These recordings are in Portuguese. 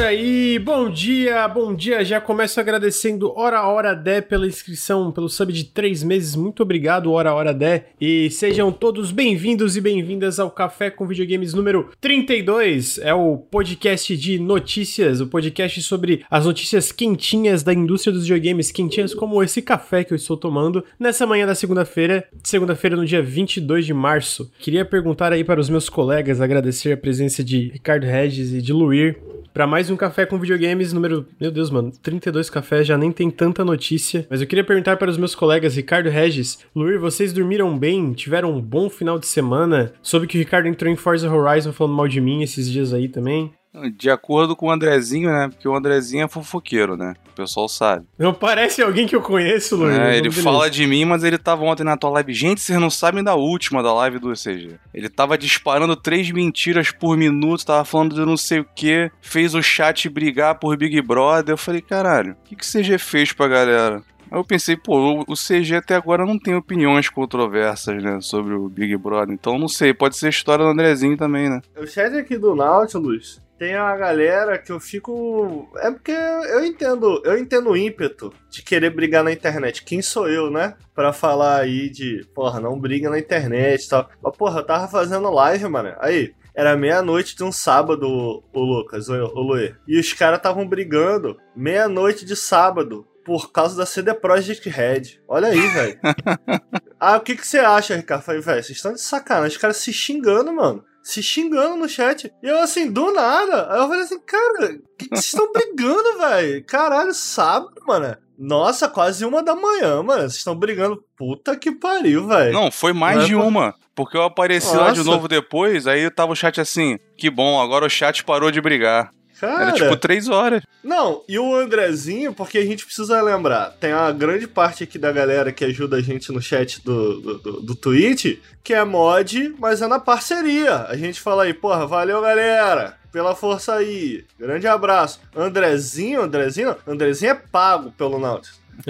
Olha aí, bom dia, bom dia. Já começo agradecendo Hora Hora Dé pela inscrição, pelo sub de três meses. Muito obrigado, Hora Hora Dé. E sejam todos bem-vindos e bem-vindas ao Café com Videogames número 32. É o podcast de notícias, o podcast sobre as notícias quentinhas da indústria dos videogames, quentinhas como esse café que eu estou tomando nessa manhã da segunda-feira, segunda-feira no dia 22 de março. Queria perguntar aí para os meus colegas, agradecer a presença de Ricardo Regis e de Luir para mais um café com videogames número, meu Deus, mano, 32 cafés, já nem tem tanta notícia. Mas eu queria perguntar para os meus colegas Ricardo Regis, Luir, vocês dormiram bem? Tiveram um bom final de semana? Soube que o Ricardo entrou em Forza Horizon falando mal de mim esses dias aí também. De acordo com o Andrezinho, né? Porque o Andrezinho é fofoqueiro, né? O pessoal sabe. Não parece alguém que eu conheço, Luiz. É, ele fala de mim, mas ele tava ontem na tua live. Gente, vocês não sabem da última da live do ECG. Ele tava disparando três mentiras por minuto, tava falando de não sei o que, fez o chat brigar por Big Brother. Eu falei, caralho, o que, que o CG fez pra galera? Aí eu pensei, pô, o CG até agora não tem opiniões controversas, né, sobre o Big Brother. Então não sei, pode ser a história do Andrezinho também, né? O chat aqui do Nautilus tem uma galera que eu fico. É porque eu entendo, eu entendo o ímpeto de querer brigar na internet. Quem sou eu, né? Pra falar aí de, porra, não briga na internet e tal. Mas, porra, eu tava fazendo live, mano. Aí, era meia-noite de um sábado, o Lucas, o, o Luê. E os caras estavam brigando meia-noite de sábado por causa da CD Projekt Red. Olha aí, velho. ah, o que, que você acha, Ricardo? Falei, velho, vocês estão de sacanagem. Os caras se xingando, mano se xingando no chat. E eu assim, do nada. Aí eu falei assim, cara, o que, vocês estão brigando, velho? Caralho, sábado, mano. Nossa, quase uma da manhã, mano. Vocês estão brigando. Puta que pariu, velho. Não, foi mais de uma. Porque eu apareci Nossa. lá de novo depois, aí tava o chat assim, que bom, agora o chat parou de brigar. Cara, Era tipo três horas. Não, e o Andrezinho, porque a gente precisa lembrar, tem uma grande parte aqui da galera que ajuda a gente no chat do, do, do, do Twitch, que é mod, mas é na parceria. A gente fala aí, porra, valeu galera, pela força aí. Grande abraço. Andrezinho, Andrezinho, Andrezinho é pago pelo Nautilus.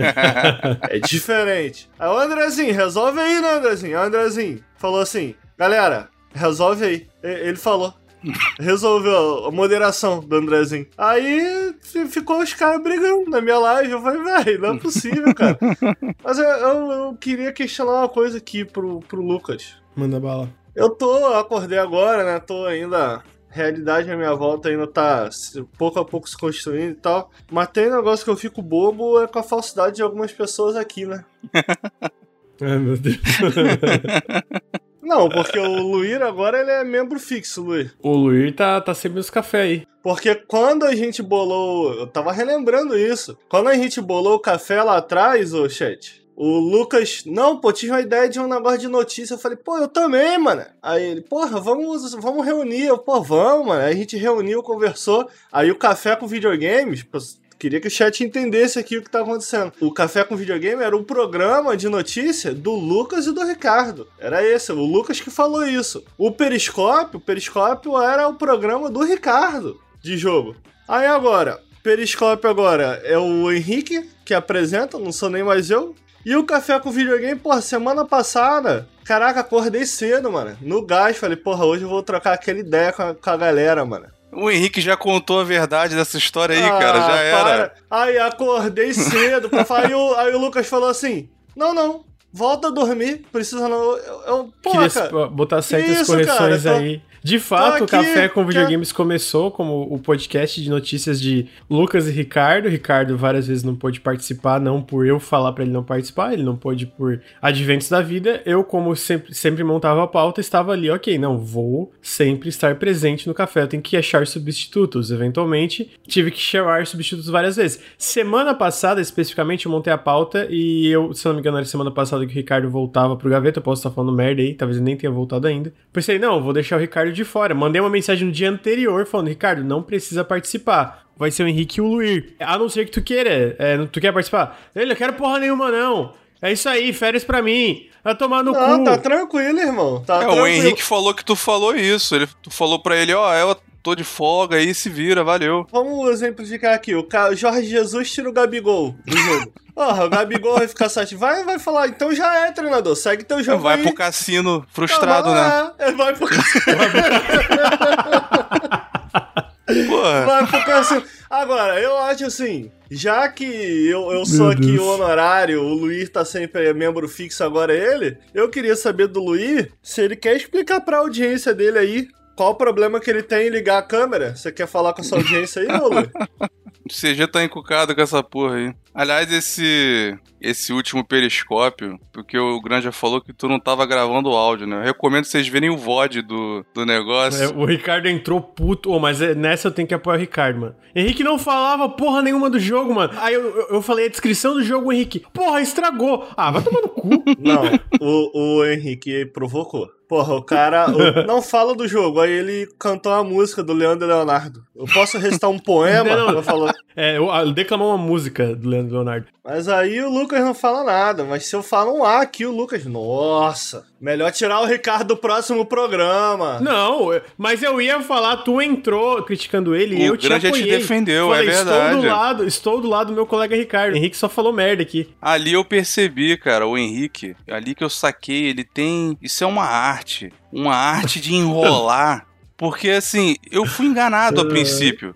é diferente. Aí o Andrezinho, resolve aí, né, Andrezinho? O Andrezinho falou assim, galera, resolve aí. Ele falou, resolveu a moderação do Andrezinho. Aí ficou os caras brigando na minha live. Eu falei, velho, não é possível, cara. Mas eu, eu, eu, queria questionar uma coisa aqui pro, pro Lucas. Manda bala. Eu tô, acordei agora, né? Tô ainda. Realidade à minha volta ainda tá pouco a pouco se construindo e tal. Mas tem um negócio que eu fico bobo é com a falsidade de algumas pessoas aqui, né? Ai, meu Deus. Não, porque o Luir agora ele é membro fixo, Luir. O Luir tá, tá sempre nos cafés aí. Porque quando a gente bolou. Eu tava relembrando isso. Quando a gente bolou o café lá atrás, ô chat. O Lucas, não, pô, tive uma ideia de um negócio de notícia. Eu falei, pô, eu também, mano. Aí ele, porra, vamos, vamos reunir. Eu, pô, vamos, mano. Aí a gente reuniu, conversou. Aí o café com videogames, Queria que o chat entendesse aqui o que tá acontecendo. O Café com Videogame era um programa de notícia do Lucas e do Ricardo. Era esse, o Lucas que falou isso. O Periscópio, o Periscópio era o programa do Ricardo de jogo. Aí agora, Periscópio agora é o Henrique que apresenta, não sou nem mais eu. E o Café com Videogame, porra, semana passada, caraca, acordei cedo, mano. No gás, falei, porra, hoje eu vou trocar aquela ideia com a, com a galera, mano. O Henrique já contou a verdade dessa história aí, ah, cara. Já era. Aí acordei cedo pra falar. aí, o, aí o Lucas falou assim: Não, não, volta a dormir, precisa não. Eu, eu, Queria cara, botar certas isso, correções cara, aí. De fato, o Café com Videogames começou como o podcast de notícias de Lucas e Ricardo. Ricardo várias vezes não pôde participar, não por eu falar para ele não participar, ele não pôde por adventos da vida. Eu, como sempre, sempre montava a pauta, estava ali, ok, não, vou sempre estar presente no café, eu tenho que achar substitutos. Eventualmente, tive que chamar substitutos várias vezes. Semana passada, especificamente, eu montei a pauta e eu, se não me engano, era semana passada que o Ricardo voltava pro gaveta, eu posso estar falando merda aí, talvez ele nem tenha voltado ainda. Pensei, não, vou deixar o Ricardo Ricardo de fora. Mandei uma mensagem no dia anterior falando: Ricardo, não precisa participar. Vai ser o Henrique e o Luir. A não ser que tu queira. É, tu quer participar? Ele, eu quero porra nenhuma, não. É isso aí, férias pra mim. Vai tomar no não, cu. tá tranquilo, irmão. Tá é, tranquilo. o Henrique falou que tu falou isso. Ele, tu falou pra ele, ó, oh, eu tô de folga aí, se vira, valeu. Vamos exemplificar aqui. O Jorge Jesus tira o Gabigol do jogo. Porra, o Gabigol vai ficar sete. Vai, vai falar, então já é, treinador. Segue teu jogo. Vai aí. pro cassino frustrado, tá, né? É, vai pro cassino. Porra. Mas porque assim. Agora, eu acho assim. Já que eu, eu sou Meu aqui Deus. o honorário, o Luiz tá sempre membro fixo, agora é ele. Eu queria saber do Luiz se ele quer explicar pra audiência dele aí qual o problema que ele tem em ligar a câmera. Você quer falar com a sua audiência aí, Luiz? O CG tá encucado com essa porra aí. Aliás, esse esse último periscópio, porque o Granja falou que tu não tava gravando o áudio, né? Eu recomendo vocês verem o VOD do, do negócio. É, o Ricardo entrou puto, oh, mas é, nessa eu tenho que apoiar o Ricardo, mano. Henrique não falava porra nenhuma do jogo, mano. Aí eu, eu, eu falei a descrição do jogo, o Henrique, porra, estragou. Ah, vai tomar no cu. Não, o, o Henrique provocou. Porra, o cara não fala do jogo, aí ele cantou a música do Leandro Leonardo. Eu posso recitar um poema? Não, não. Falou... É, ele declamou uma música do Leandro Leonardo. Mas aí o Lucas não fala nada. Mas se eu falo um A aqui, o Lucas, nossa, melhor tirar o Ricardo do próximo programa. Não, mas eu ia falar, tu entrou criticando ele e eu te apoiei. te defendeu, é Falei, é verdade. Estou do lado, estou do lado do meu colega Ricardo. O Henrique só falou merda aqui. Ali eu percebi, cara, o Henrique, ali que eu saquei, ele tem, isso é uma arte, uma arte de enrolar. Porque assim, eu fui enganado a princípio.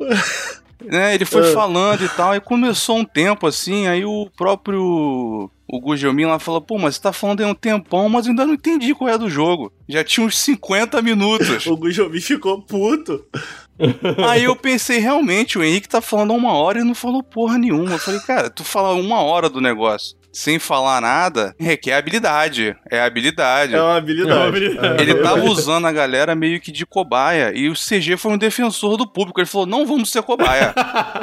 Né? Ele foi é. falando e tal, e começou um tempo assim, aí o próprio o Gujelmin lá falou, pô, mas você tá falando aí um tempão, mas eu ainda não entendi qual é do jogo. Já tinha uns 50 minutos. o Gujelmin ficou puto. Aí eu pensei, realmente, o Henrique tá falando uma hora e não falou porra nenhuma. Eu falei, cara, tu fala uma hora do negócio sem falar nada, requer habilidade. É habilidade. É uma habilidade. É uma habilidade. Ele tava usando a galera meio que de cobaia. E o CG foi um defensor do público. Ele falou: não vamos ser cobaia.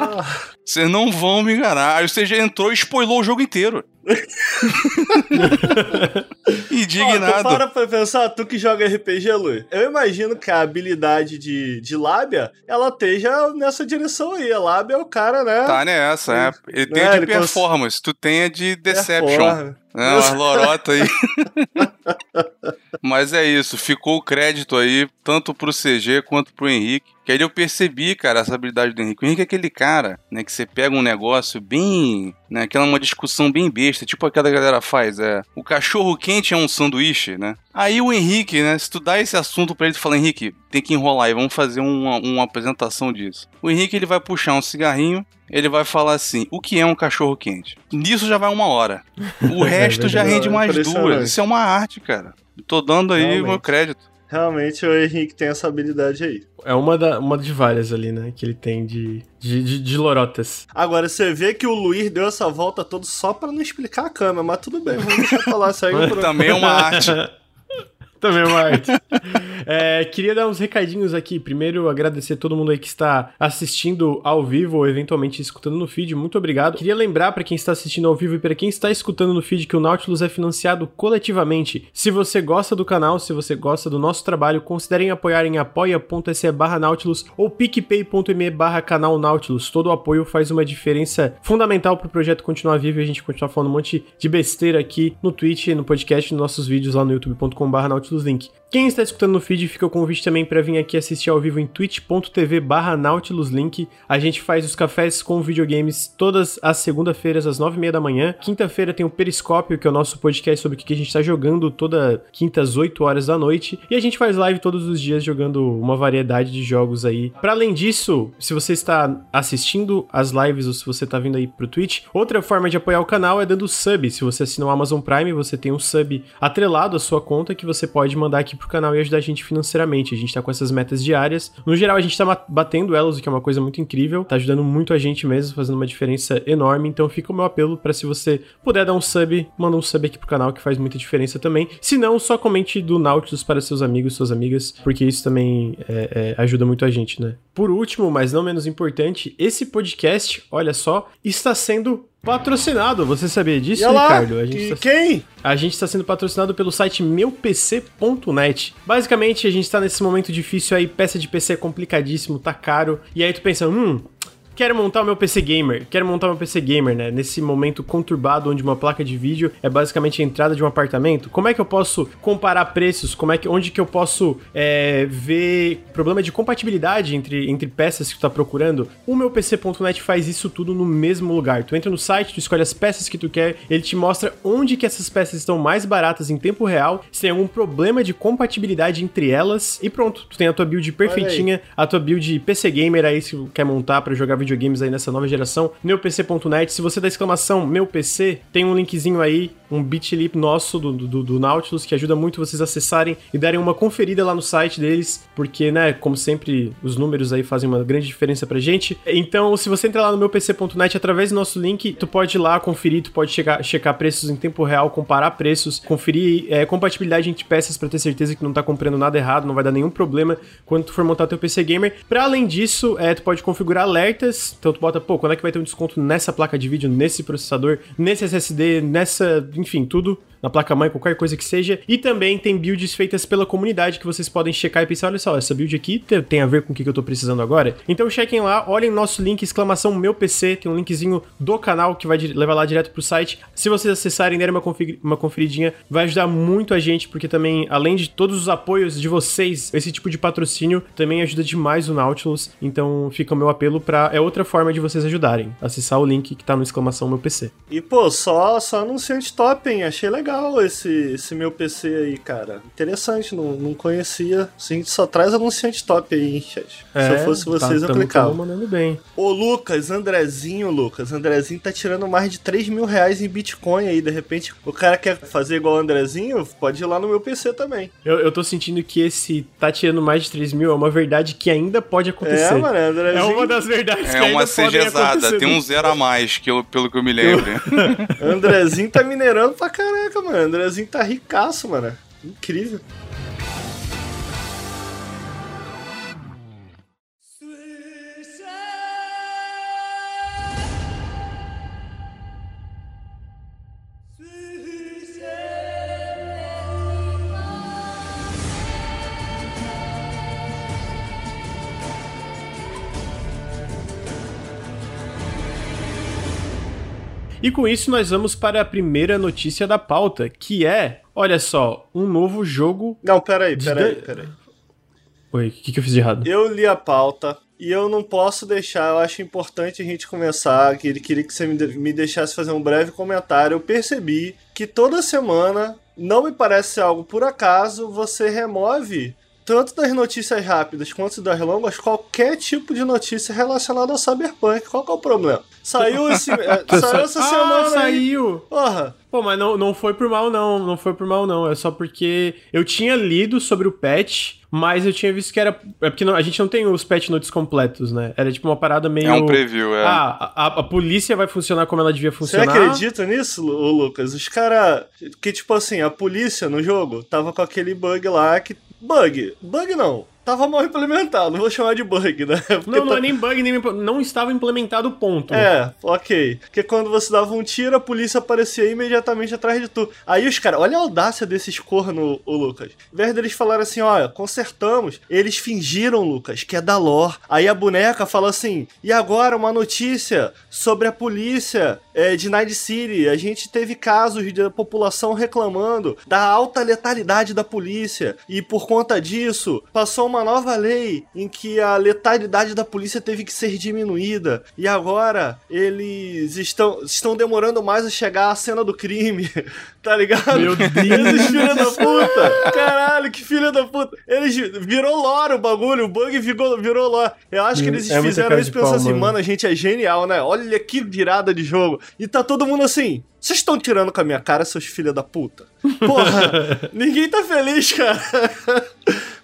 Vocês não vão me enganar. Aí o CG entrou e spoilou o jogo inteiro. Indignado. Ó, para pra pensar, tu que joga RPG, Lu, eu imagino que a habilidade de, de lábia, ela esteja nessa direção aí. A lábia é o cara, né? Tá nessa, é. Ele tem a de performance, cons... tu tem a de deception. É, uma lorota aí. Mas é isso, ficou o crédito aí, tanto pro CG quanto pro Henrique. Que aí eu percebi, cara, essa habilidade do Henrique. O Henrique é aquele cara, né, que você pega um negócio bem. né, aquela uma discussão bem besta, tipo aquela galera faz, é. O cachorro quente é um sanduíche, né? Aí o Henrique, né, se tu dá esse assunto pra ele, tu fala, Henrique, tem que enrolar aí, vamos fazer uma, uma apresentação disso. O Henrique, ele vai puxar um cigarrinho, ele vai falar assim: o que é um cachorro quente? Nisso já vai uma hora. O resto já rende mais duas. Isso é uma arte, cara. Tô dando aí o meu crédito. Realmente o Henrique tem essa habilidade aí. É uma, da, uma de várias ali, né? Que ele tem de, de, de, de lorotas. Agora, você vê que o Luiz deu essa volta toda só para não explicar a câmera, mas tudo bem, vamos deixar falar isso aí. Também é uma arte. Também uma arte. É, queria dar uns recadinhos aqui. Primeiro, agradecer todo mundo aí que está assistindo ao vivo ou eventualmente escutando no feed. Muito obrigado. Queria lembrar para quem está assistindo ao vivo e para quem está escutando no feed que o Nautilus é financiado coletivamente. Se você gosta do canal, se você gosta do nosso trabalho, considerem apoiar em apoia.se barra Nautilus ou picpay.me barra canal Nautilus. Todo o apoio faz uma diferença fundamental para o projeto continuar vivo e a gente continuar falando um monte de besteira aqui no Twitch, no podcast, nos nossos vídeos lá no youtube.com barra Nautilus Nautilus Link. Quem está escutando no feed, fica o convite também para vir aqui assistir ao vivo em twitch.tv barra Nautilus Link. A gente faz os cafés com videogames todas as segunda-feiras às nove e meia da manhã. Quinta-feira tem o Periscópio, que é o nosso podcast sobre o que a gente está jogando toda quinta às 8 horas da noite. E a gente faz live todos os dias jogando uma variedade de jogos aí. Para além disso, se você está assistindo as lives ou se você está vindo aí pro Twitch, outra forma de apoiar o canal é dando sub. Se você assina o Amazon Prime, você tem um sub atrelado à sua conta que você pode mandar aqui pro canal e ajudar a gente financeiramente. A gente tá com essas metas diárias. No geral, a gente tá batendo elas, o que é uma coisa muito incrível. Tá ajudando muito a gente mesmo, fazendo uma diferença enorme. Então fica o meu apelo para se você puder dar um sub, manda um sub aqui pro canal que faz muita diferença também. Se não, só comente do Nautilus para seus amigos, suas amigas, porque isso também é, é, ajuda muito a gente, né? Por último, mas não menos importante, esse podcast, olha só, está sendo patrocinado. Você sabia disso, Ricardo? A gente e tá... quem? A gente está sendo patrocinado pelo site meupc.net. Basicamente, a gente está nesse momento difícil aí, peça de PC é complicadíssimo, tá caro. E aí tu pensa, hum, quero montar o meu PC gamer, quero montar meu PC gamer, né? Nesse momento conturbado onde uma placa de vídeo é basicamente a entrada de um apartamento. Como é que eu posso comparar preços? Como é que, onde que eu posso é, ver problema de compatibilidade entre, entre peças que tu tá procurando? O meu PC.net faz isso tudo no mesmo lugar. Tu entra no site, tu escolhe as peças que tu quer, ele te mostra onde que essas peças estão mais baratas em tempo real, se tem algum problema de compatibilidade entre elas e pronto, tu tem a tua build perfeitinha, a tua build PC gamer aí se quer montar para jogar videogames aí nessa nova geração, meupc.net. Se você dá exclamação meu PC, tem um linkzinho aí, um bit.ly nosso do, do, do, Nautilus que ajuda muito vocês acessarem e darem uma conferida lá no site deles, porque, né, como sempre, os números aí fazem uma grande diferença pra gente. Então, se você entrar lá no meupc.net através do nosso link, tu pode ir lá conferir, tu pode chegar, checar preços em tempo real, comparar preços, conferir é, compatibilidade entre peças para ter certeza que não tá comprando nada errado, não vai dar nenhum problema quando tu for montar teu PC gamer. Para além disso, é, tu pode configurar alertas, então tu bota, pô, quando é que vai ter um desconto nessa placa de vídeo, nesse processador, nesse SSD, nessa, enfim, tudo na placa-mãe, qualquer coisa que seja. E também tem builds feitas pela comunidade que vocês podem checar e pensar: olha só, essa build aqui tem a ver com o que eu tô precisando agora. Então chequem lá, olhem nosso link, exclamação meu PC, tem um linkzinho do canal que vai levar lá direto pro site. Se vocês acessarem derem uma, uma conferidinha, vai ajudar muito a gente, porque também, além de todos os apoios de vocês, esse tipo de patrocínio também ajuda demais o Nautilus. Então fica o meu apelo para É outra forma de vocês ajudarem. Acessar o link que tá no exclamação meu PC. E pô, só, só anunciante top, hein? Achei legal esse, esse meu PC aí, cara. Interessante, não, não conhecia. A gente só traz anunciante top aí, hein, chat. É, Se eu fosse vocês, tá, eu clicava. mandando bem. Ô, Lucas, Andrezinho, Lucas. Andrezinho tá tirando mais de 3 mil reais em Bitcoin aí. De repente, o cara quer fazer igual o Andrezinho, pode ir lá no meu PC também. Eu, eu tô sentindo que esse tá tirando mais de 3 mil é uma verdade que ainda pode acontecer. É, mano, Andrezinho... É uma das verdades é que ainda podem acontecer. Tem um zero a mais, que eu, pelo que eu me lembro. Andrezinho tá minerando pra caraca, mano. Andrezinho tá ricaço, mano. Incrível. E com isso nós vamos para a primeira notícia da pauta, que é, olha só, um novo jogo. Não, peraí, peraí, peraí. Oi, o que, que eu fiz de errado? Eu li a pauta e eu não posso deixar, eu acho importante a gente começar, que ele queria que você me deixasse fazer um breve comentário. Eu percebi que toda semana, não me parece algo por acaso, você remove tanto das notícias rápidas quanto das longas, qualquer tipo de notícia relacionada ao Cyberpunk. Qual que é o problema? Saiu, esse, é, saiu essa ah, semana. Saiu! Aí. Porra! Pô, mas não, não foi por mal, não. Não foi por mal, não. É só porque eu tinha lido sobre o patch, mas eu tinha visto que era. É porque não, a gente não tem os patch notes completos, né? Era tipo uma parada meio. É um preview, é. Ah, a, a polícia vai funcionar como ela devia funcionar. Você acredita nisso, Lucas? Os caras. Que tipo assim, a polícia no jogo tava com aquele bug lá que Bug. Bug não tava mal implementado, não vou chamar de bug, né? Porque não, não tá... é nem bug, nem não estava implementado ponto. É, ok. Porque quando você dava um tiro, a polícia aparecia imediatamente atrás de tu. Aí os caras, olha a audácia desses corno, o Lucas. Em vez deles falarem assim, olha, consertamos, eles fingiram, Lucas, que é da lore. Aí a boneca fala assim, e agora uma notícia sobre a polícia é, de Night City. A gente teve casos da população reclamando da alta letalidade da polícia. E por conta disso, passou uma nova lei em que a letalidade da polícia teve que ser diminuída. E agora eles estão, estão demorando mais a chegar à cena do crime. tá ligado? Meu Deus, filho da puta! Caralho, que filho da puta! Eles virou lore o bagulho, o bug virou, virou lore. Eu acho que eles é fizeram isso pensando assim, mano, a gente é genial, né? Olha que virada de jogo. E tá todo mundo assim. Vocês estão tirando com a minha cara, seus filhos da puta? Porra, ninguém tá feliz, cara.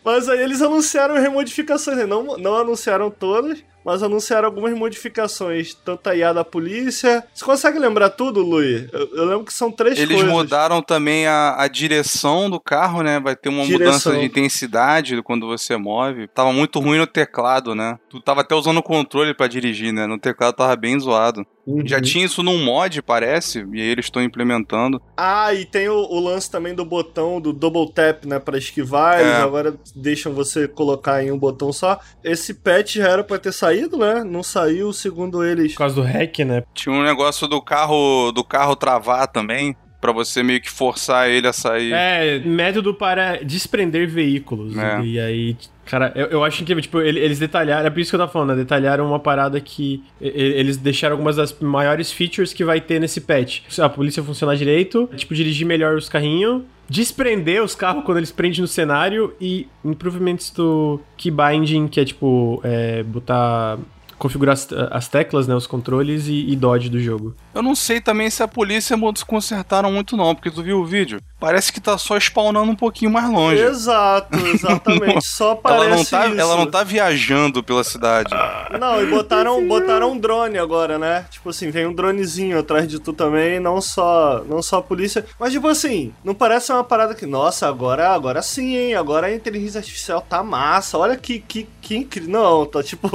Mas aí eles anunciaram remodificações, né? não, não anunciaram todas, mas anunciaram algumas modificações, tanto a IA da polícia. Você consegue lembrar tudo, Luiz? Eu, eu lembro que são três Eles coisas. Eles mudaram também a, a, direção do carro, né? Vai ter uma direção. mudança de intensidade quando você move. Tava muito ruim no teclado, né? Tu tava até usando o controle para dirigir, né? No teclado tava bem zoado. Uhum. Já tinha isso num mod, parece, e aí eles estão implementando. Ah, e tem o, o, lance também do botão do double tap, né, para esquivar, é. agora deixam você colocar em um botão só. Esse patch já era para ter saído, né? Não saiu, segundo eles. Por causa do hack, né? Tinha um negócio do carro, do carro travar também para você meio que forçar ele a sair. É, método para desprender veículos. É. E aí Cara, eu, eu acho incrível, tipo, eles detalharam, é por isso que eu tava falando, né? Detalharam uma parada que eles deixaram algumas das maiores features que vai ter nesse patch. A polícia funcionar direito, tipo, dirigir melhor os carrinhos, desprender os carros quando eles prendem no cenário e improvements do keybinding, que é tipo, é, botar configurar as, as, teclas, né, os controles e, e dodge do jogo. Eu não sei também se a polícia desconcertaram muito não, porque tu viu o vídeo. Parece que tá só spawnando um pouquinho mais longe. Exato, exatamente. só parece ela não tá, isso. Ela não tá viajando pela cidade. Não, e botaram, botaram um drone agora, né? Tipo assim, vem um dronezinho atrás de tu também, não só, não só a polícia. Mas tipo assim, não parece uma parada que, nossa, agora, agora sim, hein? Agora a inteligência artificial tá massa. Olha que, que, que incrível. Não, tá tipo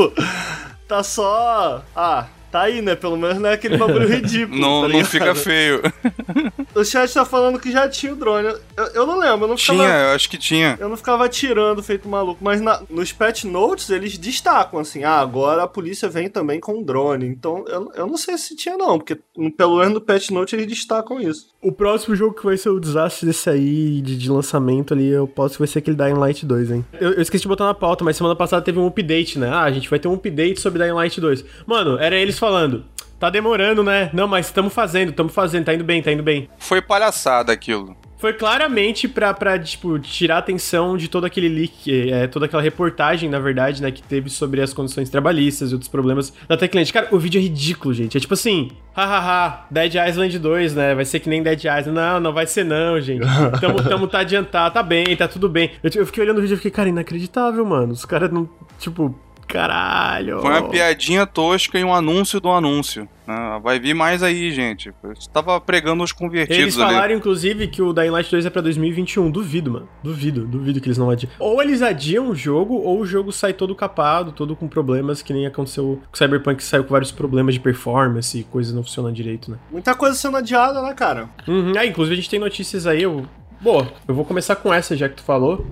tá só. Ah, tá aí, né? Pelo menos não é aquele bagulho ridículo. não, tá não fica feio. o chat tá falando que já tinha o drone. Eu, eu não lembro, eu não ficava. Tinha, eu acho que tinha. Eu não ficava tirando feito maluco, mas na, nos patch notes eles destacam assim: ah, agora a polícia vem também com o drone. Então eu, eu não sei se tinha, não, porque pelo menos no patch notes eles destacam isso. O próximo jogo que vai ser o desastre desse aí de, de lançamento ali, eu posso que vai ser aquele Dying Light 2, hein? Eu, eu, esqueci de botar na pauta, mas semana passada teve um update, né? Ah, a gente vai ter um update sobre Dying Light 2. Mano, era eles falando. Tá demorando, né? Não, mas estamos fazendo, estamos fazendo, tá indo bem, tá indo bem. Foi palhaçada aquilo foi claramente pra, pra tipo, tirar a atenção de todo aquele leak, é, toda aquela reportagem, na verdade, né, que teve sobre as condições trabalhistas e outros problemas da Techland. Cara, o vídeo é ridículo, gente. É tipo assim, hahaha, Dead Island 2, né, vai ser que nem Dead Island. Não, não vai ser não, gente. Tamo, tamo tá adiantado, tá bem, tá tudo bem. Eu, eu fiquei olhando o vídeo e fiquei, cara, inacreditável, mano. Os caras não, tipo, Caralho. Foi uma piadinha tosca e um anúncio do anúncio. Ah, vai vir mais aí, gente. Estava pregando os convertidos Eles falaram, ali. inclusive, que o Dying Light 2 é pra 2021. Duvido, mano. Duvido, duvido que eles não adiam. Ou eles adiam o jogo, ou o jogo sai todo capado, todo com problemas, que nem aconteceu com o Cyberpunk, que saiu com vários problemas de performance e coisas não funcionando direito, né? Muita coisa sendo adiada, né, cara? Uhum. Ah, inclusive a gente tem notícias aí. Eu... Boa, eu vou começar com essa, já que tu falou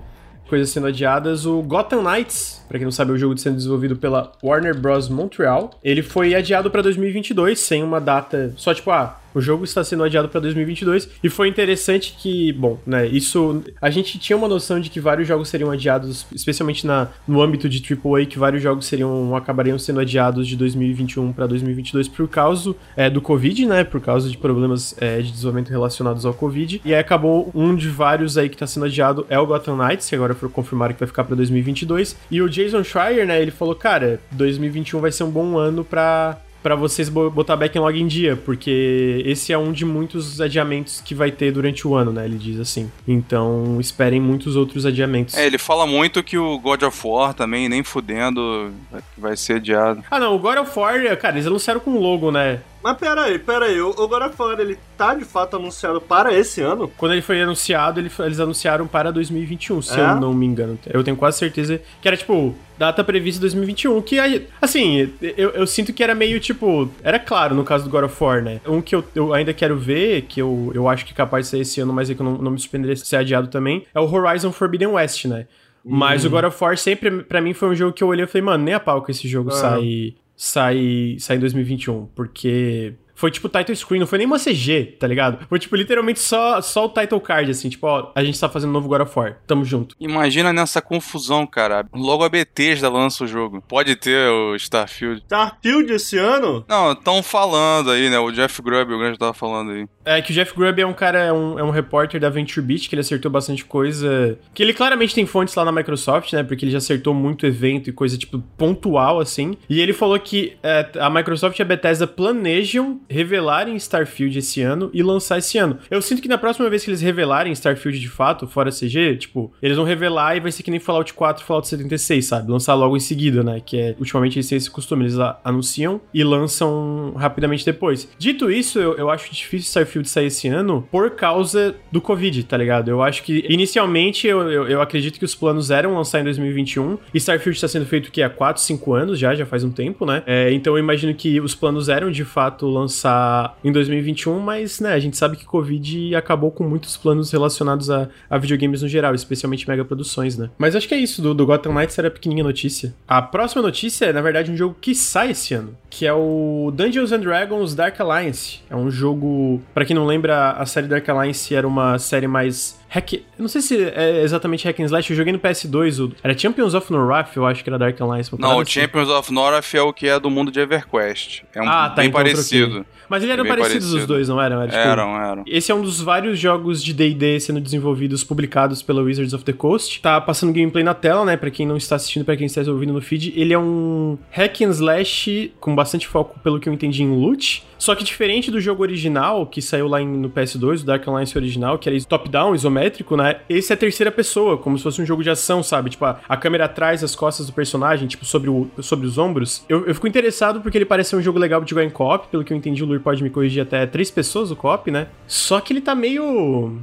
coisas sendo adiadas, o Gotham Knights, para quem não sabe, é o jogo sendo desenvolvido pela Warner Bros. Montreal, ele foi adiado para 2022 sem uma data, só tipo, ah, o jogo está sendo adiado para 2022 e foi interessante que, bom, né, isso a gente tinha uma noção de que vários jogos seriam adiados, especialmente na, no âmbito de AAA, que vários jogos seriam acabariam sendo adiados de 2021 para 2022 por causa é, do Covid, né, por causa de problemas é, de desenvolvimento relacionados ao Covid. E aí acabou um de vários aí que está sendo adiado é o Gotham Knights, que agora foi confirmado que vai ficar para 2022. E o Jason Schreier, né, ele falou, cara, 2021 vai ser um bom ano para para vocês botar backlog em dia, porque esse é um de muitos adiamentos que vai ter durante o ano, né? Ele diz assim. Então, esperem muitos outros adiamentos. É, ele fala muito que o God of War também, nem fudendo, vai ser adiado. Ah, não, o God of War, cara, eles anunciaram com logo, né? Mas pera aí, pera aí, o God of War, ele tá de fato anunciado para esse ano? Quando ele foi anunciado, ele, eles anunciaram para 2021, se é? eu não me engano. Eu tenho quase certeza que era, tipo, data prevista 2021, que, assim, eu, eu sinto que era meio, tipo, era claro no caso do God of War, né? Um que eu, eu ainda quero ver, que eu, eu acho que é capaz de ser esse ano, mas é que eu não, não me surpreenderia ser adiado também, é o Horizon Forbidden West, né? Mas o uhum. God of War sempre, para mim, foi um jogo que eu olhei e falei, mano, nem a pau que esse jogo uhum. sai, sai, sai em 2021, porque foi tipo title screen, não foi nem uma CG, tá ligado? Foi tipo literalmente só, só o title card, assim, tipo, ó, a gente tá fazendo um novo God of War, tamo junto. Imagina nessa confusão, cara. Logo a Bethesda lança o jogo. Pode ter o Starfield. Starfield esse ano? Não, estão falando aí, né? O Jeff Grubb, o grande tava falando aí. É que o Jeff Grubb é um cara, é um, é um repórter da Venture Beat, que ele acertou bastante coisa. Que ele claramente tem fontes lá na Microsoft, né? Porque ele já acertou muito evento e coisa, tipo, pontual, assim. E ele falou que é, a Microsoft e a Bethesda planejam revelarem Starfield esse ano e lançar esse ano. Eu sinto que na próxima vez que eles revelarem Starfield de fato, fora CG, tipo, eles vão revelar e vai ser que nem Fallout 4 Fallout 76, sabe? Lançar logo em seguida, né? Que é, ultimamente eles têm esse costume, eles anunciam e lançam rapidamente depois. Dito isso, eu, eu acho difícil Starfield sair esse ano por causa do Covid, tá ligado? Eu acho que, inicialmente, eu, eu, eu acredito que os planos eram lançar em 2021 e Starfield está sendo feito que há 4, 5 anos já, já faz um tempo, né? É, então eu imagino que os planos eram de fato lançar em 2021, mas, né, a gente sabe que Covid acabou com muitos planos relacionados a, a videogames no geral, especialmente mega produções, né? Mas acho que é isso, do, do Gotham Knights era a pequenininha notícia. A próxima notícia é, na verdade, um jogo que sai esse ano, que é o Dungeons and Dragons Dark Alliance. É um jogo, para quem não lembra, a série Dark Alliance era uma série mais hack. Não sei se é exatamente hack and slash. Eu joguei no PS2. O... Era Champions of Norrath, eu acho que era Dark Alliance. Não, o assim. Champions of Norrath é o que é do mundo de EverQuest. É um ah, tá, bem então parecido. Mas eles eram parecidos parecido. os dois, não eram? Era, tipo, eram, eram. Esse é um dos vários jogos de D&D sendo desenvolvidos, publicados pela Wizards of the Coast. Tá passando gameplay na tela, né? Pra quem não está assistindo, pra quem está ouvindo no feed. Ele é um hack and slash com bastante foco, pelo que eu entendi, em loot. Só que diferente do jogo original, que saiu lá no PS2, o Dark Alliance original, que era top-down, isométrico, né? Esse é a terceira pessoa, como se fosse um jogo de ação, sabe? Tipo, a, a câmera atrás, as costas do personagem, tipo, sobre, o, sobre os ombros. Eu, eu fico interessado porque ele parece ser um jogo legal de jogar em co-op, pelo que eu entendi, o Lur pode me corrigir até três pessoas o co-op, né? Só que ele tá meio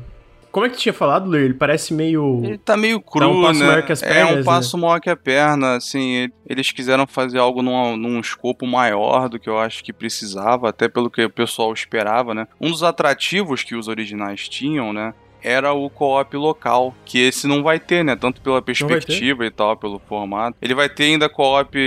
como é que tinha falado, Ler? Ele parece meio. Ele tá meio cru, um passo né? Maior que as pernas, é um né? passo né? maior que a perna, assim. Eles quiseram fazer algo num, num escopo maior do que eu acho que precisava, até pelo que o pessoal esperava, né? Um dos atrativos que os originais tinham, né? Era o co-op local, que esse não vai ter, né? Tanto pela perspectiva e tal, pelo formato. Ele vai ter ainda co-op.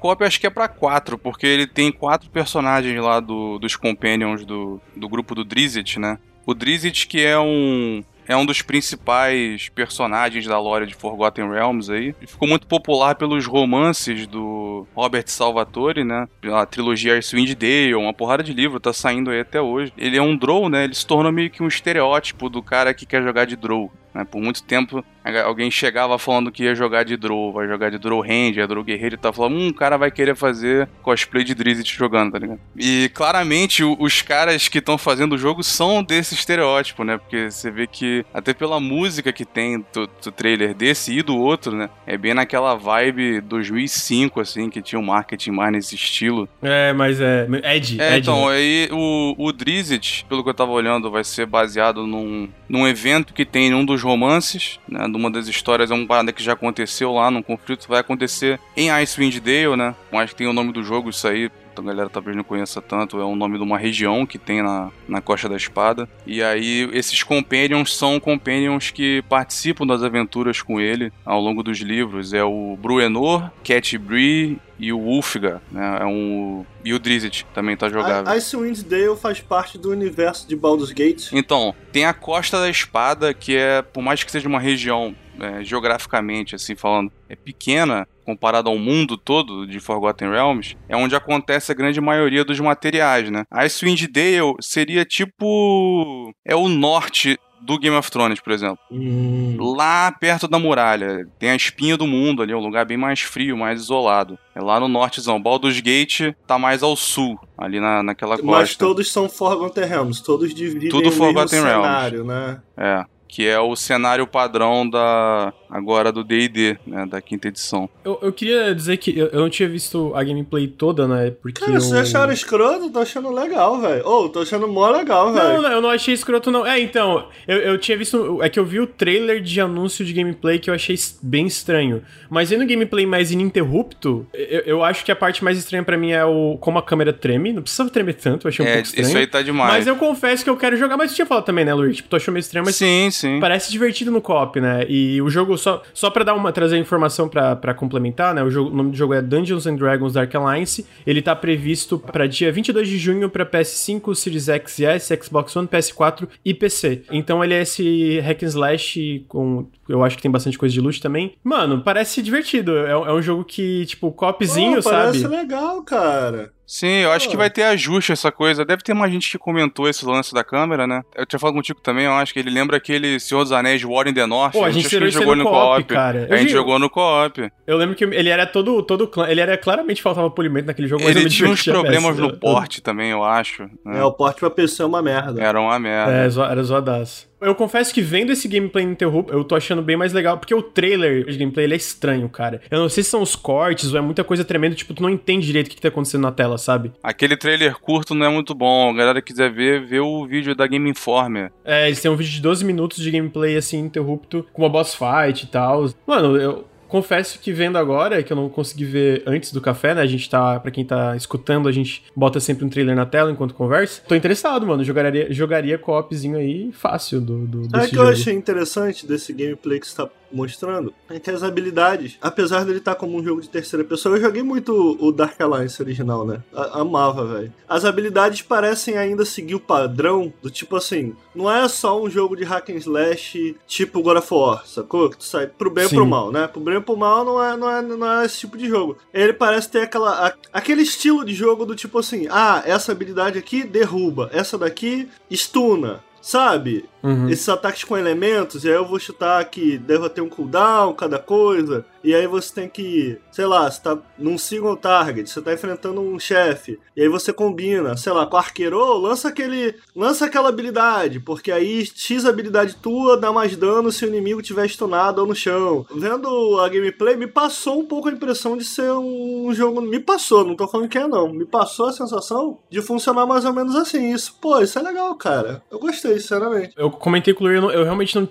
Co-op acho que é para quatro, porque ele tem quatro personagens lá do, dos companions do, do grupo do Drizzt, né? O Drizzt, que é um é um dos principais personagens da lore de Forgotten Realms aí. Ele ficou muito popular pelos romances do Robert Salvatore, né? A trilogia Icewind Dale, uma porrada de livro, tá saindo aí até hoje. Ele é um Drow, né? Ele se tornou meio que um estereótipo do cara que quer jogar de Drow. Né? Por muito tempo, alguém chegava falando que ia jogar de Drow, vai jogar de Drow Ranger, Drow Guerreiro e tal. Falando, hum, o cara vai querer fazer cosplay de Drizzt jogando, tá ligado? E claramente os caras que estão fazendo o jogo são desse estereótipo, né? Porque você vê que, até pela música que tem do, do trailer desse e do outro, né? É bem naquela vibe 2005, assim, que tinha um marketing mais nesse estilo. É, mas é. Ed. É, Ed, então, né? aí o, o Drizzt, pelo que eu tava olhando, vai ser baseado num, num evento que tem um dos romances, né? Uma das histórias é uma parada que já aconteceu lá num conflito, vai acontecer em Icewind Dale, né? Mas tem o nome do jogo, isso aí, a galera talvez não conheça tanto, é o nome de uma região que tem na, na Costa da Espada. E aí, esses companions são companions que participam das aventuras com ele ao longo dos livros. É o Bruenor, Cat Bree e o Ulfgar, né? É um e o Drizzt também tá jogável. Icewind Dale faz parte do universo de Baldur's Gate. Então, tem a Costa da Espada, que é, por mais que seja uma região é, geograficamente, assim falando, é pequena comparado ao mundo todo de Forgotten Realms, é onde acontece a grande maioria dos materiais, né? Icewind Dale seria tipo é o norte do Game of Thrones, por exemplo. Hum. Lá perto da muralha. Tem a espinha do mundo ali, um lugar bem mais frio, mais isolado. É lá no nortezão. Baldur's Gate tá mais ao sul, ali na, naquela costa. Mas todos são Forgotten Realms, todos dividem Tudo Forgotten Realms. cenário, né? É que é o cenário padrão da agora do D&D, né, da quinta edição. Eu, eu queria dizer que eu, eu, não tinha visto a gameplay toda, né, porque Cara, eu... você acharam escroto? Tô achando legal, velho. Ô, oh, tô achando mó legal, velho. Não, eu não achei escroto, não. É, então, eu, eu tinha visto... É que eu vi o trailer de anúncio de gameplay que eu achei bem estranho. Mas vendo gameplay mais ininterrupto, eu, eu acho que a parte mais estranha para mim é o como a câmera treme. Não precisa tremer tanto, eu achei um é, pouco estranho. isso aí tá demais. Mas eu confesso que eu quero jogar. Mas tu tinha falado também, né, Luiz? Tipo, tu achou meio estranho, mas... Sim, sim. Parece divertido no co-op, né? E o jogo, só, só pra dar uma, trazer informação pra, complementar, né? O, jogo, o nome do jogo é Dungeons and Dragons Dark Alliance. Ele tá previsto pra dia 22 de junho pra PS5, Series X e S, Xbox One, PS4 e PC. Então ele é esse hack and slash com... Eu acho que tem bastante coisa de loot também. Mano, parece divertido. É, é um jogo que, tipo, copzinho, Pô, sabe? Parece legal, cara. Sim, eu acho que vai ter ajuste essa coisa. Deve ter mais gente que comentou esse lance da câmera, né? Eu tinha falado contigo também, eu acho que ele lembra aquele Senhor dos Anéis War in the North. Pô, a gente, a gente jogou no co-op, cara. A gente jogou no co-op. Eu lembro que ele era todo, todo ele era claramente faltava polimento naquele jogo, mas ele tinha uns problemas no porte também, eu acho. Né? É, o porte pra PC é uma merda. Era uma merda. É, era zoadaço. Eu confesso que vendo esse gameplay ininterrupto, eu tô achando bem mais legal, porque o trailer de gameplay ele é estranho, cara. Eu não sei se são os cortes ou é muita coisa tremenda, tipo, tu não entende direito o que, que tá acontecendo na tela, sabe? Aquele trailer curto não é muito bom. A galera quiser ver, vê o vídeo da Game Informer. É, eles têm um vídeo de 12 minutos de gameplay assim, interrupto, com uma boss fight e tal. Mano, eu confesso que vendo agora, que eu não consegui ver antes do café, né? A gente tá, pra quem tá escutando, a gente bota sempre um trailer na tela enquanto conversa. Tô interessado, mano. Jogaria, jogaria co-opzinho aí fácil do, do Sabe que jogo. eu achei interessante desse gameplay que você tá mostrando que as habilidades, apesar dele estar tá como um jogo de terceira pessoa, eu joguei muito o Dark Alliance original, né? A amava, velho. As habilidades parecem ainda seguir o padrão do tipo assim, não é só um jogo de hack and slash tipo God of War, sacou? Que tu sai pro bem Sim. ou pro mal, né? Pro bem ou pro mal não é, não é, não é esse tipo de jogo. Ele parece ter aquela, a, aquele estilo de jogo do tipo assim, ah, essa habilidade aqui derruba, essa daqui estuna, sabe? Uhum. Esses ataques com elementos, e aí eu vou chutar que deva ter um cooldown, cada coisa, e aí você tem que, sei lá, você tá num single target, você tá enfrentando um chefe, e aí você combina, sei lá, com o arqueiro, lança aquele, lança aquela habilidade, porque aí X habilidade tua dá mais dano se o inimigo tiver stunado ou no chão. Vendo a gameplay, me passou um pouco a impressão de ser um jogo, me passou, não tô falando que é não, me passou a sensação de funcionar mais ou menos assim, isso, pô, isso é legal, cara. Eu gostei, sinceramente. Eu eu comentei com o Luiz, eu realmente não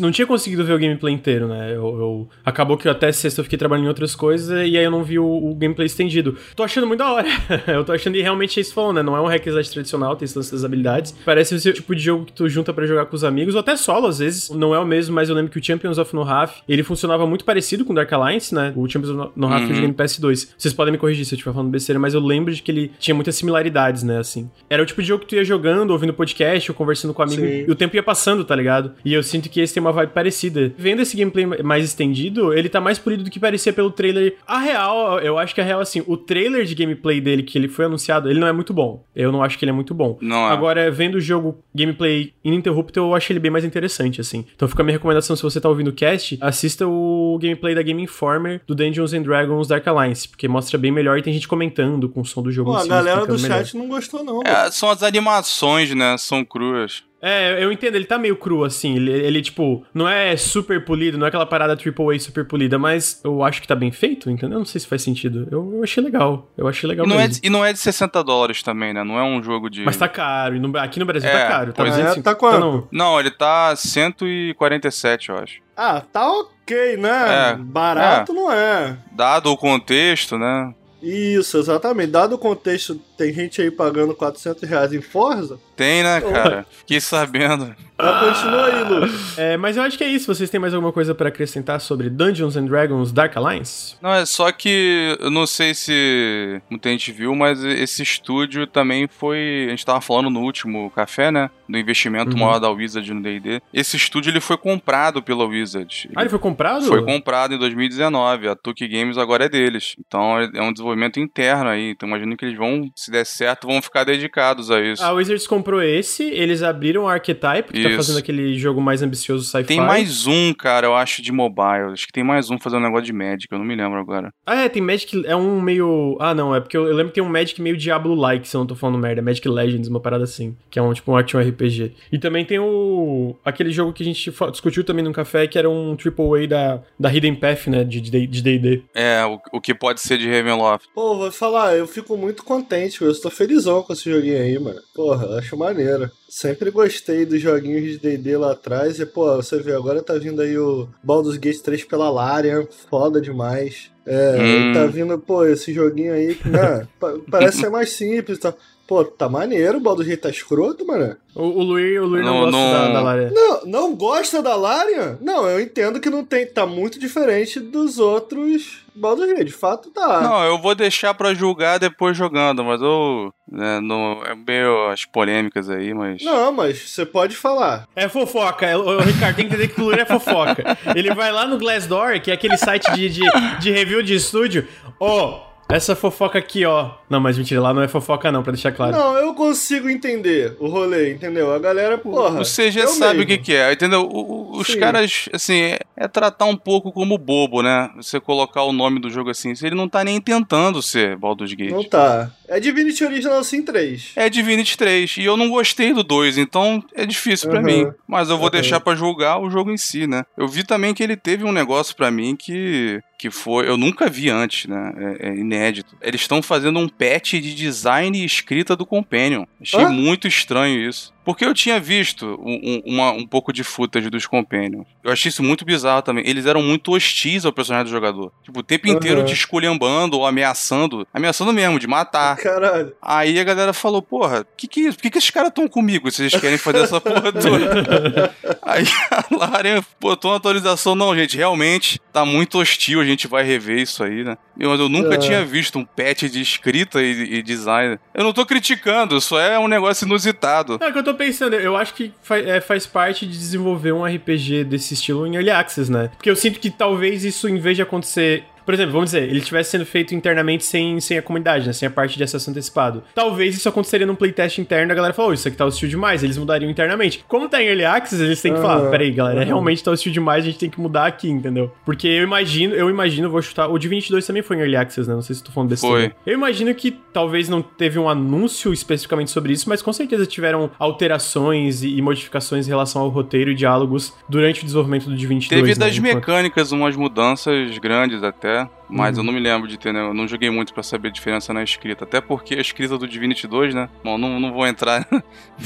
não tinha conseguido ver o gameplay inteiro, né? Eu, eu, acabou que até sexta eu fiquei trabalhando em outras coisas e aí eu não vi o, o gameplay estendido. Tô achando muito da hora. eu tô achando e realmente é isso falando, né? Não é um hack slash tradicional, tem essas habilidades. Parece ser o tipo de jogo que tu junta para jogar com os amigos, ou até solo, às vezes. Não é o mesmo, mas eu lembro que o Champions of Nohaf, ele funcionava muito parecido com o Dark Alliance, né? O Champions of Nohaf uhum. eu joguei no PS2. Vocês podem me corrigir se eu estiver falando besteira, mas eu lembro de que ele tinha muitas similaridades, né? Assim. Era o tipo de jogo que tu ia jogando, ouvindo podcast, ou conversando com um amigo, Sim. e o tempo ia passando, tá ligado? E eu sinto que esse tem uma vibe parecida. Vendo esse gameplay mais estendido, ele tá mais polido do que parecia pelo trailer. A real, eu acho que a real, assim, o trailer de gameplay dele que ele foi anunciado, ele não é muito bom. Eu não acho que ele é muito bom. Não é. Agora, vendo o jogo gameplay ininterrupto, eu acho ele bem mais interessante, assim. Então fica a minha recomendação, se você tá ouvindo o cast, assista o gameplay da Game Informer do Dungeons and Dragons Dark Alliance, porque mostra bem melhor e tem gente comentando com o som do jogo. Pô, a galera do melhor. chat não gostou, não. É, são as animações, né? São cruas. É, eu entendo, ele tá meio cru, assim. Ele, ele, tipo, não é super polido, não é aquela parada AAA super polida, mas eu acho que tá bem feito, entendeu? Não sei se faz sentido. Eu, eu achei legal. Eu achei legal e não, é de, e não é de 60 dólares também, né? Não é um jogo de. Mas tá caro. E no, aqui no Brasil tá é, tá caro. Tá, é, tá quanto? Não. não, ele tá 147, eu acho. Ah, tá ok, né? É, Barato é. não é. Dado o contexto, né? Isso, exatamente. Dado o contexto, tem gente aí pagando 400 reais em Forza. Tem, né, cara? Fiquei sabendo. Mas continua aí, Lu. É, mas eu acho que é isso. Vocês têm mais alguma coisa para acrescentar sobre Dungeons and Dragons Dark Alliance? Não, é só que eu não sei se muita gente viu, mas esse estúdio também foi. A gente tava falando no último café, né? Do investimento uhum. maior da Wizard no DD. Esse estúdio ele foi comprado pela Wizard. Ah, ele foi comprado? Foi comprado em 2019. A Tuki Games agora é deles. Então é um desenvolvimento interno aí. Então imagino que eles vão, se der certo, vão ficar dedicados a isso. A Wizards comprou esse, eles abriram o Archetype, que tá Isso. tá fazendo aquele jogo mais ambicioso sci-fi. Tem mais um, cara, eu acho, de mobile. Acho que tem mais um fazendo um negócio de Magic, eu não me lembro agora. Ah, é, tem Magic, é um meio... Ah, não, é porque eu, eu lembro que tem um Magic meio Diablo-like, se eu não tô falando merda. Magic Legends, uma parada assim, que é um tipo um action RPG. E também tem o... aquele jogo que a gente discutiu também no café, que era um AAA da, da Hidden Path, né, de D&D. É, o, o que pode ser de Ravenloft. Pô, vou falar, eu fico muito contente, eu estou felizão com esse joguinho aí, mano. Porra, acho maneiro. Sempre gostei dos joguinhos de D&D lá atrás. E, pô, você vê, agora tá vindo aí o Baldur's Gate 3 pela Larian. Foda demais. É, hum. tá vindo, pô, esse joguinho aí, né? parece ser mais simples e tá? tal. Pô, tá maneiro, o Baldur's Gate tá escroto, mano. O, o Luiz, o Luiz não, não, gosta não... Da, da Larian. Não, não gosta da Larian? Não, eu entendo que não tem, tá muito diferente dos outros Baldur's Gate, de fato tá. Não, eu vou deixar pra julgar depois jogando, mas eu... Né, não, é meio as polêmicas aí, mas... Não, mas você pode falar. É fofoca, o, o Ricardo tem que entender que o Luiz é fofoca. Ele vai lá no Glassdoor, que é aquele site de, de, de review de estúdio, ó... Oh, Essa fofoca aqui, ó. Não, mas mentira, lá não é fofoca não, pra deixar claro. Não, eu consigo entender o rolê, entendeu? A galera, porra... O CG sabe mesmo. o que que é, entendeu? O, o, os Sim. caras, assim, é, é, tratar um pouco como bobo, né? Você colocar o nome do jogo assim. Ele não tá nem tentando ser Baldur's Gate. Não tá. É Divinity Original Sin 3. É Divinity 3. E eu não gostei do 2, então é difícil para mim. Mas eu vou uhum. deixar para julgar o jogo em si, né? Eu vi também que ele teve um negócio para mim que que foi. Eu nunca vi antes, né? É, é inédito. Eles estão fazendo um patch de design e escrita do Companion. Achei muito estranho isso. Porque eu tinha visto um, uma, um pouco de footage dos Companions. Eu achei isso muito bizarro também. Eles eram muito hostis ao personagem do jogador. Tipo, o tempo inteiro te esculhambando ou ameaçando. Ameaçando mesmo, de matar. Caralho. Aí a galera falou, porra, que que é isso? Por que, que esses caras estão comigo se eles querem fazer essa porra toda? Aí a Larian botou uma atualização. Não, gente, realmente tá muito hostil. A gente vai rever isso aí, né? Mas eu nunca é. tinha visto um patch de escrita e, e, design. Eu não tô criticando, só é um negócio inusitado. É que eu tô pensando, eu acho que faz, é, faz parte de desenvolver um RPG desse estilo em Early Access, né? Porque eu sinto que talvez isso, em vez de acontecer por exemplo, vamos dizer, ele estivesse sendo feito internamente sem, sem a comunidade, né? Sem a parte de acesso antecipado. Talvez isso aconteceria num playtest interno, a galera falou, oh, isso aqui tá hostil demais, eles mudariam internamente. Como tá em Early Access, eles têm que falar, peraí, galera, realmente tá hostil demais, a gente tem que mudar aqui, entendeu? Porque eu imagino, eu imagino, vou chutar, o Divinity 2 também foi em Early Access, né? Não sei se tô falando desse Foi. Eu imagino que talvez não teve um anúncio especificamente sobre isso, mas com certeza tiveram alterações e, e modificações em relação ao roteiro e diálogos durante o desenvolvimento do Divinity teve 2. Teve das né? mecânicas umas mudanças grandes até. Mas uhum. eu não me lembro de ter, né? Eu não joguei muito para saber a diferença na escrita. Até porque a escrita do Divinity 2, né? Bom, não, não vou entrar.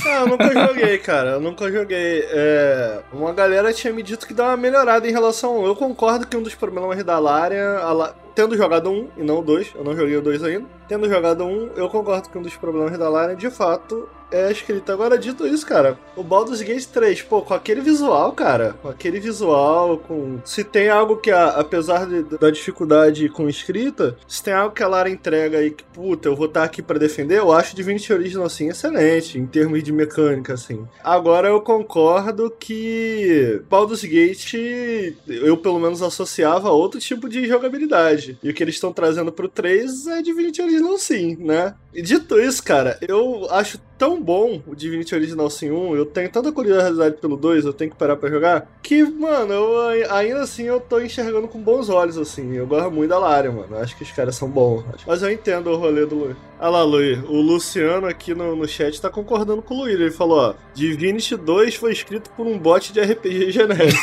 não, eu nunca joguei, cara. Eu nunca joguei. É... Uma galera tinha me dito que dá uma melhorada em relação. Eu concordo que um dos problemas da Larian. La... Tendo jogado um e não o dois, eu não joguei o dois ainda. Tendo jogado um, eu concordo que um dos problemas da Larian, de fato, é escrita. Agora, dito isso, cara, o Baldur's Gate 3, pô, com aquele visual, cara, com aquele visual, com. Se tem algo que, a, apesar de, da dificuldade com escrita, se tem algo que a Lara entrega aí que, puta, eu vou estar aqui para defender, eu acho Divinity Original, assim, excelente, em termos de mecânica, assim. Agora, eu concordo que Baldur's Gate, eu pelo menos associava a outro tipo de jogabilidade. E o que eles estão trazendo pro 3 é Divinity Original, sim, né? E dito isso, cara, eu acho tão bom o Divinity Original Sin 1, eu tenho tanta curiosidade pelo 2, eu tenho que parar pra jogar, que, mano, eu ainda assim eu tô enxergando com bons olhos, assim. Eu gosto muito da Lara, mano. Acho que os caras são bons. Mas eu entendo o rolê do Luiz. Olha lá, Luiz, o Luciano aqui no, no chat tá concordando com o Luiz. Ele falou, ó, Divinity 2 foi escrito por um bot de RPG genérico.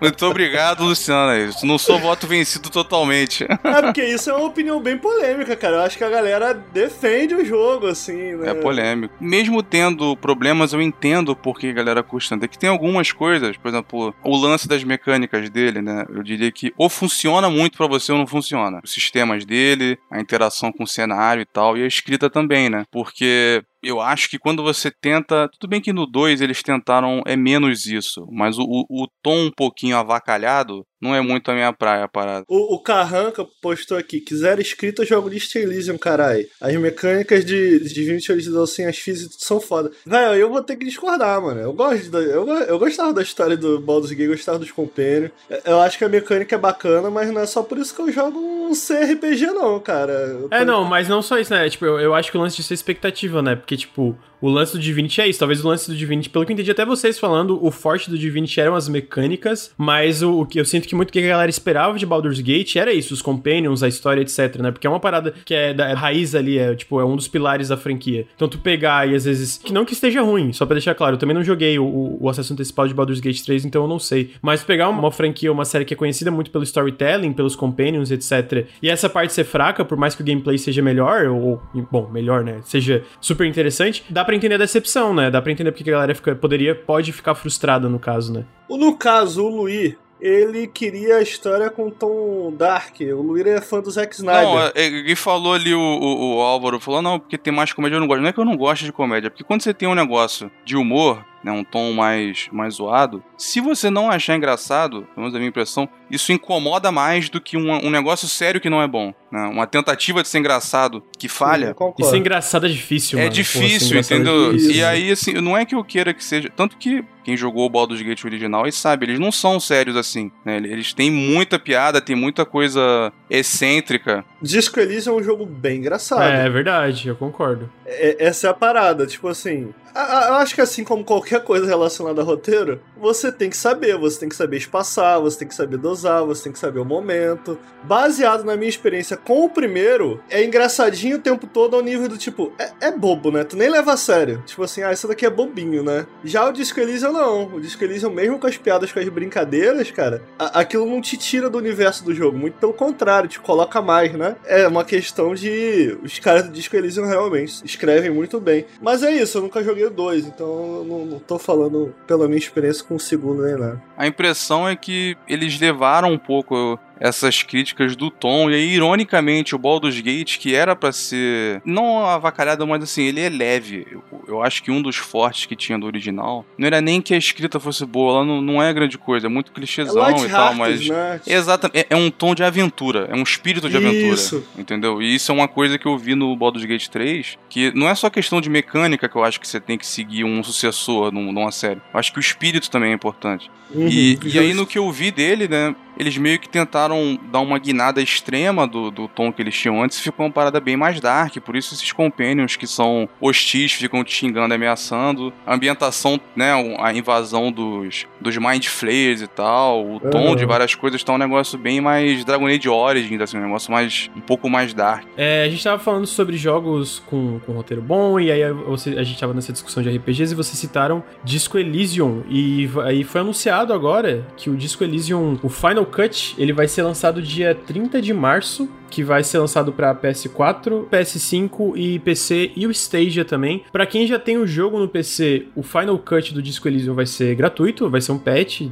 muito obrigado, Luciano. Não sou voto vencido totalmente. é, porque isso é uma opinião bem polêmica, cara. Eu acho que a galera defende o jogo, assim, né? É polêmico. Mesmo tendo problemas, eu entendo porque a galera custa. É que tem algumas coisas, por exemplo, o lance das mecânicas dele, né? Eu diria que ou funciona muito para você ou não funciona. Os sistemas dele, a interação com o cenário e tal, e a escrita também, né? Porque eu acho que quando você tenta. Tudo bem que no 2 eles tentaram. É menos isso. Mas o, o, o, tom um pouquinho avacalhado não é muito a minha praia a parada. O, o Carranca postou aqui: quiser escrita, jogo de Elysium, carai. As mecânicas de, de Divinity Original, assim, as físicas são foda. Velho, eu vou ter que discordar, mano. Eu gosto. De, eu, eu gostava da história do Baldur's Gate, gostava dos Companions. Eu acho que a mecânica é bacana, mas não é só por isso que eu jogo um CRPG, não, cara. Tô... É, não, mas não só isso, né? Tipo, eu, eu acho que o lance disso é expectativa, né? Porque, tipo, o lance do Divinity é isso. Talvez o lance do Divinity, pelo que eu entendi até vocês falando, o forte do Divinity eram as mecânicas, mas o, o que eu sinto que muito que a galera esperava de Baldur's Gate era isso, os companions, a história, etc, né? Porque é uma parada que é da é raiz ali, é tipo, é um dos pilares da franquia. Então tu pegar e às vezes, que não que esteja ruim, só pra deixar claro, eu também não joguei o, o acesso antecipado de Baldur's Gate 3, então eu não sei. Mas pegar uma, uma franquia, uma série que é conhecida muito pelo storytelling, pelos companions, etc, e essa parte ser fraca, por mais que o gameplay seja melhor, ou, bom, melhor, né? Seja super interessante, dá pra entender a decepção, né? Dá pra entender porque a galera fica, poderia, pode ficar frustrada no caso, né? No caso, o Luí, ele queria a história com tom dark. O Luir é fã do Zack Snyder. Não, é, ele falou ali, o, o, o, Álvaro falou, não, porque tem mais comédia, eu não gosto. Não é que eu não gosto de comédia, porque quando você tem um negócio de humor, né, um tom mais, mais zoado, se você não achar engraçado, pelo menos a minha impressão, isso incomoda mais do que um, um negócio sério que não é bom. né? Uma tentativa de ser engraçado que falha. Sim, e ser engraçado é difícil, É mano. difícil, Pô, entendeu? É difícil. E aí, assim, não é que eu queira que seja. Tanto que quem jogou o Baldur's Gate original e sabe, eles não são sérios assim, né? Eles têm muita piada, tem muita coisa excêntrica. Disco Elysium é um jogo bem engraçado. É, é verdade, eu concordo. É, essa é a parada, tipo assim, eu acho que assim como qualquer coisa relacionada a roteiro, você tem que saber, você tem que saber espaçar, você tem que saber dosar, você tem que saber o momento. Baseado na minha experiência com o primeiro, é engraçadinho o tempo todo ao nível do tipo, é, é bobo, né? Tu nem leva a sério. Tipo assim, ah, isso daqui é bobinho, né? Já o Disco Elysium não. O Disco Elysium, mesmo com as piadas, com as brincadeiras, cara, aquilo não te tira do universo do jogo. Muito pelo contrário, te coloca mais, né? É uma questão de. Os caras do Disco Elysium realmente escrevem muito bem. Mas é isso, eu nunca joguei o 2, então eu não, não tô falando pela minha experiência com o segundo nada. A impressão é que eles levaram um pouco essas críticas do Tom. E aí, ironicamente, o Baldur's Gate, que era para ser não avacalhado, mas assim, ele é leve. Eu, eu, acho que um dos fortes que tinha do original não era nem que a escrita fosse boa, ela não, não é grande coisa, é muito clichêzão é e tal, mas. Né? Exatamente, é, é, um tom de aventura, é um espírito de aventura. Isso. Entendeu? E isso é uma coisa que eu vi no Baldur's Gate 3, que não é só questão de mecânica que eu acho que você tem que seguir um sucessor numa série. Eu acho que o espírito também é importante. Uhum, e, e aí, no que eu vi dele, né, eles meio que tentaram dar uma guinada extrema do, do tom que eles tinham antes e ficou uma parada bem mais dark. Por isso esses companions que são hostis ficam te xingando, ameaçando. A ambientação, né, a invasão dos, dos Mind Flayers e tal, o tom de várias coisas tá um negócio bem mais Dragon Age Origins, assim, um negócio mais, um pouco mais dark. É, a gente tava falando sobre jogos com, com roteiro bom e aí você, a gente tava nessa discussão de RPGs e vocês citaram Disco Elysium e aí foi anunciado agora que o Disco Elysium, o Final Cut, ele vai ser lançado dia 30 de março que vai ser lançado para PS4, PS5 e PC e o Stadia também. Para quem já tem o jogo no PC, o Final Cut do Disco Elysium vai ser gratuito, vai ser um patch,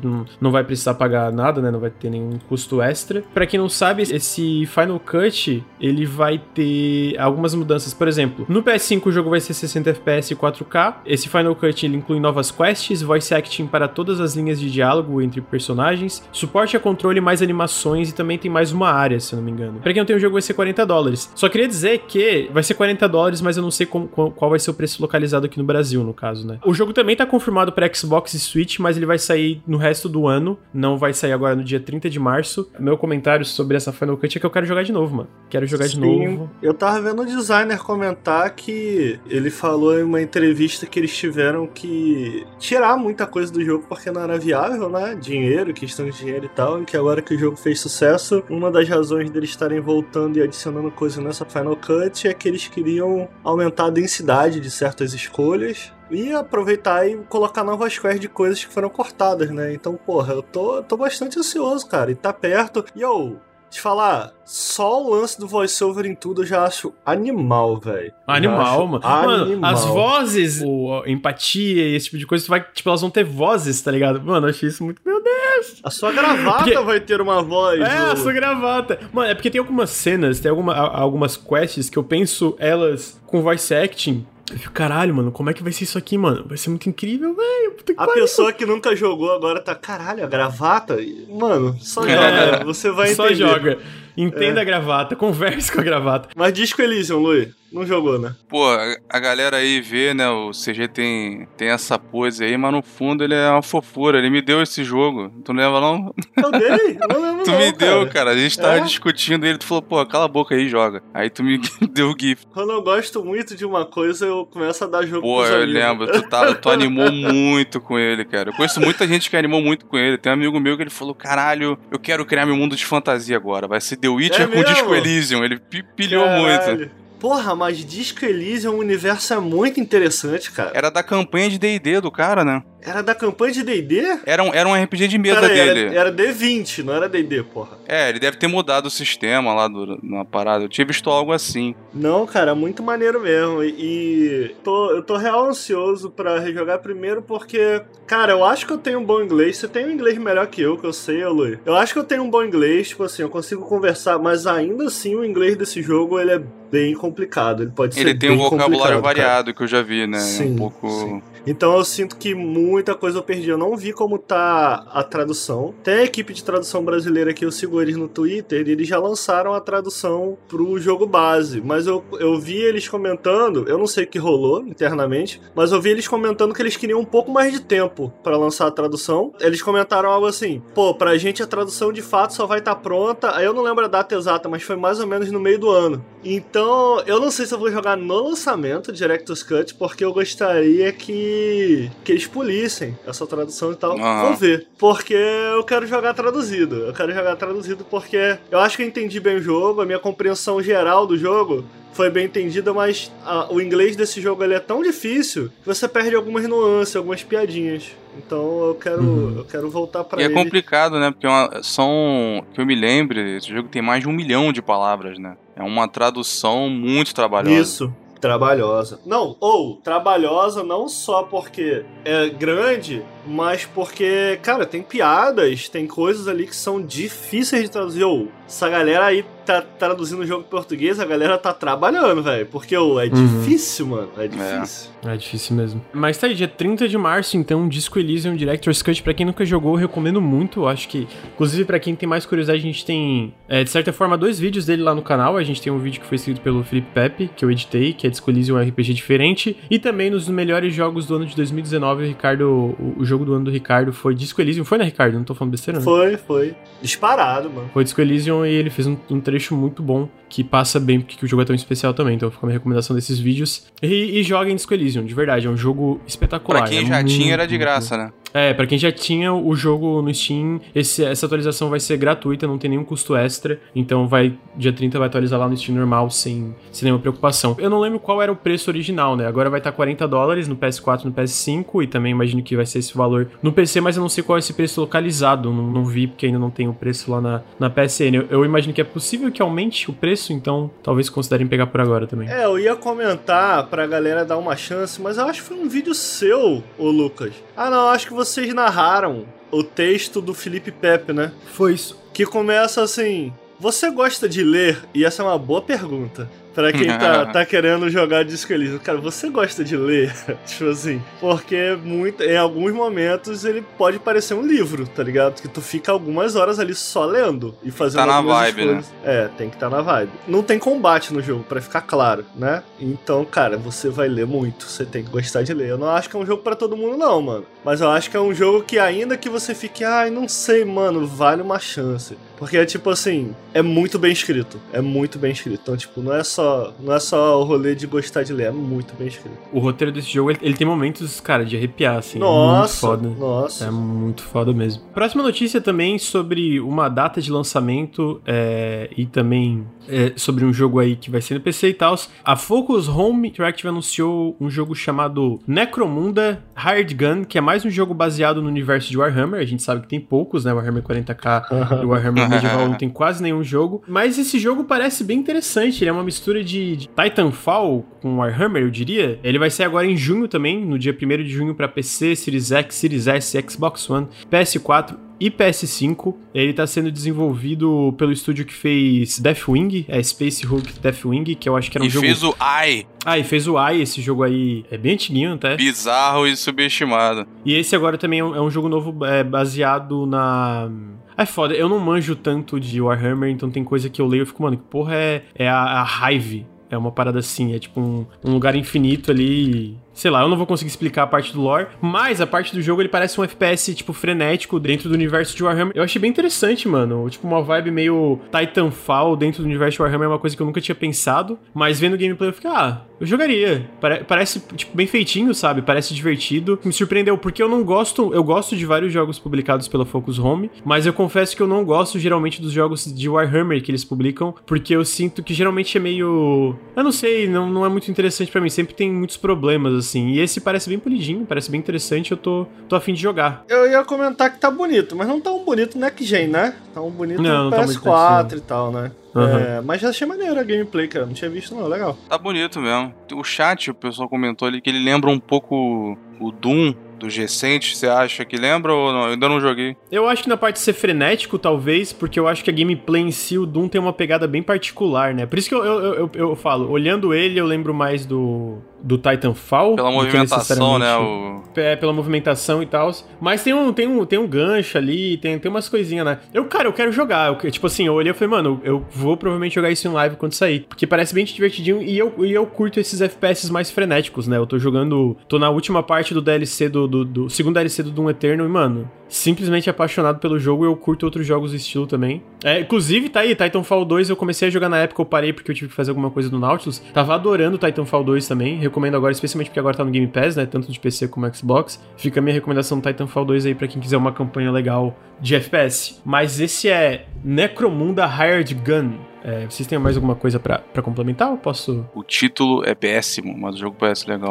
não, vai precisar pagar nada, né? Não vai ter nenhum custo extra. Para quem não sabe, esse Final Cut, ele vai ter algumas mudanças. Por exemplo, no PS5 o jogo vai ser 60 FPS e 4K. Esse Final Cut ele inclui novas quests, voice acting para todas as linhas de diálogo entre personagens, suporte a controle mais animações e também tem mais uma área, se eu não me engano. Pra quem tem o jogo vai ser 40 dólares. Só queria dizer que vai ser 40 dólares, mas eu não sei com, com, qual vai ser o preço localizado aqui no Brasil, no caso, né? O jogo também tá confirmado para Xbox e Switch, mas ele vai sair no resto do ano, não vai sair agora no dia 30 de março. Meu comentário sobre essa Final Cut é que eu quero jogar de novo, mano. Quero jogar Sim, de novo. Eu tava vendo o designer comentar que ele falou em uma entrevista que eles tiveram que tirar muita coisa do jogo porque não era viável, né? Dinheiro, questão de dinheiro e tal, que agora que o jogo fez sucesso, uma das razões deles estarem voltando e adicionando coisas nessa Final Cut é que eles queriam aumentar a densidade de certas escolhas e aproveitar e colocar novas quests de coisas que foram cortadas, né? Então, porra, eu tô, tô bastante ansioso, cara, e tá perto. E eu, te falar, só o lance do voiceover em tudo eu já acho animal, velho. Animal, mano. Mano, as vozes, o, a empatia e esse tipo de coisa, vai, tipo, elas vão ter vozes, tá ligado? Mano, eu achei isso muito. Meu Deus! A sua gravata porque... vai ter uma voz. É, a sua gravata. Mano, é porque tem algumas cenas, tem alguma, algumas quests que eu penso elas com voice acting eu fico, caralho, mano, como é que vai ser isso aqui, mano? Vai ser muito incrível, velho. A pariu. pessoa que nunca jogou agora tá, caralho, a gravata? Mano, só joga, você vai só entender. Só joga. Entenda é. a gravata, converse com a gravata. Mas Disco Elysium, Luiz. Não jogou, né? Pô, a galera aí vê, né? O CG tem, tem essa pose aí, mas no fundo ele é uma fofura. Ele me deu esse jogo. Tu não lembra, não? Eu dei? Não lembro, Tu não, me cara. deu, cara. A gente tava é? discutindo ele, tu falou, pô, cala a boca aí e joga. Aí tu me deu o GIF. Quando eu gosto muito de uma coisa, eu começo a dar jogo Pô, eu amigos. lembro. Tu, tá, tu animou muito com ele, cara. Eu conheço muita gente que animou muito com ele. Tem um amigo meu que ele falou, caralho, eu quero criar meu mundo de fantasia agora. Vai ser The Witcher é com mesmo? Disco Elysium. Ele pilhou Caralho. muito. Porra, mas Disco Elysium, o universo é muito interessante, cara. Era da campanha de D&D do cara, né? Era da campanha de D&D? Era um, era um RPG de mesa dele. Era, era D20, não era D&D, porra. É, ele deve ter mudado o sistema lá do, na parada. Eu tinha visto algo assim. Não, cara, muito maneiro mesmo. E, e tô, eu tô real ansioso pra rejogar primeiro porque, cara, eu acho que eu tenho um bom inglês. Você tem um inglês melhor que eu, que eu sei, Luiz. Eu acho que eu tenho um bom inglês, tipo assim, eu consigo conversar, mas ainda assim o inglês desse jogo, ele é bem complicado. Ele pode ele ser tem um vocabulário variado cara. que eu já vi, né? Sim, um pouco. Sim. Então eu sinto que muita coisa eu perdi. Eu não vi como tá a tradução. Tem a equipe de tradução brasileira que eu sigo eles no Twitter e eles já lançaram a tradução pro jogo base. Mas eu, eu vi eles comentando, eu não sei o que rolou internamente, mas eu vi eles comentando que eles queriam um pouco mais de tempo para lançar a tradução. Eles comentaram algo assim: pô, pra gente a tradução de fato só vai estar tá pronta. Aí eu não lembro a data exata, mas foi mais ou menos no meio do ano. Então eu não sei se eu vou jogar no lançamento Director's Cut, porque eu gostaria que que eles polissem essa tradução e tal. Uhum. Vamos ver. Porque eu quero jogar traduzido. Eu quero jogar traduzido porque eu acho que eu entendi bem o jogo, a minha compreensão geral do jogo foi bem entendida, mas a, o inglês desse jogo ele é tão difícil que você perde algumas nuances, algumas piadinhas. Então eu quero, uhum. eu quero voltar para ele. E é complicado, né? Porque é uma, são, que eu me lembre, esse jogo tem mais de um milhão de palavras, né? É uma tradução muito trabalhosa. Isso. Trabalhosa. Não, ou trabalhosa não só porque é grande, mas porque, cara, tem piadas, tem coisas ali que são difíceis de traduzir. Ou, essa galera aí tá traduzindo o jogo em português, a galera tá trabalhando, velho. Porque oh, é uhum. difícil, mano. É difícil. É. é. difícil mesmo. Mas tá aí, dia 30 de março, então, Disco Elysium Director's Cut. Pra quem nunca jogou, eu recomendo muito. Eu acho que, inclusive, pra quem tem mais curiosidade, a gente tem, é, de certa forma, dois vídeos dele lá no canal. A gente tem um vídeo que foi escrito pelo Felipe Pepe, que eu editei, que é Disco Elysium RPG diferente. E também nos melhores jogos do ano de 2019, o Ricardo, o, o jogo do ano do Ricardo foi Disco Elysium. Foi, né, Ricardo? Não tô falando besteira, não. Foi, foi. Disparado, mano. Foi Disco Elysium e ele fez um, um trecho muito bom que passa bem porque o jogo é tão especial também. Então fica a minha recomendação desses vídeos. E, e joguem Disco Elysium, de verdade. É um jogo espetacular. Pra quem é já tinha, era de graça, né? É, pra quem já tinha o jogo no Steam, esse, essa atualização vai ser gratuita, não tem nenhum custo extra. Então vai, dia 30 vai atualizar lá no Steam normal, sem, sem nenhuma preocupação. Eu não lembro qual era o preço original, né? Agora vai estar tá 40 dólares no PS4 no PS5 e também imagino que vai ser esse valor no PC, mas eu não sei qual é esse preço localizado. Não, não vi porque ainda não tem o preço lá na, na PSN. Eu, eu imagino que é possível que aumente o preço, então talvez considerem pegar por agora também. É, eu ia comentar pra galera dar uma chance, mas eu acho que foi um vídeo seu, ô Lucas. Ah, não, acho que vocês narraram o texto do Felipe Pepe, né? Foi isso. Que começa assim: Você gosta de ler? E essa é uma boa pergunta. Pra quem tá, tá querendo jogar Disco Elysium. Cara, você gosta de ler? tipo assim, porque muito, em alguns momentos ele pode parecer um livro, tá ligado? Que tu fica algumas horas ali só lendo e fazendo Tá na vibe, né? É, tem que estar tá na vibe. Não tem combate no jogo, para ficar claro, né? Então, cara, você vai ler muito, você tem que gostar de ler. Eu não acho que é um jogo para todo mundo não, mano. Mas eu acho que é um jogo que ainda que você fique, ai, não sei, mano, vale uma chance. Porque é tipo assim, é muito bem escrito. É muito bem escrito. Então, tipo, não é só, não é só o rolê de gostar de ler, é muito bem escrito. O roteiro desse jogo, ele, ele tem momentos, cara, de arrepiar, assim. Nossa, é muito foda. Nossa. É muito foda mesmo. Próxima notícia também sobre uma data de lançamento é, e também é, sobre um jogo aí que vai ser no PC e tal. A Focus Home Interactive anunciou um jogo chamado Necromunda Hard Gun, que é mais um jogo baseado no universo de Warhammer. A gente sabe que tem poucos, né? Warhammer 40k e Warhammer Medieval não tem quase nenhum jogo. Mas esse jogo parece bem interessante. Ele é uma mistura de, de Titanfall com Warhammer, eu diria. Ele vai sair agora em junho também, no dia 1 de junho para PC, Series X, Series S, Xbox One, PS4 e PS5. Ele está sendo desenvolvido pelo estúdio que fez Deathwing, é Space Hulk Deathwing, que eu acho que era um e jogo... E fez o Ai. Ah, e fez o Ai, esse jogo aí é bem antiguinho até. Bizarro e subestimado. E esse agora também é um, é um jogo novo é, baseado na... É foda, eu não manjo tanto de Warhammer, então tem coisa que eu leio e fico, mano, que porra é, é a, a Hive? É uma parada assim, é tipo um, um lugar infinito ali sei lá, eu não vou conseguir explicar a parte do lore, mas a parte do jogo ele parece um FPS, tipo, frenético dentro do universo de Warhammer. Eu achei bem interessante, mano. Tipo, uma vibe meio Titanfall dentro do universo de Warhammer é uma coisa que eu nunca tinha pensado, mas vendo o gameplay eu fiquei, ah, eu jogaria. Parece, tipo, bem feitinho, sabe? Parece divertido. Me surpreendeu, porque eu não gosto, eu gosto de vários jogos publicados pela Focus Home, mas eu confesso que eu não gosto geralmente dos jogos de Warhammer que eles publicam, porque eu sinto que geralmente é meio. Eu não sei, não, não é muito interessante para mim. Sempre tem muitos problemas, assim. E esse parece bem polidinho, parece bem interessante, eu tô, tô afim de jogar. Eu ia comentar que tá bonito, mas não tão bonito next gen, né? Tá um bonito não, no PS4 tá e tal, né? Uhum. É, mas já achei maneiro a gameplay, cara. Não tinha visto, não. Legal. Tá bonito mesmo. O chat, o pessoal comentou ali que ele lembra um pouco o Doom dos recentes, você acha que lembra ou não? Eu ainda não joguei. Eu acho que na parte de ser frenético, talvez, porque eu acho que a gameplay em si, o Doom tem uma pegada bem particular, né? Por isso que eu, eu, eu, eu falo, olhando ele, eu lembro mais do, do Titanfall. Pela movimentação, né? O... É, pela movimentação e tal. Mas tem um, tem, um, tem um gancho ali, tem, tem umas coisinhas, né? Eu, cara, eu quero jogar. Eu, tipo assim, eu olhei e falei, mano, eu vou provavelmente jogar isso em live quando sair. Porque parece bem divertidinho e eu, e eu curto esses FPS mais frenéticos, né? Eu tô jogando. Tô na última parte do DLC do, do, do segundo DLC do Doom Eternal e, mano, simplesmente apaixonado pelo jogo eu curto outros jogos do estilo também. É, inclusive, tá aí, Titanfall 2 eu comecei a jogar na época, eu parei porque eu tive que fazer alguma coisa do Nautilus. Tava adorando Titanfall 2 também, recomendo agora, especialmente porque agora tá no Game Pass, né, tanto de PC como Xbox. Fica a minha recomendação do Titanfall 2 aí para quem quiser uma campanha legal de FPS. Mas esse é Necromunda Hired Gun. É, vocês têm mais alguma coisa para complementar ou posso? O título é péssimo, mas o jogo parece legal.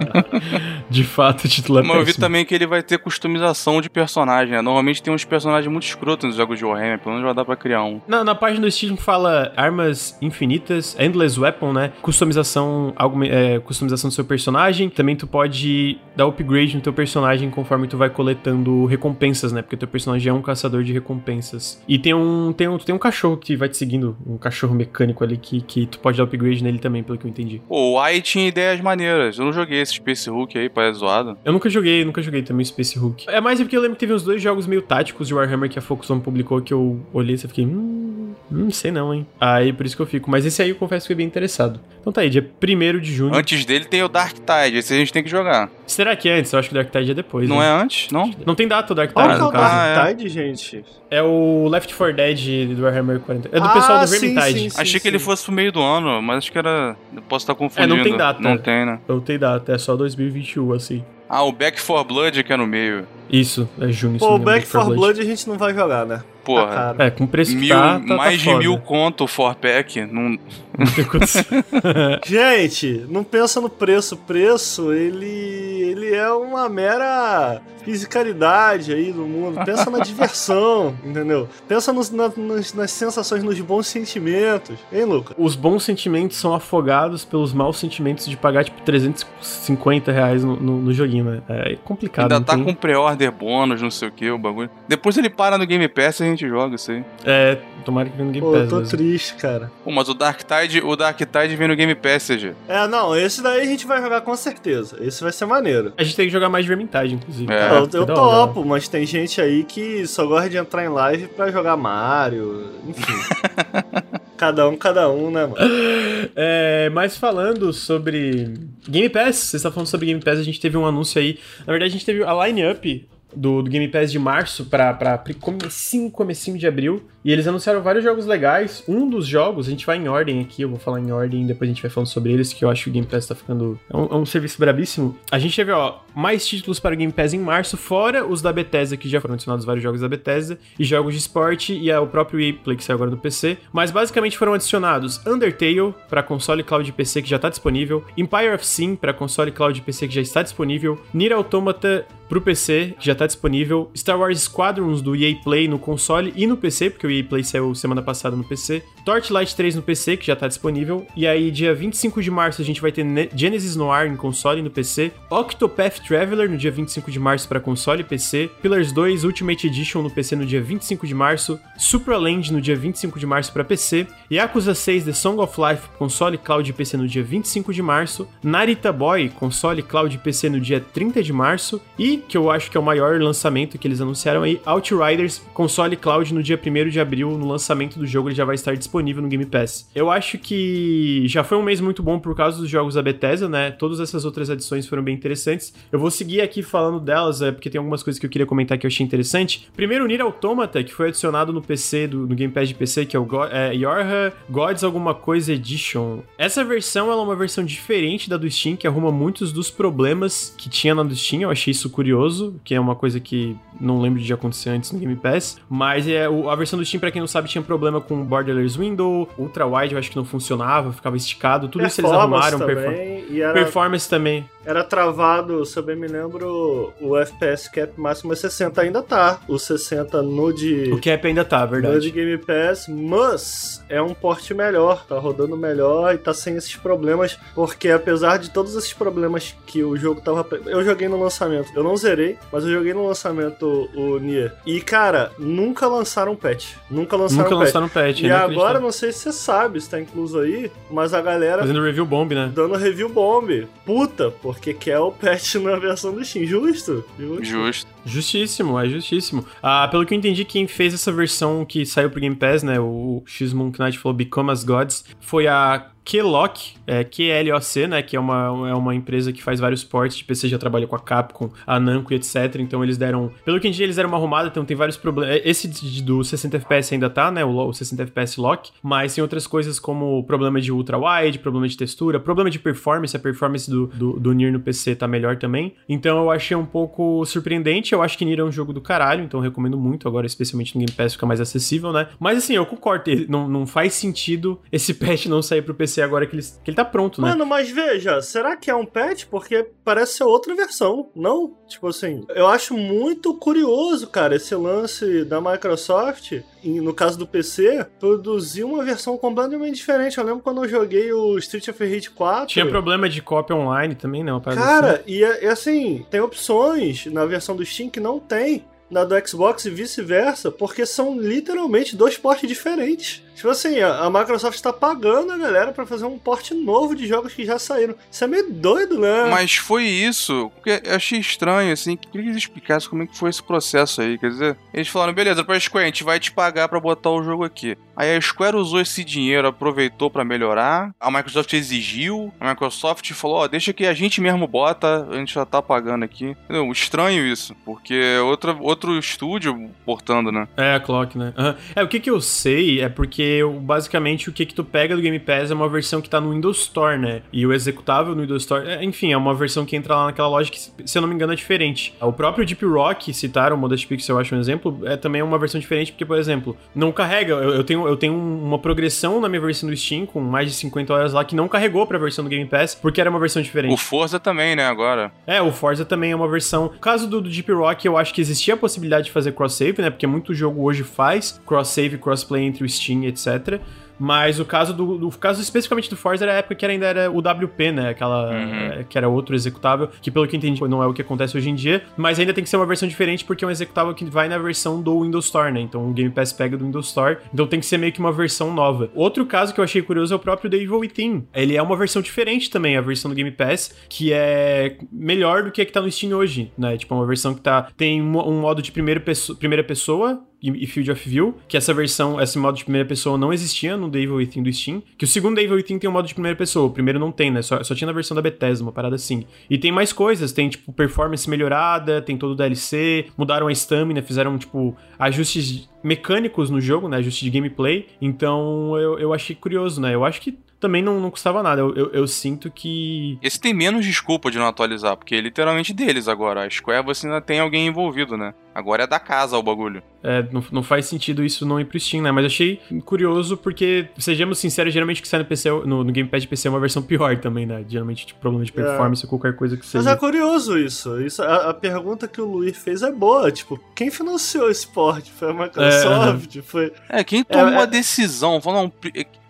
de fato, o título é mas péssimo. eu vi também que ele vai ter customização de personagem. Né? Normalmente tem uns personagens muito escrotos nos jogos de Warhammer, pelo menos vai dar pra criar um. Na, na página do Steam fala armas infinitas, endless weapon, né? Customização, algo, é, customização do seu personagem. Também tu pode dar upgrade no teu personagem conforme tu vai coletando recompensas, né? Porque teu personagem é um caçador de recompensas. E tem um, tem um, tem um cachorro que vai te seguindo, um cachorro mecânico ali que, que tu pode dar upgrade nele também, pelo que eu entendi. Pô, o AI tinha ideias maneiras. Eu não joguei esse Space Hulk aí, parece zoado. Eu nunca joguei, nunca joguei também Space Hulk. É mais porque eu lembro que teve uns dois jogos meio táticos de Warhammer que a Focus Home publicou que eu olhei e fiquei, hum, não sei não, hein. Aí por isso que eu fico. Mas esse aí eu confesso que fui bem interessado. Então tá aí, dia 1 de junho. Antes dele tem o Dark Tide, esse a gente tem que jogar. Será que é antes? Eu acho que o Dark Tide é depois. Não né? é antes? Não? Não tem data o Dark Tide, Qual é no o caso. Dark é. Tide, gente? É o Left 4 Dead do Warhammer 40. É do Ah, pessoal do Vermintide. sim, sim. Achei que ele fosse pro meio do ano, mas acho que era. Eu posso estar confundindo. É, não tem data. Não tem, né? Não tem data, é só 2021, assim. Ah, o Back 4 Blood que é no meio. Isso, é junho. Pô, o Back 4 Blood a gente não vai jogar, né? Porra. Tá caro. É, com preço que Mil, tá, tá, mais tá de foda. mil conto o 4 pack. Não, Não tem. Gente, não pensa no preço. O preço, ele, ele é uma mera fisicalidade aí do mundo. Pensa na diversão, entendeu? Pensa nos- na- nas, nas sensações, nos bons sentimentos. Hein, Luca? Os bons sentimentos são afogados pelos maus sentimentos de pagar, tipo, 350 reais no, no, no joguinho, né? É complicado. ainda tá tem- com pré-order bônus, não sei o que, o bagulho. Depois ele para no Game Pass e a gente joga isso aí. É, tomara que venha no Game Pô, Pass eu tô mesmo. triste, cara. Pô, mas o Dark Tide, o Dark Tide vem no Game Pass, CG. É, não, esse daí a gente vai jogar com certeza. Esse vai ser maneiro. A gente tem que jogar mais de Vermintide, inclusive. É. eu eu hora. topo, mas tem gente aí que só gosta de entrar em live pra jogar Mario, enfim. cada um, cada um, né, mano? É, mas falando sobre Game Pass, você está falando sobre Game Pass, a gente teve um anúncio aí. Na verdade, a gente teve a line-up do, do Game Pass de março pra, pra comecinho, comecinho de abril. E eles anunciaram vários jogos legais. Um dos jogos, a gente vai em ordem aqui, eu vou falar em ordem, depois a gente vai falando sobre eles, que eu acho que o Game Pass tá ficando. É um, é um serviço brabíssimo. A gente teve, ó, mais títulos para o Game Pass em março, fora os da Bethesda, que já foram adicionados vários jogos da Bethesda, e jogos de esporte, e é o próprio EA Play que saiu agora no PC. Mas basicamente foram adicionados Undertale para console cloud e PC que já tá disponível, Empire of Sin para console cloud e PC que já está disponível, Nier Automata pro PC, já tá disponível, Star Wars Squadrons do EA Play no console e no PC, porque o EA Play saiu semana passada no PC, Torchlight 3 no PC, que já tá disponível, e aí dia 25 de março a gente vai ter Ne- Genesis Noir em console e no PC, Octopath Traveler no dia 25 de março para console e PC, Pillars 2 Ultimate Edition no PC no dia 25 de março, Supraland no dia 25 de março para PC, Yakuza 6 The Song of Life console cloud e PC no dia 25 de março, Narita Boy console cloud e PC no dia 30 de março e que eu acho que é o maior lançamento que eles anunciaram aí, Outriders console cloud no dia 1 de abril, no lançamento do jogo ele já vai estar disponível no Game Pass. Eu acho que já foi um mês muito bom por causa dos jogos da Bethesda, né? Todas essas outras adições foram bem interessantes. Eu vou seguir aqui falando delas, é, porque tem algumas coisas que eu queria comentar que eu achei interessante. Primeiro, Nier Automata, que foi adicionado no PC, do, no Game Pass de PC, que é o Go é, Yorha Gods alguma coisa Edition. Essa versão ela é uma versão diferente da do Steam, que arruma muitos dos problemas que tinha na do Steam. Eu achei isso curioso, que é uma coisa que não lembro de acontecer antes no Game Pass. Mas é, a versão do Steam, pra quem não sabe, tinha problema com borderless window, ultra wide, eu acho que não funcionava, ficava esticado. Tudo isso eles arrumaram. Também, era, performance também. Era travado, se eu bem me lembro, o FPS cap máximo é 60, ainda tá. O 60 no de. O cap ainda tá, verdade. No de Game Pass, mas é um porte melhor, tá rodando melhor e tá sem esses problemas, porque apesar de todos esses problemas que o jogo tava. Eu joguei no lançamento, eu não zerei, mas eu joguei no lançamento o Nier. E cara, nunca lançaram patch. Nunca lançaram nunca patch. lançaram patch. E agora, não sei se você sabe, se tá incluso aí, mas a galera. Fazendo review bomb, né? Dando review bomb. Puta, porque quer o patch na versão do Steam. Justo? Justo. Justo. Justíssimo, é justíssimo. Ah, pelo que eu entendi, quem fez essa versão que saiu pro Game Pass, né? O X-Moon Knight falou Become as Gods, foi a Kloc, é, QLOC, né, que é uma, é uma empresa que faz vários ports de PC, já trabalha com a Capcom, a Namco e etc. Então eles deram, pelo que entendi, eles deram uma arrumada, então tem vários problemas. É, esse do 60 FPS ainda tá, né, o, o 60 FPS lock, mas tem outras coisas como problema de ultra wide, problema de textura, problema de performance, a performance do, do, do Nier no PC tá melhor também. Então eu achei um pouco surpreendente, eu acho que Nier é um jogo do caralho, então recomendo muito agora, especialmente no Game Pass fica mais acessível, né? Mas assim, eu concordo, não, não faz sentido esse patch não sair pro PC agora que ele, que ele tá pronto, né? Mano, mas veja, será que é um patch? Porque parece ser outra versão, não? Tipo assim, eu acho muito curioso, cara, esse lance da Microsoft, no caso do PC, produzir uma versão completamente diferente. Eu lembro quando eu joguei o Street of Rage 4. Tinha problema de cópia online também, não? Cara, assim. e, e assim, tem opções na versão do Steam que não tem na do Xbox e vice-versa, porque são literalmente dois portes diferentes. Tipo assim, a Microsoft está pagando a galera para fazer um porte novo de jogos que já saíram. Isso é meio doido, né? Mas foi isso. Porque eu achei estranho, assim. Queria que eles explicassem como é que foi esse processo aí. Quer dizer, eles falaram, beleza, pra Square, a gente vai te pagar para botar o jogo aqui. Aí a Square usou esse dinheiro, aproveitou para melhorar. A Microsoft exigiu. A Microsoft falou, ó, oh, deixa que a gente mesmo bota, a gente já tá pagando aqui. Entendeu? Estranho isso. Porque outra, outro estúdio portando, né? É, a Clock, né? Uhum. É, o que que eu sei é porque basicamente o que que tu pega do Game Pass é uma versão que tá no Windows Store, né? E o executável no Windows Store, é, enfim, é uma versão que entra lá naquela loja que, se eu não me engano, é diferente. O próprio Deep Rock, citaram o Modest Pixel, eu acho um exemplo, é também uma versão diferente, porque, por exemplo, não carrega. Eu, eu, tenho, eu tenho uma progressão na minha versão do Steam com mais de 50 horas lá que não carregou pra versão do Game Pass, porque era uma versão diferente. O Forza também, né, agora? É, o Forza também é uma versão. No caso do, do Deep Rock, eu acho que existia a possibilidade de fazer cross-save, né? Porque muito jogo hoje faz cross-save, crossplay entre o Steam, etc. Mas o caso do, do caso especificamente do Forza era a época que ainda era o WP, né? Aquela uhum. É, que era outro executável, que pelo que eu entendi não é o que acontece hoje em dia, mas ainda tem que ser uma versão diferente porque é um executável que vai na versão do Windows Store, né? Então o Game Pass pega do Windows Store, então tem que ser meio que uma versão nova. Outro caso que eu achei curioso é o próprio The Evil Within. Ele é uma versão diferente também, a versão do Game Pass, que é melhor do que a que tá no Steam hoje, né? Tipo, uma versão que tá tem um modo de primeira pessoa, primeira pessoa e Field of View, que essa versão, esse modo de primeira pessoa não existia no The Evil Within do Steam, que o segundo The Evil Within tem um modo de primeira pessoa, o primeiro não tem, né? Só, só tinha na versão da Bethesda, uma parada assim. E tem mais coisas, tem, tipo, performance melhorada, tem todo o DLC, mudaram a stamina, fizeram, tipo, ajustes mecânicos no jogo, né? Ajustes de gameplay. Então, eu, eu achei curioso, né? Eu acho que também não, não custava nada. Eu, eu, eu, sinto que. Esse tem menos desculpa de não atualizar, porque é literalmente deles agora. A Square você ainda tem alguém envolvido, né? Agora é da casa o bagulho. É, não, não faz sentido isso não ir pro Steam, né? Mas achei curioso porque, sejamos sinceros, geralmente o que sai no PC, no, no Gamepad de PC é uma versão pior também, né? Geralmente, tipo, problema de é. performance é. ou qualquer coisa que seja. Mas é curioso isso. isso a, a, pergunta que o Luiz fez é boa. Tipo, quem financiou esse port? Foi a Microsoft? É, foi... é quem tomou é, a decisão? Falou, não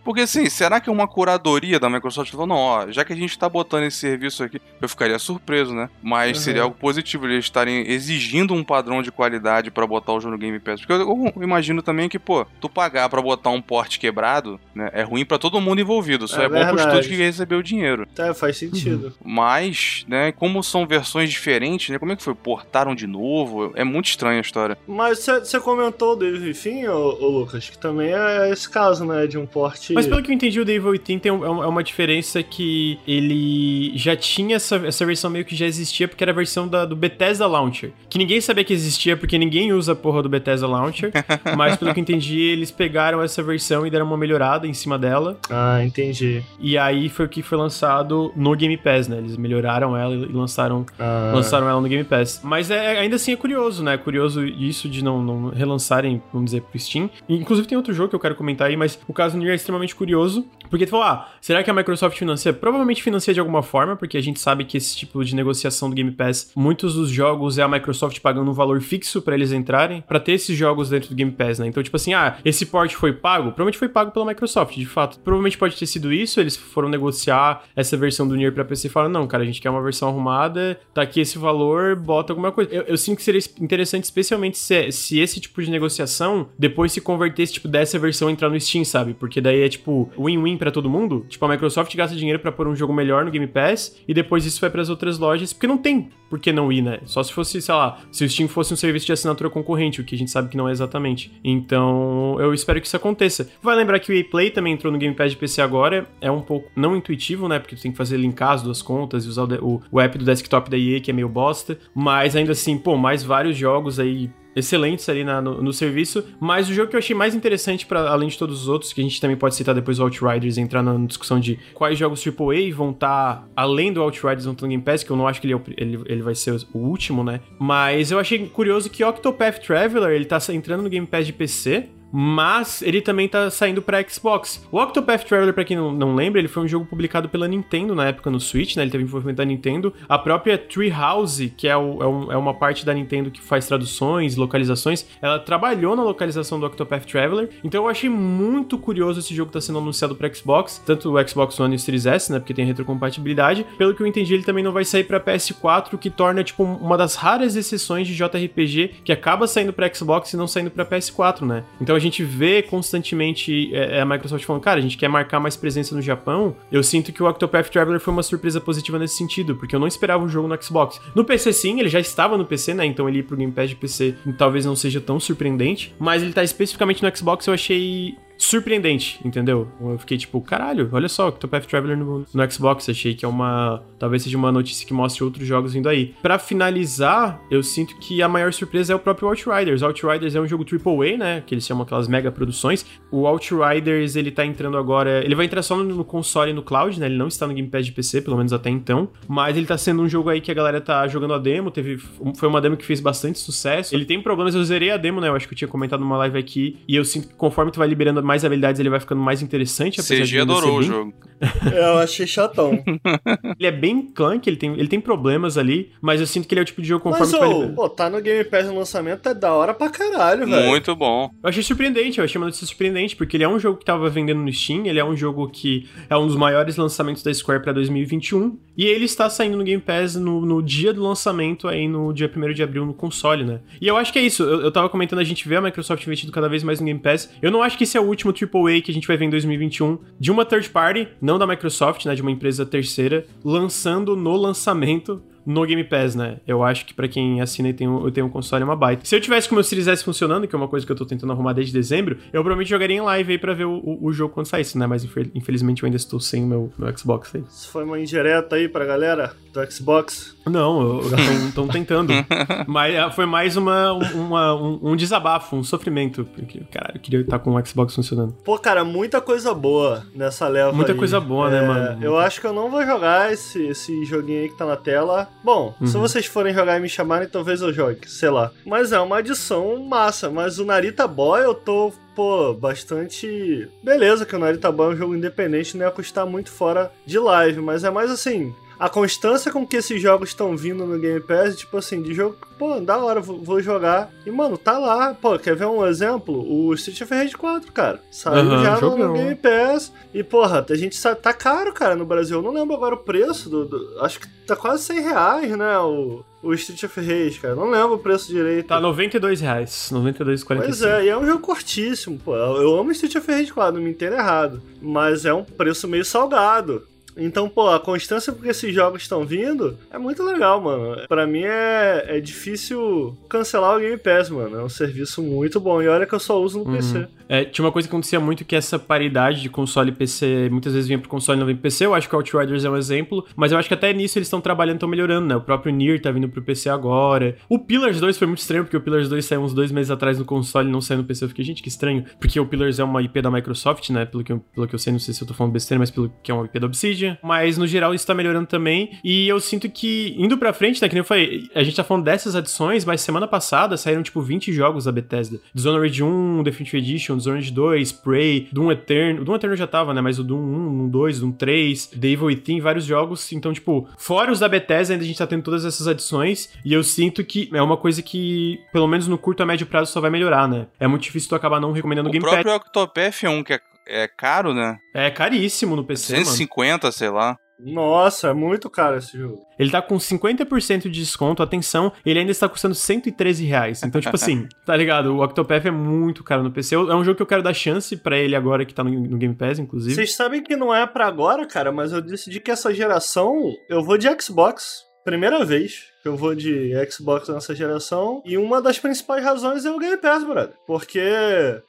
porque assim, será que uma curadoria da Microsoft falou, não, ó, já que a gente tá botando esse serviço aqui, eu ficaria surpreso, né? Mas uhum. seria algo positivo eles estarem exigindo um padrão de qualidade para botar o jogo no Game Pass. Porque eu, eu, imagino também que, pô, tu pagar para botar um porte quebrado, né, é ruim para todo mundo envolvido. Só é, é bom pro estúdio que recebeu o dinheiro. É, faz sentido. Uhum. Mas, né, como são versões diferentes, né, como é que foi? Portaram de novo? É muito estranha a história. Mas você comentou dele, enfim, ô, ô, Lucas, que também é esse caso, né, de um porte Mas pelo que eu entendi, o Devil Within tem é uma diferença que ele já tinha essa, essa versão meio que já existia, porque era a versão da, do Bethesda Launcher. Que ninguém sabia que existia, porque ninguém usa a porra do Bethesda Launcher. mas pelo que eu entendi, eles pegaram essa versão e deram uma melhorada em cima dela. Ah, entendi. E aí foi o que foi lançado no Game Pass, né? Eles melhoraram ela e lançaram, ah. lançaram ela no Game Pass. Mas é, ainda assim é curioso, né? Curioso isso de não, não relançarem, vamos dizer, pro Steam. Inclusive tem outro jogo que eu quero comentar aí, mas o caso do Nier é extremamente curioso. Porque tu falou, ah, será que a Microsoft financia? Provavelmente financia de alguma forma, porque a gente sabe que esse tipo de negociação do Game Pass, muitos dos jogos é a Microsoft pagando um valor fixo para eles entrarem, para ter esses jogos dentro do Game Pass, né? Então, tipo assim, ah, esse port foi pago? Provavelmente foi pago pela Microsoft, de fato. Provavelmente pode ter sido isso, eles foram negociar essa versão do Nier pra PC e falaram, não, cara, a gente quer uma versão arrumada, tá aqui esse valor, bota alguma coisa. Eu, eu sinto que seria interessante, especialmente se, se esse tipo de negociação depois se convertesse, tipo, dessa versão entrar no Steam, sabe? Porque daí é, tipo, win-win para todo mundo. Tipo, a Microsoft gasta dinheiro para pôr um jogo melhor no Game Pass e depois isso vai para as outras lojas, porque não tem por que não ir, né? Só se fosse, sei lá, se o Steam fosse um serviço de assinatura concorrente, o que a gente sabe que não é exatamente. Então, eu espero que isso aconteça. Vai lembrar que o EA Play também entrou no Game Pass de PC agora, é um pouco não intuitivo, né? Porque tu tem que fazer linkar as duas contas e usar o, o app do desktop da EA, que é meio bosta, mas ainda assim, pô, mais vários jogos aí excelentes ali na, no, no, serviço. Mas o jogo que eu achei mais interessante, para além de todos os outros, que a gente também pode citar depois o Outriders, entrar na discussão de quais jogos AAA vão estar, tá, além do Outriders, no Game Pass, que eu não acho que ele, é o, ele, ele vai ser o último, né? Mas eu achei curioso que Octopath Traveler, ele tá entrando no Game Pass de PC, mas ele também tá saindo para Xbox. O Octopath Traveler, para quem não, não, lembra, ele foi um jogo publicado pela Nintendo na época no Switch, né? Ele teve envolvimento da Nintendo. A própria Treehouse, que é, o, é, um, é, uma parte da Nintendo que faz traduções, localizações, ela trabalhou na localização do Octopath Traveler. Então eu achei muito curioso esse jogo tá sendo anunciado para Xbox, tanto o Xbox One e o Series S, né? Porque tem retrocompatibilidade. Pelo que eu entendi, ele também não vai sair para PS4, o que torna tipo uma das raras exceções de JRPG que acaba saindo para Xbox e não saindo para PS4, né? Então a gente vê constantemente é, é, a Microsoft falando, cara, a gente quer marcar mais presença no Japão, eu sinto que o Octopath Traveler foi uma surpresa positiva nesse sentido, porque eu não esperava um jogo no Xbox. No PC sim, ele já estava no PC, né? Então ele ir pro Game Pass de PC talvez não seja tão surpreendente, mas ele tá especificamente no Xbox, eu achei surpreendente, entendeu? Eu fiquei tipo, caralho, olha só, Octopath Traveler no, no Xbox, achei que é uma, talvez seja uma notícia que mostre outros jogos vindo aí. Para finalizar, eu sinto que a maior surpresa é o próprio Outriders. Outriders é um jogo AAA, né, que eles chamam aquelas mega produções. O Outriders, ele tá entrando agora, ele vai entrar só no, console e no cloud, né? Ele não está no Game Pass de PC, pelo menos até então, mas ele tá sendo um jogo aí que a galera tá jogando a demo, teve foi uma demo que fez bastante sucesso. Ele tem problemas, eu zerei a demo, né? Eu acho que eu tinha comentado numa live aqui, e eu sinto que conforme tu vai liberando mais habilidades, ele vai ficando mais interessante. CG adorou o jogo. eu achei chatão. ele é bem clunk, ele tem, ele tem problemas ali, mas eu sinto que ele é o tipo de jogo conforme mas, tu vai Pô, tá no Game Pass no lançamento, é da hora pra caralho, velho. Muito bom. Eu achei surpreendente, eu achei uma notícia surpreendente, porque ele é um jogo que tava vendendo no Steam, ele é um jogo que é um dos maiores lançamentos da Square pra 2021, e ele está saindo no Game Pass no, no dia do lançamento, aí no dia 1 de abril no console, né? E eu acho que é isso, eu, eu tava comentando, a gente vê a Microsoft investindo cada vez mais no Game Pass, eu não acho que esse é o último AAA que a gente vai ver em 2021 de uma third party, não da Microsoft, né, de uma empresa terceira, lançando no lançamento no Game Pass, né? Eu acho que para quem assina e tem um, eu tenho um console é uma baita. Se eu tivesse com o meu Series S funcionando, que é uma coisa que eu tô tentando arrumar desde dezembro, eu provavelmente jogaria em live aí pra ver o, o, o jogo quando saísse, né? Mas infelizmente eu ainda estou sem o meu, meu Xbox aí. Isso foi uma indireta aí pra galera do Xbox? Não, estão tentando. Mas ah, foi mais uma, uma um, um, desabafo, um sofrimento. Porque, caralho, eu queria estar com o Xbox funcionando. Pô, cara, muita coisa boa nessa leva Muita aí. coisa boa, né, é, né, mano? Eu acho que eu não vou jogar esse, esse joguinho aí que tá na tela. Bom, uhum. se vocês forem jogar e me chamarem, talvez eu jogue, sei lá. Mas é uma adição massa. Mas o Narita Boy eu tô pô, bastante. Beleza, que o Narita Boy é um jogo independente, não ia custar muito fora de live, mas é mais assim a constância com que esses jogos estão vindo no Game Pass, tipo assim, de jogo, pô, da hora, vou jogar. E, mano, tá lá. Pô, quer ver um exemplo? O Street of Rage 4, cara. Saiu uhum, já no, no, Game Pass. E, porra, a gente sabe, tá caro, cara, no Brasil. Eu não lembro agora o preço do. do acho que tá quase 100 reais, né? O, o Street of Rage, cara. Não lembro o preço direito. Tá 92 reais. 92,45. Pois é, e é um jogo curtíssimo, pô. Eu amo Street of Rage 4, não me entendo errado. Mas é um preço meio salgado. Então, pô, a constância porque esses jogos estão vindo é muito legal, mano. Para mim é, é difícil cancelar o Game Pass, mano. É um serviço muito bom. E olha que eu só uso no uhum. PC. É, tinha uma coisa que acontecia muito que essa paridade de console e PC muitas vezes vinha pro console e não vem pro PC. Eu acho que o Outriders é um exemplo, mas eu acho que até nisso eles estão trabalhando, estão melhorando, né? O próprio Nier tá vindo pro PC agora. O Pillars 2 foi muito estranho, porque o Pillars 2 saiu uns dois meses atrás no console e não saiu no PC. Eu fiquei, gente, que estranho. Porque o Pillars é uma IP da Microsoft, né? Pelo que eu, pelo que eu sei, não sei se eu tô falando besteira, mas pelo que é uma IP da Obsidian. Mas no geral isso tá melhorando também. E eu sinto que, indo pra frente, né? Que nem eu falei, a gente tá falando dessas adições, mas semana passada saíram tipo 20 jogos da Bethesda: Dishonored 1, Definitive Edition, Dishonored 2, Prey, Doom Eterno. Doom Eterno já tava, né? Mas o Doom 1, Doom 2, Doom 3, The Evil Within, vários jogos. Então, tipo, fora os da Bethesda, ainda a gente tá tendo todas essas adições. E eu sinto que é uma coisa que, pelo menos no curto a médio prazo, só vai melhorar, né? É muito difícil tu acabar não recomendando o Game Pass. O próprio Octopath 1, que é, é caro, né? É caríssimo no PC, 150, mano. sei lá. Nossa, é muito caro esse jogo. Ele tá com 50% de desconto, atenção, ele ainda está custando 113 reais. Então, tipo assim, tá ligado? O Octopath é muito caro no PC. É um jogo que eu quero dar chance para ele agora que tá no, no, Game Pass, inclusive. Vocês sabem que não é para agora, cara, mas eu decidi que essa geração eu vou de Xbox. Primeira vez que eu vou de Xbox nessa geração. E uma das principais razões é o Game Pass, brother. Porque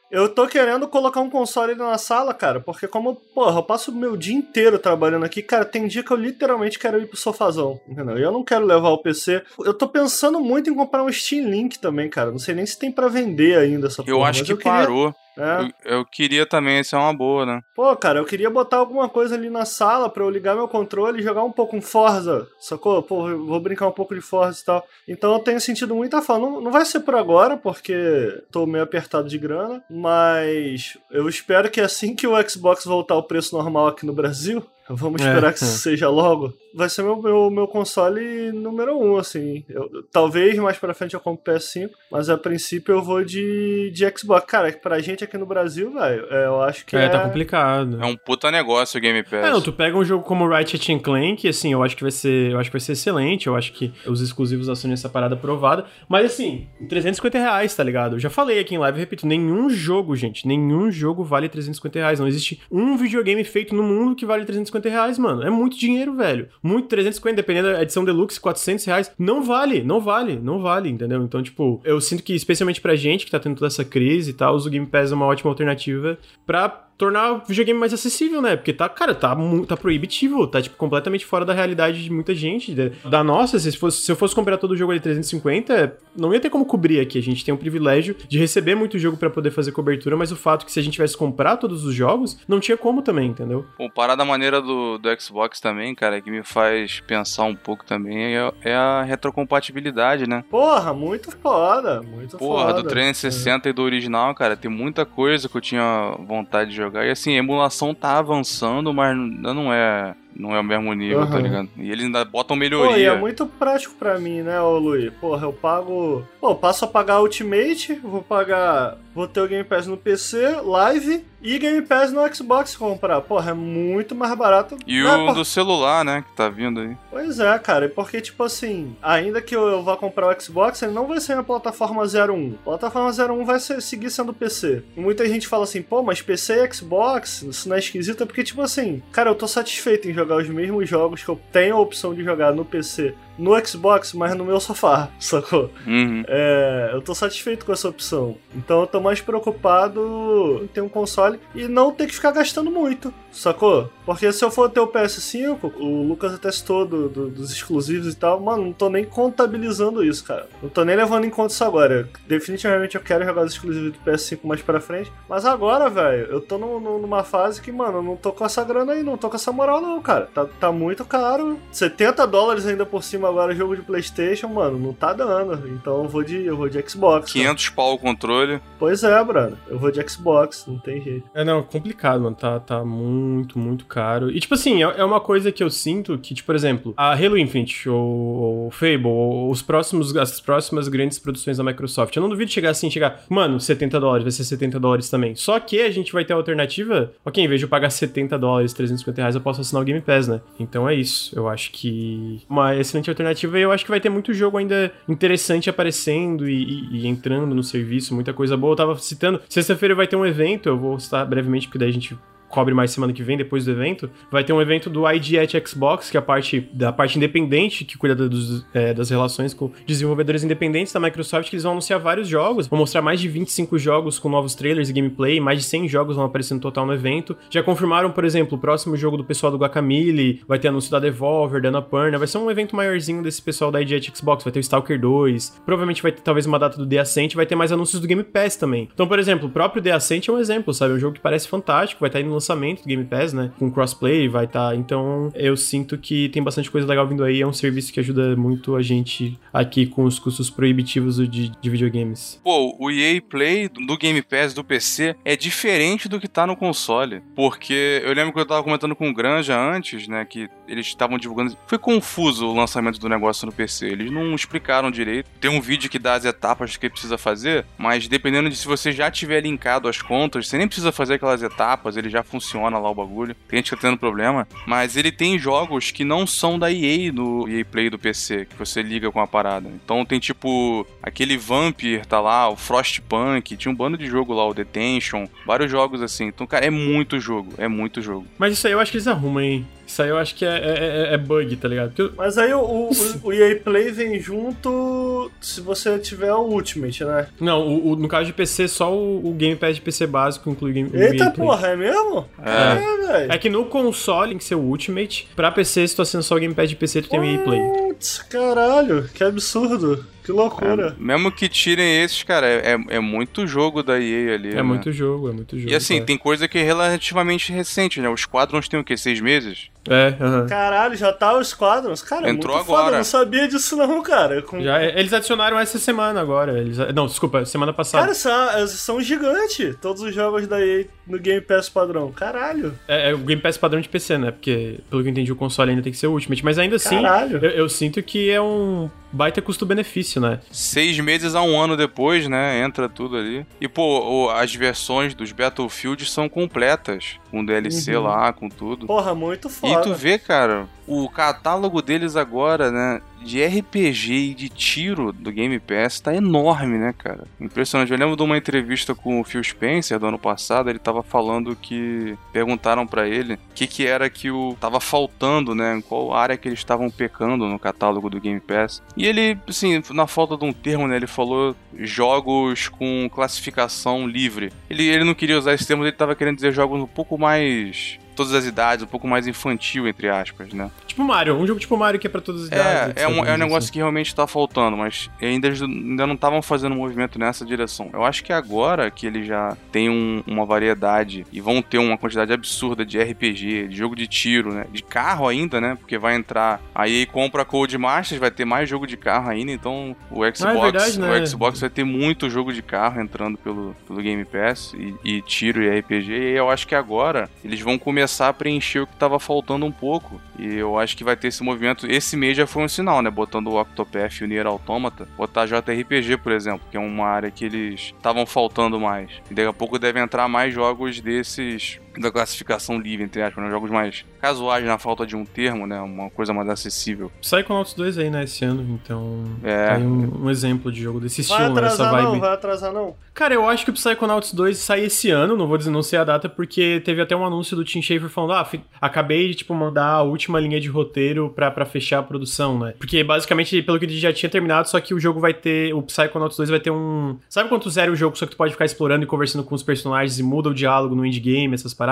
eu tô querendo colocar um console na sala, cara, porque como, porra, eu passo o meu dia inteiro trabalhando aqui, cara, tem dia que eu literalmente quero ir pro sofazão, entendeu? E eu não quero levar o PC. Eu tô pensando muito em comprar um Steam Link também, cara. Não sei nem se tem para vender ainda essa Eu porra, acho que eu parou. É. Eu, eu, queria também, isso é uma boa, né? Pô, cara, eu queria botar alguma coisa ali na sala para eu ligar meu controle e jogar um pouco um Forza, sacou? Pô, vou brincar um pouco de Forza e tal. Então eu tenho sentido muita falta. Não, não vai ser por agora, porque tô meio apertado de grana, mas eu espero que assim que o Xbox voltar ao preço normal aqui no Brasil, Vamos esperar é, que isso seja logo. Vai ser meu, meu, meu console número um, assim. Eu, talvez mais pra frente eu compre PS5, mas a princípio eu vou de, de Xbox. Cara, pra gente aqui no Brasil, velho, é, eu acho que é... É, tá complicado. É um puta negócio o Game Pass. É, não, tu pega um jogo como Ratchet Clank, assim, eu acho que vai ser, eu acho que vai ser excelente, eu acho que os exclusivos da Sony essa parada aprovada, mas assim, 350 reais, tá ligado? Eu já falei aqui em live, repito, nenhum jogo, gente, nenhum jogo vale 350 reais, não existe um videogame feito no mundo que vale 350 350 reais, mano. É muito dinheiro, velho. Muito 350, dependendo da edição deluxe, 400 reais. Não vale, não vale, não vale, entendeu? Então, tipo, eu sinto que, especialmente pra gente que tá tendo toda essa crise e tal, o Game Pass é uma ótima alternativa pra tornar o videogame mais acessível, né? Porque tá, cara, tá, tá proibitivo, tá, tipo, completamente fora da realidade de muita gente. Da nossa, se, fosse, se eu fosse comprar todo o jogo ali 350, não ia ter como cobrir aqui. A gente tem o privilégio de receber muito jogo para poder fazer cobertura, mas o fato é que se a gente tivesse comprar todos os jogos, não tinha como também, entendeu? Bom, parada maneira do, do Xbox também, cara, que me faz pensar um pouco também é, é a retrocompatibilidade, né? Porra, muito foda, muito Porra, foda. Porra, do 360 é. e do original, cara, tem muita coisa que eu tinha vontade de jogar jogar. E assim, a emulação tá avançando, mas não é não é o mesmo nível, uhum. tá ligado? E eles ainda botam melhoria. Pô, e é muito prático pra mim, né, ô Luiz? Porra, eu pago. Pô, eu passo a pagar Ultimate, vou pagar. Vou ter o Game Pass no PC, Live e Game Pass no Xbox comprar. Porra, é muito mais barato. E o por... do celular, né, que tá vindo aí. Pois é, cara, porque, tipo assim, ainda que eu, vá comprar o Xbox, ele não vai ser na plataforma 01. A plataforma 01 vai ser, seguir sendo PC. E muita gente fala assim, pô, mas PC e Xbox, isso não é esquisito, porque, tipo assim, cara, eu tô satisfeito em jogar os mesmos jogos que eu tenho a opção de jogar no PC no Xbox, mas no meu sofá, sacou? Uhum. É, eu tô satisfeito com essa opção. Então eu tô mais preocupado em ter um console e não ter que ficar gastando muito, sacou? Porque se eu for ter o PS5, o Lucas até citou do, do, dos exclusivos e tal, mano, não tô nem contabilizando isso, cara. Não tô nem levando em conta isso agora. Definitivamente eu quero jogar os exclusivos do PS5 mais pra frente. Mas agora, velho, eu tô no, no, numa fase que, mano, eu não tô com essa grana aí, não tô com essa moral, não, cara. Tá, tá muito caro. 70 dólares ainda por cima agora jogo de PlayStation, mano, não tá dando. Então eu vou de, eu vou de Xbox. 500 pau o controle. Pois é, Bruno. Eu vou de Xbox, não tem jeito. É, não, complicado, mano. Tá, tá muito, muito caro. E, tipo assim, é, é uma coisa que eu sinto que, tipo, por exemplo, a Halo Infinite, ou, Fable, ou os próximos, as próximas grandes produções da Microsoft. Eu não duvido chegar assim, chegar, mano, 70 dólares, vai ser 70 dólares também. Só que a gente vai ter a alternativa, ok, em vez de eu pagar 70 dólares, 350 reais, eu posso assinar o Game Pass, né? Então é isso. Eu acho que uma excelente alternativa e eu acho que vai ter muito jogo ainda interessante aparecendo e, e, e entrando no serviço, muita coisa boa. Eu tava citando, sexta-feira vai ter um evento, eu vou citar brevemente, porque daí a gente cobre mais semana que vem, depois do evento, vai ter um evento do ID at Xbox, que é a parte da parte independente que cuida dos, é, das relações com desenvolvedores independentes da Microsoft, que eles vão anunciar vários jogos, vão mostrar mais de 25 jogos com novos trailers e gameplay, mais de 100 jogos vão aparecer no total no evento. Já confirmaram, por exemplo, o próximo jogo do pessoal do Guacamole, vai ter anúncio da Devolver, da Annapurna, vai ser um evento maiorzinho desse pessoal da ID at Xbox, vai ter o Stalker 2, provavelmente vai ter talvez uma data do The Ascent, vai ter mais anúncios do Game Pass também. Então, por exemplo, o próprio The Ascent é um exemplo, sabe? É um jogo que parece fantástico, vai estar aí no lançamento do Game Pass, né? Com crossplay, vai estar. Então, eu sinto que tem bastante coisa legal vindo aí. É um serviço que ajuda muito a gente aqui com os custos proibitivos de, de videogames. Pô, o EA Play do Game Pass do PC é diferente do que tá no console. Porque eu lembro que eu tava comentando com o Granja antes, né? Que eles estavam divulgando. Foi confuso o lançamento do negócio no PC. Eles não explicaram direito. Tem um vídeo que dá as etapas que precisa fazer, mas dependendo de se você já tiver linkado as contas, você nem precisa fazer aquelas etapas, ele já funciona lá o bagulho. Tem gente que tá tendo problema. Mas ele tem jogos que não são da EA no EA Play do PC, que você liga com a parada. Então tem tipo aquele Vampire tá lá, o Frostpunk, tinha um bando de jogo lá, o Detention, vários jogos assim. Então, cara, é muito jogo, é muito jogo. Mas isso aí eu acho que eles arrumam, hein? Isso aí eu acho que é, é, é bug, tá ligado? Porque... Mas aí o, o, o, EA Play vem junto se você tiver o Ultimate, né? Não, o, o no caso de PC, só o, Game Pass de PC básico inclui o Game Eita porra, é mesmo? É, é, é, que no console tem que ser o Ultimate. Pra PC, se tu assina só o Game Pass de PC, tu tem o EA Play. Putz, caralho, que absurdo. Que loucura. É, mesmo que tirem esses, cara, é, é muito jogo da EA ali. É né? muito jogo, é muito jogo. E assim, cara. tem coisa que é relativamente recente, né? Os Squadrons tem o quê? Seis meses? É, aham. Uh -huh. Caralho, já tá os Squadrons? Cara, Entrou agora. Foda, eu não sabia disso não, cara. Com... Já, eles adicionaram essa semana agora. Eles, não, desculpa, semana passada. Cara, são, são gigantes. Todos os jogos da EA no Game Pass padrão. Caralho. É, é, o Game Pass padrão de PC, né? Porque, pelo que eu entendi, o console ainda tem que ser o Ultimate. Mas ainda assim, eu, eu sinto que é um baita custo-benefício, né? Seis meses a um ano depois, né? Entra tudo ali. E, pô, as versões dos Battlefield são completas. Com DLC uhum. lá, com tudo. Porra, muito foda. E tu vê, cara, o catálogo deles agora, né? De RPG e de tiro do Game Pass tá enorme, né, cara? Impressionante. Eu lembro de uma entrevista com o Phil Spencer do ano passado, ele tava falando que perguntaram para ele o que que era que o tava faltando, né? Qual área que eles estavam pecando no catálogo do Game Pass. E ele, assim, na falta de um termo, né, ele falou jogos com classificação livre. Ele, ele não queria usar esse termo, ele tava querendo dizer jogos um pouco mais mais todas as idades, um pouco mais infantil, entre aspas, né? Tipo Mario, um jogo tipo Mario que é pra todas as idades. É, é um, é um negócio assim. que realmente tá faltando, mas ainda, ainda não estavam fazendo um movimento nessa direção. Eu acho que agora que eles já têm um, uma variedade e vão ter uma quantidade absurda de RPG, de jogo de tiro, né? De carro ainda, né? Porque vai entrar. Aí compra a Code Masters, vai ter mais jogo de carro ainda, então o Xbox, ah, é verdade, né? o Xbox vai ter muito jogo de carro entrando pelo, pelo Game Pass e, e tiro e RPG. E eu acho que agora eles vão começar começar a preencher o que estava faltando um pouco. E eu acho que vai ter esse movimento. Esse mês já foi um sinal, né? Botando o Octopath e o Nier Automata. Botar JRPG, por exemplo, que é uma área que eles estavam faltando mais. E daqui a pouco devem entrar mais jogos desses da classificação livre, entre aspas, né? jogos mais casuais na falta de um termo, né? Uma coisa mais acessível. Psychonauts 2 aí, né, esse ano, então é. tem um, um, exemplo de jogo desse estilo, vai atrasar essa vibe. Não, vai atrasar não. Cara, eu acho que o Psychonauts 2 sai esse ano, não vou sei a data, porque teve até um anúncio do Tim Schafer falando, ah, acabei de, tipo, mandar a última linha de roteiro pra, pra fechar a produção, né? Porque, basicamente, pelo que ele já tinha terminado, só que o jogo vai ter, o Psychonauts 2 vai ter um... Sabe quando tu zera o jogo, só que tu pode ficar explorando e conversando com os personagens e muda o diálogo no endgame, essas paradas?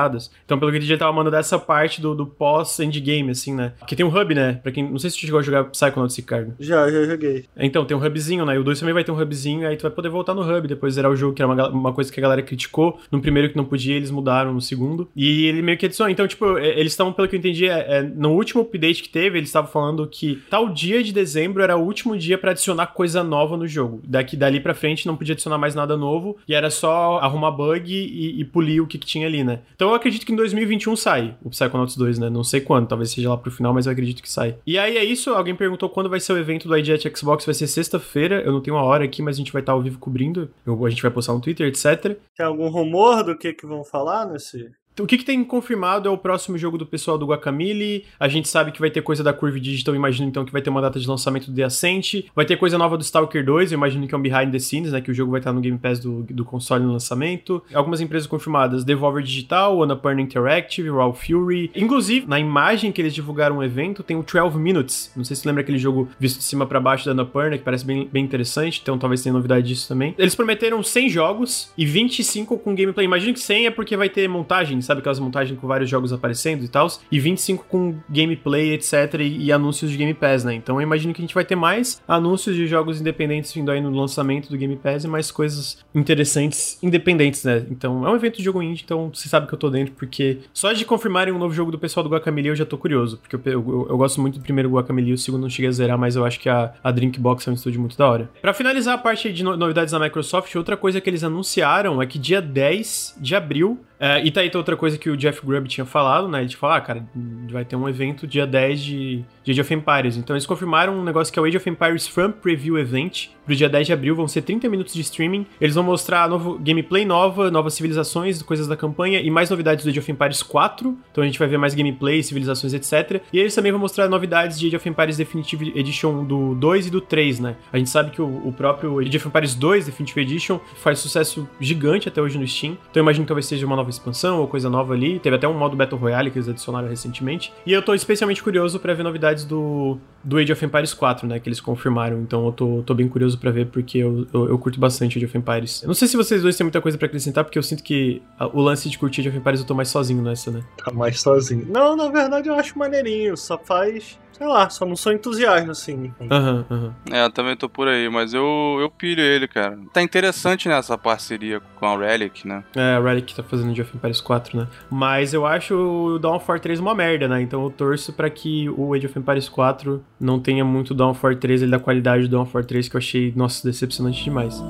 Então, pelo que ele já tava mandando dessa parte do, do pós-endgame, assim, né? Que tem um hub, né? Pra quem... Não sei se tu chegou a jogar Psychonauts, Ricardo. Já, já joguei. Então, tem um hubzinho, né? E o 2 também vai ter um hubzinho, aí tu vai poder voltar no hub, depois zerar o jogo, que era uma, uma coisa que a galera criticou. No primeiro que não podia, eles mudaram no segundo. E ele meio que adicionou. Então, tipo, eles estão, pelo que eu entendi, é, é, no último update que teve, eles estavam falando que tal dia de dezembro era o último dia para adicionar coisa nova no jogo. Daqui dali pra frente não podia adicionar mais nada novo. E era só arrumar bug e, e polir o que, que tinha ali, né? Então eu acredito que em 2021 sai o Psychonauts 2, né? Não sei quando, talvez seja lá pro final, mas eu acredito que sai. E aí é isso, alguém perguntou quando vai ser o evento do ID Xbox, vai ser sexta-feira, eu não tenho uma hora aqui, mas a gente vai estar ao vivo cobrindo, eu, a gente vai postar no Twitter, etc. Tem algum rumor do que que vão falar nesse o que, que tem confirmado é o próximo jogo do pessoal do Guacamole. A gente sabe que vai ter coisa da Curve Digital, imagino então que vai ter uma data de lançamento do The Ascent. Vai ter coisa nova do Stalker 2, eu imagino que é um behind the scenes, né? Que o jogo vai estar no Game Pass do, do console no lançamento. Algumas empresas confirmadas: Devolver Digital, Annapurna Interactive, Raw Fury. Inclusive, na imagem que eles divulgaram o evento, tem o 12 Minutes. Não sei se lembra aquele jogo visto de cima para baixo da Annapurna, que parece bem, bem interessante, então talvez tenha novidade disso também. Eles prometeram 100 jogos e 25 com gameplay. Imagino que 100 é porque vai ter montagem, sabe? Aquelas montagens com vários jogos aparecendo e tal. E 25 com gameplay, etc. E, e, anúncios de Game Pass, né? Então eu imagino que a gente vai ter mais anúncios de jogos independentes vindo aí no lançamento do Game Pass e mais coisas interessantes independentes, né? Então é um evento de jogo indie, então você sabe que eu tô dentro, porque só de confirmarem um novo jogo do pessoal do Guacamelee eu já tô curioso. Porque eu, eu, eu gosto muito do primeiro Guacamelee, o segundo não cheguei a zerar, mas eu acho que a, a Drinkbox é um estúdio muito da hora. Para finalizar a parte de novidades da Microsoft, outra coisa que eles anunciaram é que dia 10 de abril é, e tá aí outra coisa que o Jeff Grubb tinha falado, né? De falar, ah, cara, vai ter um evento dia 10 de, de Age of Empires. Então eles confirmaram um negócio que é o Age of Empires Fan Preview Event. Pro dia 10 de abril vão ser 30 minutos de streaming. Eles vão mostrar novo gameplay nova, novas civilizações, coisas da campanha e mais novidades do Age of Empires 4. Então a gente vai ver mais gameplay, civilizações, etc. E eles também vão mostrar novidades de Age of Empires Definitive Edition do 2 e do 3, né? A gente sabe que o, o próprio Age of Empires 2 Definitive Edition faz sucesso gigante até hoje no Steam. Então eu imagino que talvez seja uma nova expansão ou coisa nova ali. Teve até um modo Battle Royale que eles adicionaram recentemente. E eu tô especialmente curioso para ver novidades do, do Age of Empires 4, né? Que eles confirmaram. Então eu tô, tô bem curioso para ver porque eu, eu, eu, curto bastante Age of Empires. Eu não sei se vocês dois têm muita coisa para acrescentar, porque eu sinto que a, o lance de curtir Age of Empires eu tô mais sozinho nessa, né? Tá mais sozinho. Não, na verdade eu acho maneirinho. Só faz sei lá, só não sou entusiasta, assim. Aham, uhum, uhum. É, eu também tô por aí, mas eu, eu pilho ele, cara. Tá interessante nessa parceria com a Relic, né? É, a Relic tá fazendo Age of Empires 4, né? Mas eu acho o Dawn of War 3 uma merda, né? Então eu torço pra que o Age of Empires 4 não tenha muito Dawn of War 3, ele da qualidade do Dawn of War 3, que eu achei, nossa, decepcionante demais.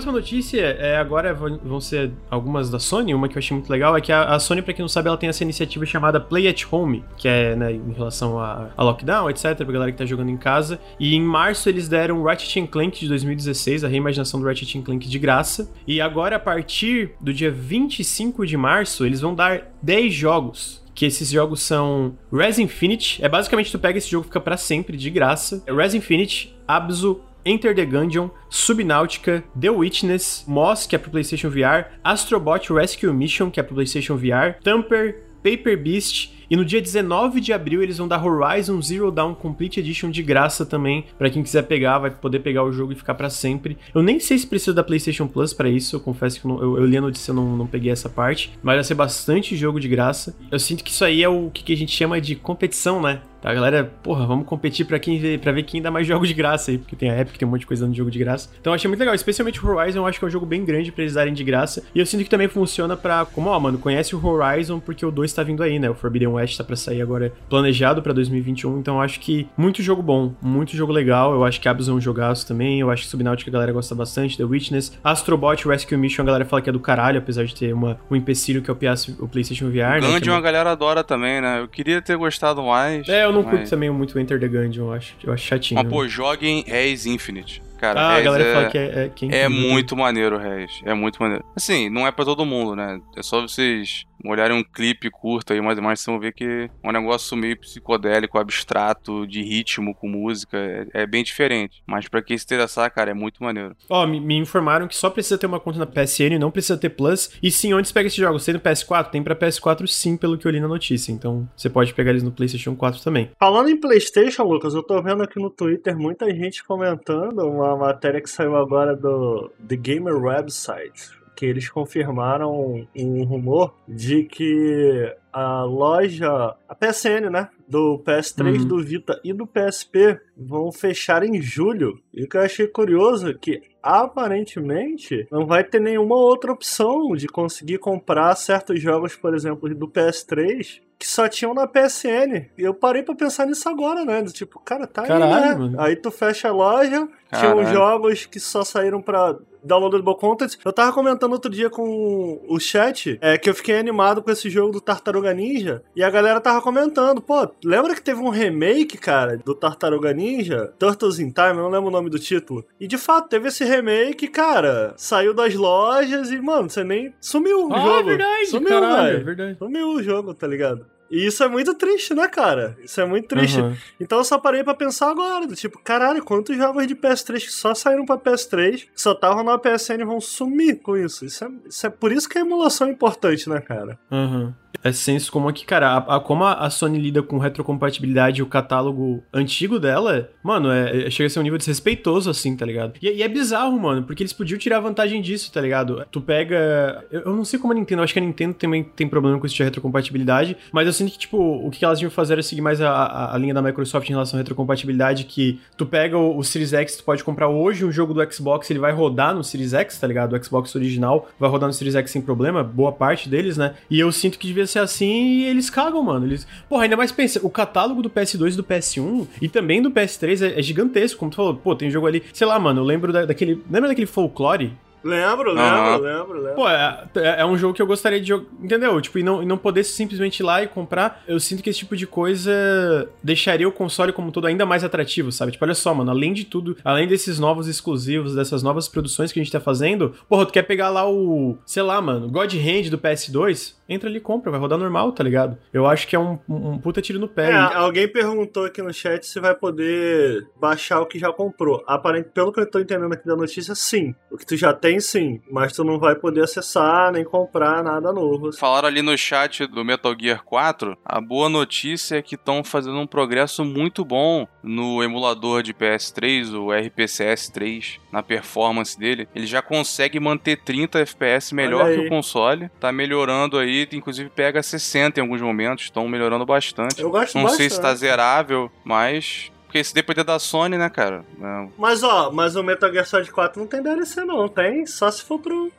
Próxima notícia é agora vão ser algumas da Sony. Uma que eu achei muito legal é que a, a Sony, para quem não sabe, ela tem essa iniciativa chamada Play at Home, que é né, em relação a, a, lockdown, etc, pra galera que tá jogando em casa. E em março eles deram Ratchet Clank de 2016, a reimaginação do Ratchet Clank de graça. E agora, a partir do dia 25 de março, eles vão dar 10 jogos que esses jogos são Res Infinite, é basicamente tu pega esse jogo fica para sempre de graça. Res Infinite, Abzu, Enter the Gungeon, Subnautica, The Witness, Moss, que é pro PlayStation VR, Astrobot Rescue Mission, que é pro PlayStation VR, Tamper, Paper Beast e no dia 19 de abril eles vão dar Horizon Zero Dawn Complete Edition de graça também, para quem quiser pegar, vai poder pegar o jogo e ficar para sempre. Eu nem sei se precisa da PlayStation Plus para isso, eu confesso que eu, eu, eu, li a notícia, eu não, não peguei essa parte, mas vai ser bastante jogo de graça. Eu sinto que isso aí é o que a gente chama de competição, né? A galera, porra, vamos competir para quem vê, para ver quem dá mais jogos de graça aí, porque tem a Epic, tem um monte de coisa dando jogo de graça. Então eu achei muito legal, especialmente o Horizon, eu acho que é um jogo bem grande para eles darem de graça. E eu sinto que também funciona para, como ó, mano, conhece o Horizon porque o 2 tá vindo aí, né? O Forbidden West tá para sair agora planejado para 2021, então eu acho que muito jogo bom, muito jogo legal. Eu acho que Abus é um jogaço também, eu acho que Subnautica a galera gosta bastante, The Witness, Astrobot Rescue Mission a galera fala que é do caralho, apesar de ter uma, um empecilho que é o, PS, o PlayStation VR, o né? Gungeon a galera adora também, né? Eu queria ter gostado mais. É, eu não mas... curto também muito muito Enter the Gungeon, eu acho. Eu acho chatinho. Mas, pô, joguem Haze Infinite. Cara, ah, a galera é, fala que é, é, é muito maneiro o Haze. É muito maneiro. Assim, não é pra todo mundo, né? É só vocês olharem um clipe curto aí, mais ou menos, vocês vão ver que é um negócio meio psicodélico, abstrato, de ritmo com música, é, é bem diferente. Mas para quem se interessar, cara, é muito maneiro. Ó, oh, me, me, informaram que só precisa ter uma conta na PSN, não precisa ter Plus. E sim, onde você pega esses jogos? Tem no PS4? Tem pra PS4 sim, pelo que eu li na notícia. Então você pode pegar eles no PlayStation 4 também. Falando em PlayStation, Lucas, eu tô vendo aqui no Twitter muita gente comentando uma matéria que saiu agora do The Gamer Website que eles confirmaram um rumor de que a loja, a PSN, né? Do PS3, uhum. do Vita e do PSP vão fechar em julho. E o que eu achei curioso é que aparentemente não vai ter nenhuma outra opção de conseguir comprar certos jogos, por exemplo, do PS3 que só tinham na PSN. E eu parei para pensar nisso agora, né? Tipo, cara, tá Caralho, aí, né? Mano. Aí tu fecha a loja, Caralho. tinham jogos que só saíram pra downloadable content. Eu tava comentando outro dia com o chat é, que eu fiquei animado com esse jogo do Tartaruga Ninja e a galera tava comentando, pô, lembra que teve um remake, cara, do Tartaruga Ninja? Turtles in Time, eu não lembro o nome do título. E de fato, teve esse remake, cara, saiu das lojas e, mano, você nem sumiu o ah, jogo. É verdade, sumiu, caralho, é verdade. Sumiu o jogo, tá ligado? E isso é muito triste, né, cara? Isso é muito triste. Uhum. Então eu só parei pra pensar agora, do tipo, caralho, quantos jogos de PS3 que só saíram pra PS3, que só estavam na PSN vão sumir com isso. Isso é, isso é por isso que a emulação é importante, né, cara? Uhum é senso como que, cara, a, a, como a Sony lida com retrocompatibilidade e o catálogo antigo dela, mano, é, é, chega a ser um nível desrespeitoso, assim, tá ligado? E, e, é bizarro, mano, porque eles podiam tirar vantagem disso, tá ligado? Tu pega. Eu, eu, não sei como a Nintendo, acho que a Nintendo também tem problema com isso de retrocompatibilidade, mas eu sinto que, tipo, o que elas deviam fazer era seguir mais a, a, a, linha da Microsoft em relação à retrocompatibilidade, que tu pega o, o Series X, tu pode comprar hoje um jogo do Xbox, ele vai rodar no Series X, tá ligado? O Xbox original vai rodar no Series X sem problema, boa parte deles, né? E eu sinto que devia ser assim e eles cagam, mano. Eles... Porra, ainda mais pensa, o catálogo do PS2 e do PS1 e também do PS3 é, é gigantesco, como tu falou. Pô, tem jogo ali, sei lá, mano, eu lembro da, daquele. Lembra daquele folklore? Lembro, lembro, uhum. lembro, lembro. Pô, é, é, um jogo que eu gostaria de jogar. Entendeu? Tipo, e não, e não poder simplesmente ir lá e comprar. Eu sinto que esse tipo de coisa deixaria o console como todo ainda mais atrativo, sabe? Tipo, olha só, mano, além de tudo, além desses novos exclusivos, dessas novas produções que a gente tá fazendo, porra, tu quer pegar lá o, sei lá, mano, God Hand do PS2? Entra ali e compra, vai rodar normal, tá ligado? Eu acho que é um, um puta tiro no pé. É, alguém perguntou aqui no chat se vai poder baixar o que já comprou. Aparentemente, pelo que eu tô entendendo aqui da notícia, sim. O que tu já tem tem sim, mas tu não vai poder acessar nem comprar nada novo. Falaram ali no chat do Metal Gear 4, a boa notícia é que estão fazendo um progresso muito bom no emulador de PS3, o RPCS 3, na performance dele. Ele já consegue manter 30 FPS melhor que o console, tá melhorando aí, inclusive pega 60 em alguns momentos, estão melhorando bastante. Eu gosto Não bastante. sei se tá zerável, mas porque se depender da Sony, né, cara? É. Mas ó, mas o Metal Gear Solid 4 não tem DLC não, tem? Só se for pro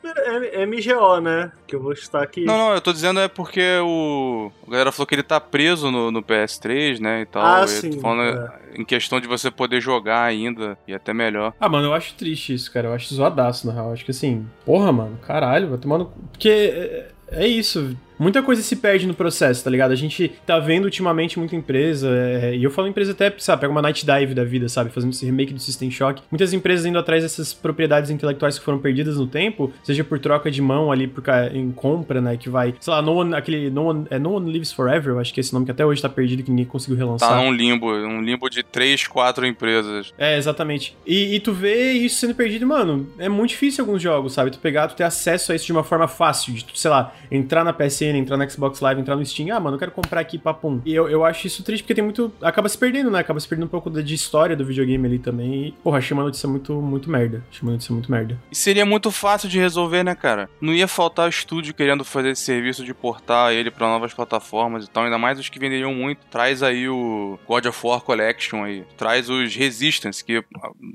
MGO, né? Que eu vou estar aqui. Não, não, eu tô dizendo é porque o. A galera falou que ele tá preso no, no PS3, né? E tal. Ah, sim. falando é. em questão de você poder jogar ainda e até melhor. Ah, mano, eu acho triste isso, cara. Eu acho zoadaço, na real. Acho que assim, porra, mano, caralho, vai tomando. Porque é, isso muita coisa se perde no processo, tá ligado? A gente tá vendo ultimamente muita empresa, é, e eu falo empresa até, sabe, pega uma Night Dive da vida, sabe? Fazendo esse remake do System Shock. Muitas empresas indo atrás dessas propriedades intelectuais que foram perdidas no tempo, seja por troca de mão ali por, em compra, né? Que vai, sei lá, no one, aquele No One, é no one Lives Forever, eu acho que é esse nome que até hoje tá perdido, que ninguém conseguiu relançar. Tá num limbo, um limbo de três, quatro empresas. É, exatamente. E, e tu vê isso sendo perdido, mano, é muito difícil alguns jogos, sabe? Tu pegar, tu ter acesso a isso de uma forma fácil, de tu, sei lá, entrar na PSN, entrar na Xbox Live, entrar no Steam, ah, mano, eu quero comprar aqui, papum. E eu, eu acho isso triste porque tem muito. Acaba se perdendo, né? Acaba se perdendo um pouco de história do videogame ali também. E, porra, achei uma notícia muito, muito merda. Achei uma notícia muito merda. E seria muito fácil de resolver, né, cara? Não ia faltar estúdio querendo fazer esse serviço de portar ele para novas plataformas e tal. Ainda mais os que venderiam muito. Traz aí o God of War Collection aí. Traz os Resistance, que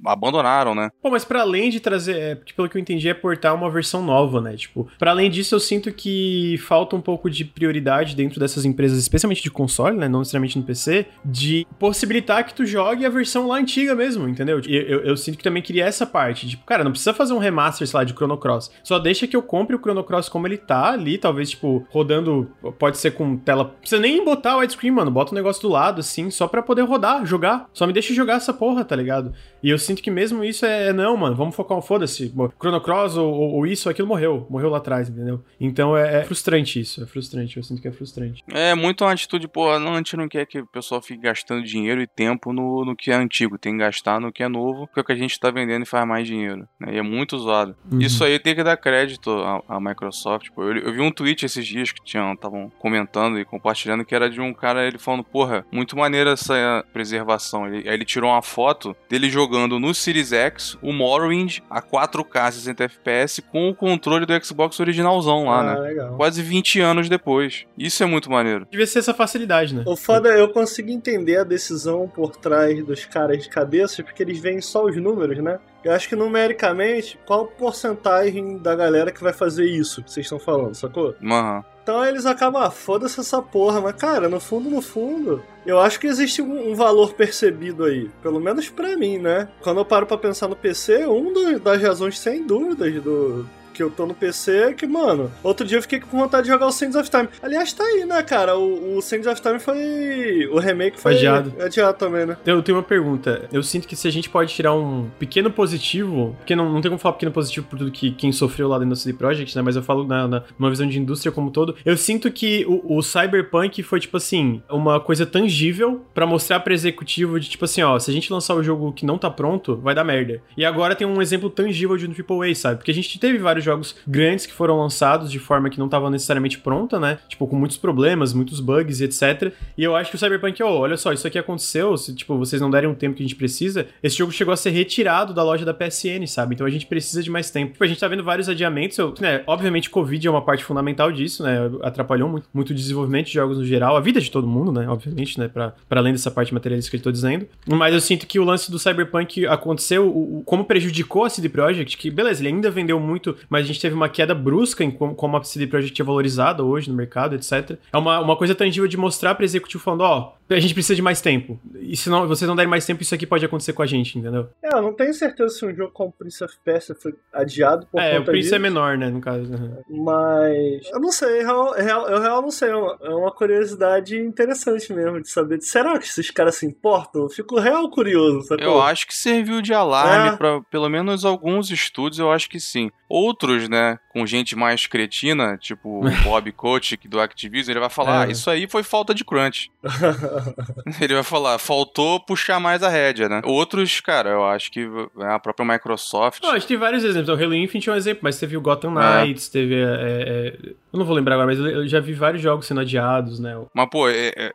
abandonaram, né? Pô, mas para além de trazer. É, pelo que eu entendi, é portar uma versão nova, né? Tipo, para além disso, eu sinto que falta um pouco de prioridade dentro dessas empresas, especialmente de console, né? Não necessariamente no PC, de possibilitar que tu jogue a versão lá antiga mesmo, entendeu? Eu, eu, eu, sinto que também queria essa parte. Tipo, cara, não precisa fazer um remaster, sei lá, de Chrono Cross. Só deixa que eu compre o Chrono Cross como ele tá ali, talvez, tipo, rodando. Pode ser com tela. Não precisa nem botar widescreen, mano. Bota o um negócio do lado, assim, só pra poder rodar, jogar. Só me deixa jogar essa porra, tá ligado? E eu sinto que mesmo isso é. Não, mano, vamos focar. Foda-se. Chrono Cross ou, ou, ou, isso ou aquilo morreu. Morreu lá atrás, entendeu? Então é, é frustrante isso. Isso, é frustrante, eu sinto que é frustrante. É muito uma atitude, pô, não, a gente não quer que o pessoal fique gastando dinheiro e tempo no, no que é antigo, tem que gastar no que é novo, porque é o que a gente tá vendendo e faz mais dinheiro, né? E é muito usado. Uhum. Isso aí tem que dar crédito à, à Microsoft, pô. Eu, eu, vi um tweet esses dias que estavam comentando e compartilhando que era de um cara, ele falando, porra, muito maneira essa preservação. Ele, aí ele tirou uma foto dele jogando no Series X o Morrowind a 4K 60 FPS com o controle do Xbox originalzão lá, ah, né? Legal. Quase 20 anos depois. Isso é muito maneiro. Devia ser essa facilidade, né? O foda é eu consigo entender a decisão por trás dos caras de cabeça, porque eles veem só os números, né? Eu acho que numericamente, qual porcentagem da galera que vai fazer isso que vocês estão falando, sacou? Aham. Uhum. Então eles acabam, ah, foda-se essa porra, mas cara, no fundo, no fundo, eu acho que existe um, um valor percebido aí, pelo menos para mim, né? Quando eu paro para pensar no PC, um do, das razões sem dúvidas do, que eu tô no PC, que, mano, outro dia eu fiquei com vontade de jogar o Sands of Time. Aliás, tá aí, né, cara? O, o Sands of Time foi. O remake foi adiado. adiado também, né? Eu tenho uma pergunta. Eu sinto que se a gente pode tirar um pequeno positivo, porque não, não tem como falar pequeno positivo por tudo que quem sofreu lá dentro do CD Projekt, né? Mas eu falo na, na, numa visão de indústria como todo. Eu sinto que o, o Cyberpunk foi, tipo assim, uma coisa tangível para mostrar pra executivo de, tipo assim, ó, se a gente lançar o jogo que não tá pronto, vai dar merda. E agora tem um exemplo tangível de um AAA, sabe? Porque a gente teve vários jogos grandes que foram lançados de forma que não estavam necessariamente pronta, né? Tipo, com muitos problemas, muitos bugs e etc. E eu acho que o Cyberpunk, oh, olha só, isso aqui aconteceu, se, tipo, vocês não derem o tempo que a gente precisa, esse jogo chegou a ser retirado da loja da PSN, sabe? Então a gente precisa de mais tempo. Tipo, a gente tá vendo vários adiamentos, eu, né? Obviamente, Covid é uma parte fundamental disso, né? Atrapalhou muito, muito o desenvolvimento de jogos no geral, a vida de todo mundo, né? Obviamente, né? Pra além dessa parte materialista que eu tô dizendo. Mas eu sinto que o lance do Cyberpunk aconteceu, o, como prejudicou a CD Projekt, que beleza, ele ainda vendeu muito, mas a gente teve uma queda brusca em como, como a CD Projekt é valorizada hoje no mercado, etc. É uma, uma coisa tangível de mostrar para executivo falando, ó, a gente precisa de mais tempo. E se não, vocês não derem mais tempo, isso aqui pode acontecer com a gente, entendeu? É, eu não tenho certeza se um jogo como Prince of Persia foi adiado por é, conta o Prince disso. é menor, né, no caso. Uhum. Mas eu não sei, eu, real, eu real não sei, é uma, é uma curiosidade interessante mesmo de saber. Será que esses caras se importam? Eu fico real curioso, sacou? Eu acho que serviu de alarme é. para pelo menos alguns estudos, eu acho que sim. Outros, né, com gente mais cretina, tipo o Bob Kotick do Activision, ele vai falar, é. ah, isso aí foi falta de crunch. ele vai falar, faltou puxar mais a rédea, né? Outros, cara, eu acho que é a própria Microsoft... Não, a gente tem vários exemplos. O Halo Infinite é um exemplo, mas teve o Gotham é. Knights, teve... É, é, eu não vou lembrar agora, mas eu já vi vários jogos sendo adiados, né? Mas, pô,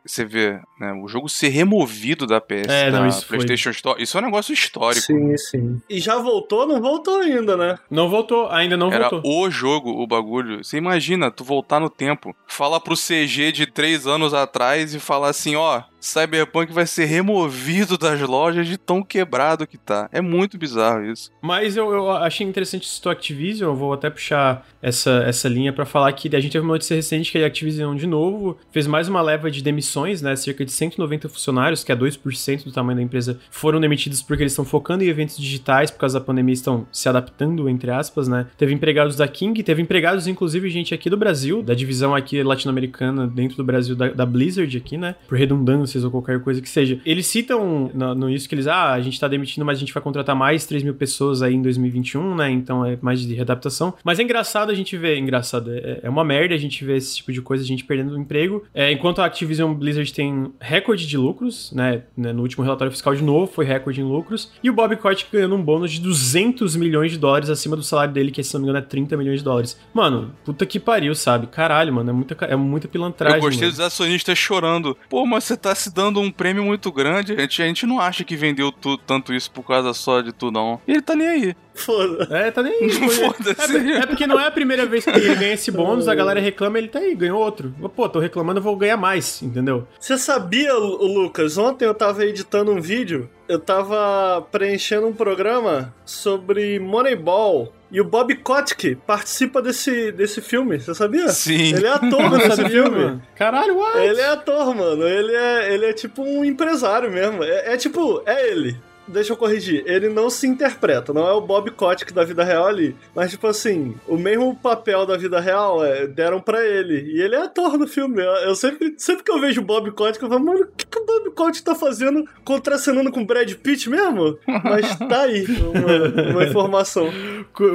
você vê, né, o jogo ser removido da PS, é, da não, PlayStation foi... Store, isso é um negócio histórico. Sim, sim. E já voltou? Não voltou ainda, né? Não voltou, ainda não Era voltou. o jogo, o bagulho. Você imagina, tu voltar no tempo, falar pro CG de três anos atrás e falar assim, ó, Cyberpunk vai ser removido das lojas de tão quebrado que tá. É muito bizarro isso. Mas eu, eu achei interessante isso do Activision, eu vou até puxar essa, essa linha para falar que a gente teve uma notícia recente que a Activision, de novo, fez mais uma leva de demissões, né? Cerca de 190 funcionários, que é 2% do tamanho da empresa, foram demitidos porque eles estão focando em eventos digitais, por causa da pandemia, estão se adaptando, entre aspas, né? Teve empregados da King, teve empregados, inclusive, gente aqui do Brasil, da divisão aqui latino-americana dentro do Brasil da, da Blizzard aqui, né? Por redundância ou qualquer coisa que seja. Eles citam no, no, isso que eles, ah, a gente tá demitindo, mas a gente vai contratar mais 3 mil pessoas aí em 2021, né? Então é mais de readaptação. Mas é engraçado a gente ver, engraçado, é, é uma merda a gente ver esse tipo de coisa, a gente perdendo o emprego. É, enquanto a Activision Blizzard tem recorde de lucros, né? No último relatório fiscal de novo foi recorde em lucros. E o Bob Kotick ganhando um bônus de 200 milhões de dólares acima do salário dele, que se não me engano é 30 milhões de dólares. Mano, puta que pariu, sabe? Caralho, mano, é muita, é muita pilantragem. Eu gostei mano. dos acionistas chorando. Pô, mas você tá se dando um prêmio muito grande. A gente, a gente não acha que vendeu tu, tanto isso por causa só de tu, não. E ele tá nem aí. Foda. É, tá nem aí. Foda-se. É, é, porque não é a primeira vez que ele ganha esse bônus, a galera reclama ele tá aí, ganhou outro. Pô, tô reclamando, eu vou ganhar mais, entendeu? Você sabia, Lucas? Ontem eu tava editando um vídeo, eu tava preenchendo um programa sobre Moneyball. E o Bob Kotick participa desse, desse filme, você sabia? Sim. Ele é ator nesse filme. Caralho, what? Ele é ator, mano. Ele é, ele é tipo um empresário mesmo. É, é tipo, é ele. Deixa eu corrigir, ele não se interpreta, não é o Bob Kotick da vida real ali. Mas, tipo assim, o mesmo papel da vida real é, deram para ele. E ele é ator no filme. Eu sempre, sempre que eu vejo o Bob Kotick, eu falo, mano, o que, que o Bob Kotick tá fazendo contracenando com o Brad Pitt mesmo? Mas tá aí uma, uma informação.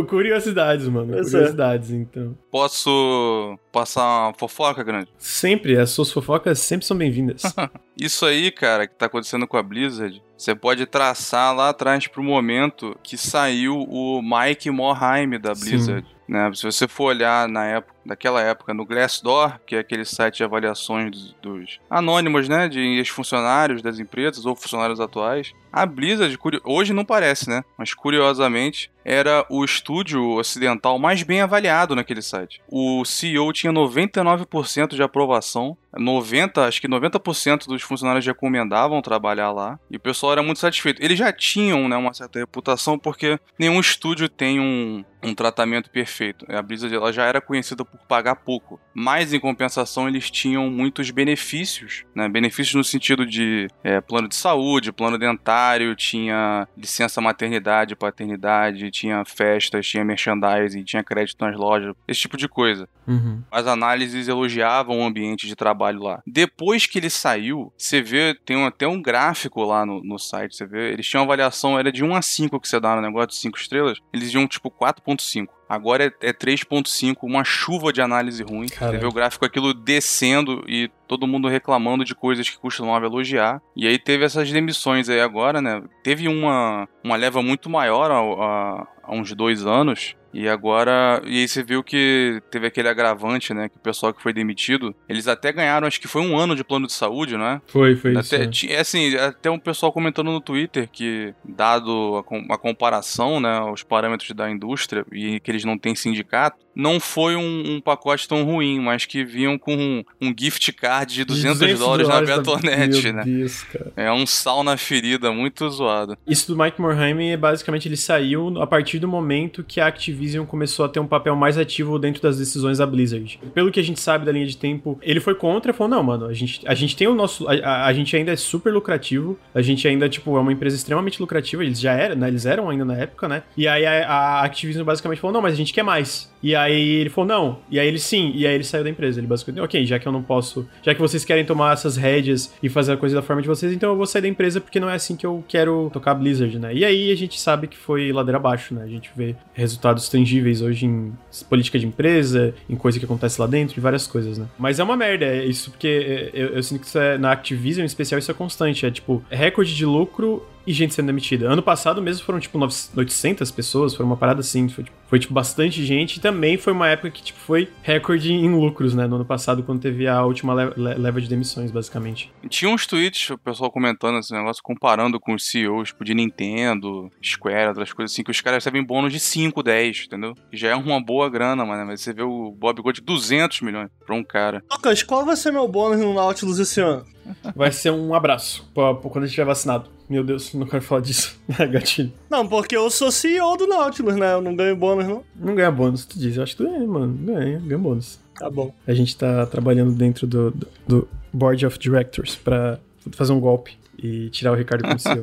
Curiosidades, mano. Pois é. curiosidades, é. então. Posso passar uma fofoca, grande? Sempre, as suas fofocas sempre são bem-vindas. Isso aí, cara, que tá acontecendo com a Blizzard, você pode traçar lá atrás pro momento que saiu o Mike Morheim da Blizzard. Né? Se você for olhar na época, daquela época no Glassdoor, que é aquele site de avaliações dos, dos anônimos, né, de ex-funcionários das empresas ou funcionários atuais, a Blizzard, hoje não parece, né, mas curiosamente, era o estúdio ocidental mais bem avaliado naquele site. O CEO tinha 99% de aprovação, 90, acho que 90% dos funcionários recomendavam trabalhar lá, e o pessoal era muito satisfeito. Eles já tinham, né, uma certa reputação porque nenhum estúdio tem um, um tratamento perfeito. A Blizzard ela já era conhecida por pagar pouco, mas em compensação eles tinham muitos benefícios, né? Benefícios no sentido de é, plano de saúde, plano dentário, tinha licença maternidade, paternidade, tinha festas, tinha merchandising, tinha crédito nas lojas, esse tipo de coisa. Uhum. As análises elogiavam o ambiente de trabalho lá. Depois que ele saiu, você vê, tem até um gráfico lá no, no site, você vê, eles tinham avaliação, era de 1 a 5 que você dá no negócio de 5 estrelas, eles iam tipo 4.5. Agora é, é 3.5, uma chuva de análise ruim. Caramba. Vê o gráfico aquilo descendo e todo mundo reclamando de coisas que costumava elogiar. E aí teve essas demissões aí agora, né? Teve uma, uma leva muito maior há, há uns dois anos e agora, e aí você viu que teve aquele agravante, né? Que o pessoal que foi demitido, eles até ganharam, acho que foi um ano de plano de saúde, né? Foi, foi até, isso. É assim, até um pessoal comentando no Twitter que, dado a, a comparação, né? Os parâmetros da indústria e que eles não têm sindicato, não foi um, um, pacote tão ruim, mas que vinham com um, um gift card de 200, 200 dólares, dólares na Betonet, né? Deus. É um sal na ferida, muito zoado. Isso do Mike Morhaime, basicamente, ele saiu a partir do momento que a Activision começou a ter um papel mais ativo dentro das decisões da Blizzard. Pelo que a gente sabe da linha de tempo, ele foi contra e falou, não, mano, a gente, a gente tem o nosso... A, a, gente ainda é super lucrativo, a gente ainda, tipo, é uma empresa extremamente lucrativa, eles já eram, né? Eles eram ainda na época, né? E aí a, a Activision basicamente falou, não, mas a gente quer mais. E aí ele falou, não. E aí ele sim. E aí ele saiu da empresa. Ele basicamente, ok, já que eu não posso. Já que vocês querem tomar essas rédeas e fazer a coisa da forma de vocês, então eu vou sair da empresa porque não é assim que eu quero tocar Blizzard, né? E aí a gente sabe que foi ladeira abaixo, né? A gente vê resultados tangíveis hoje em política de empresa, em coisa que acontece lá dentro e várias coisas, né? Mas é uma merda, é isso porque é, eu, eu sinto que é, na Activision em especial isso é constante. É tipo, recorde de lucro e gente sendo demitida. Ano passado mesmo foram, tipo, 800 pessoas, foi uma parada assim, foi, tipo, foi, tipo, bastante gente. E também foi uma época que, tipo, foi recorde em lucros, né, no ano passado, quando teve a última leva de demissões, basicamente. Tinha uns tweets, o pessoal comentando esse negócio, comparando com os CEOs, tipo, de Nintendo, Square, outras coisas assim, que os caras recebem bônus de 5, 10, entendeu? Que já é uma boa grana, mano, mas você vê o Bob Gold 200 milhões pra um cara. Lucas, qual vai ser meu bônus no Nautilus esse ano? Vai ser um abraço pra, pra quando a gente estiver vacinado. Meu Deus, não quero falar disso. Gatilho. Não, porque eu sou CEO do Nautilus, né? Eu não ganho bônus, não. Não ganha bônus, tu diz. Eu acho que tu ganha, mano. Ganha, ganha bônus. Tá bom. A gente tá trabalhando dentro do, do, do Board of Directors pra fazer um golpe e tirar o Ricardo como CEO.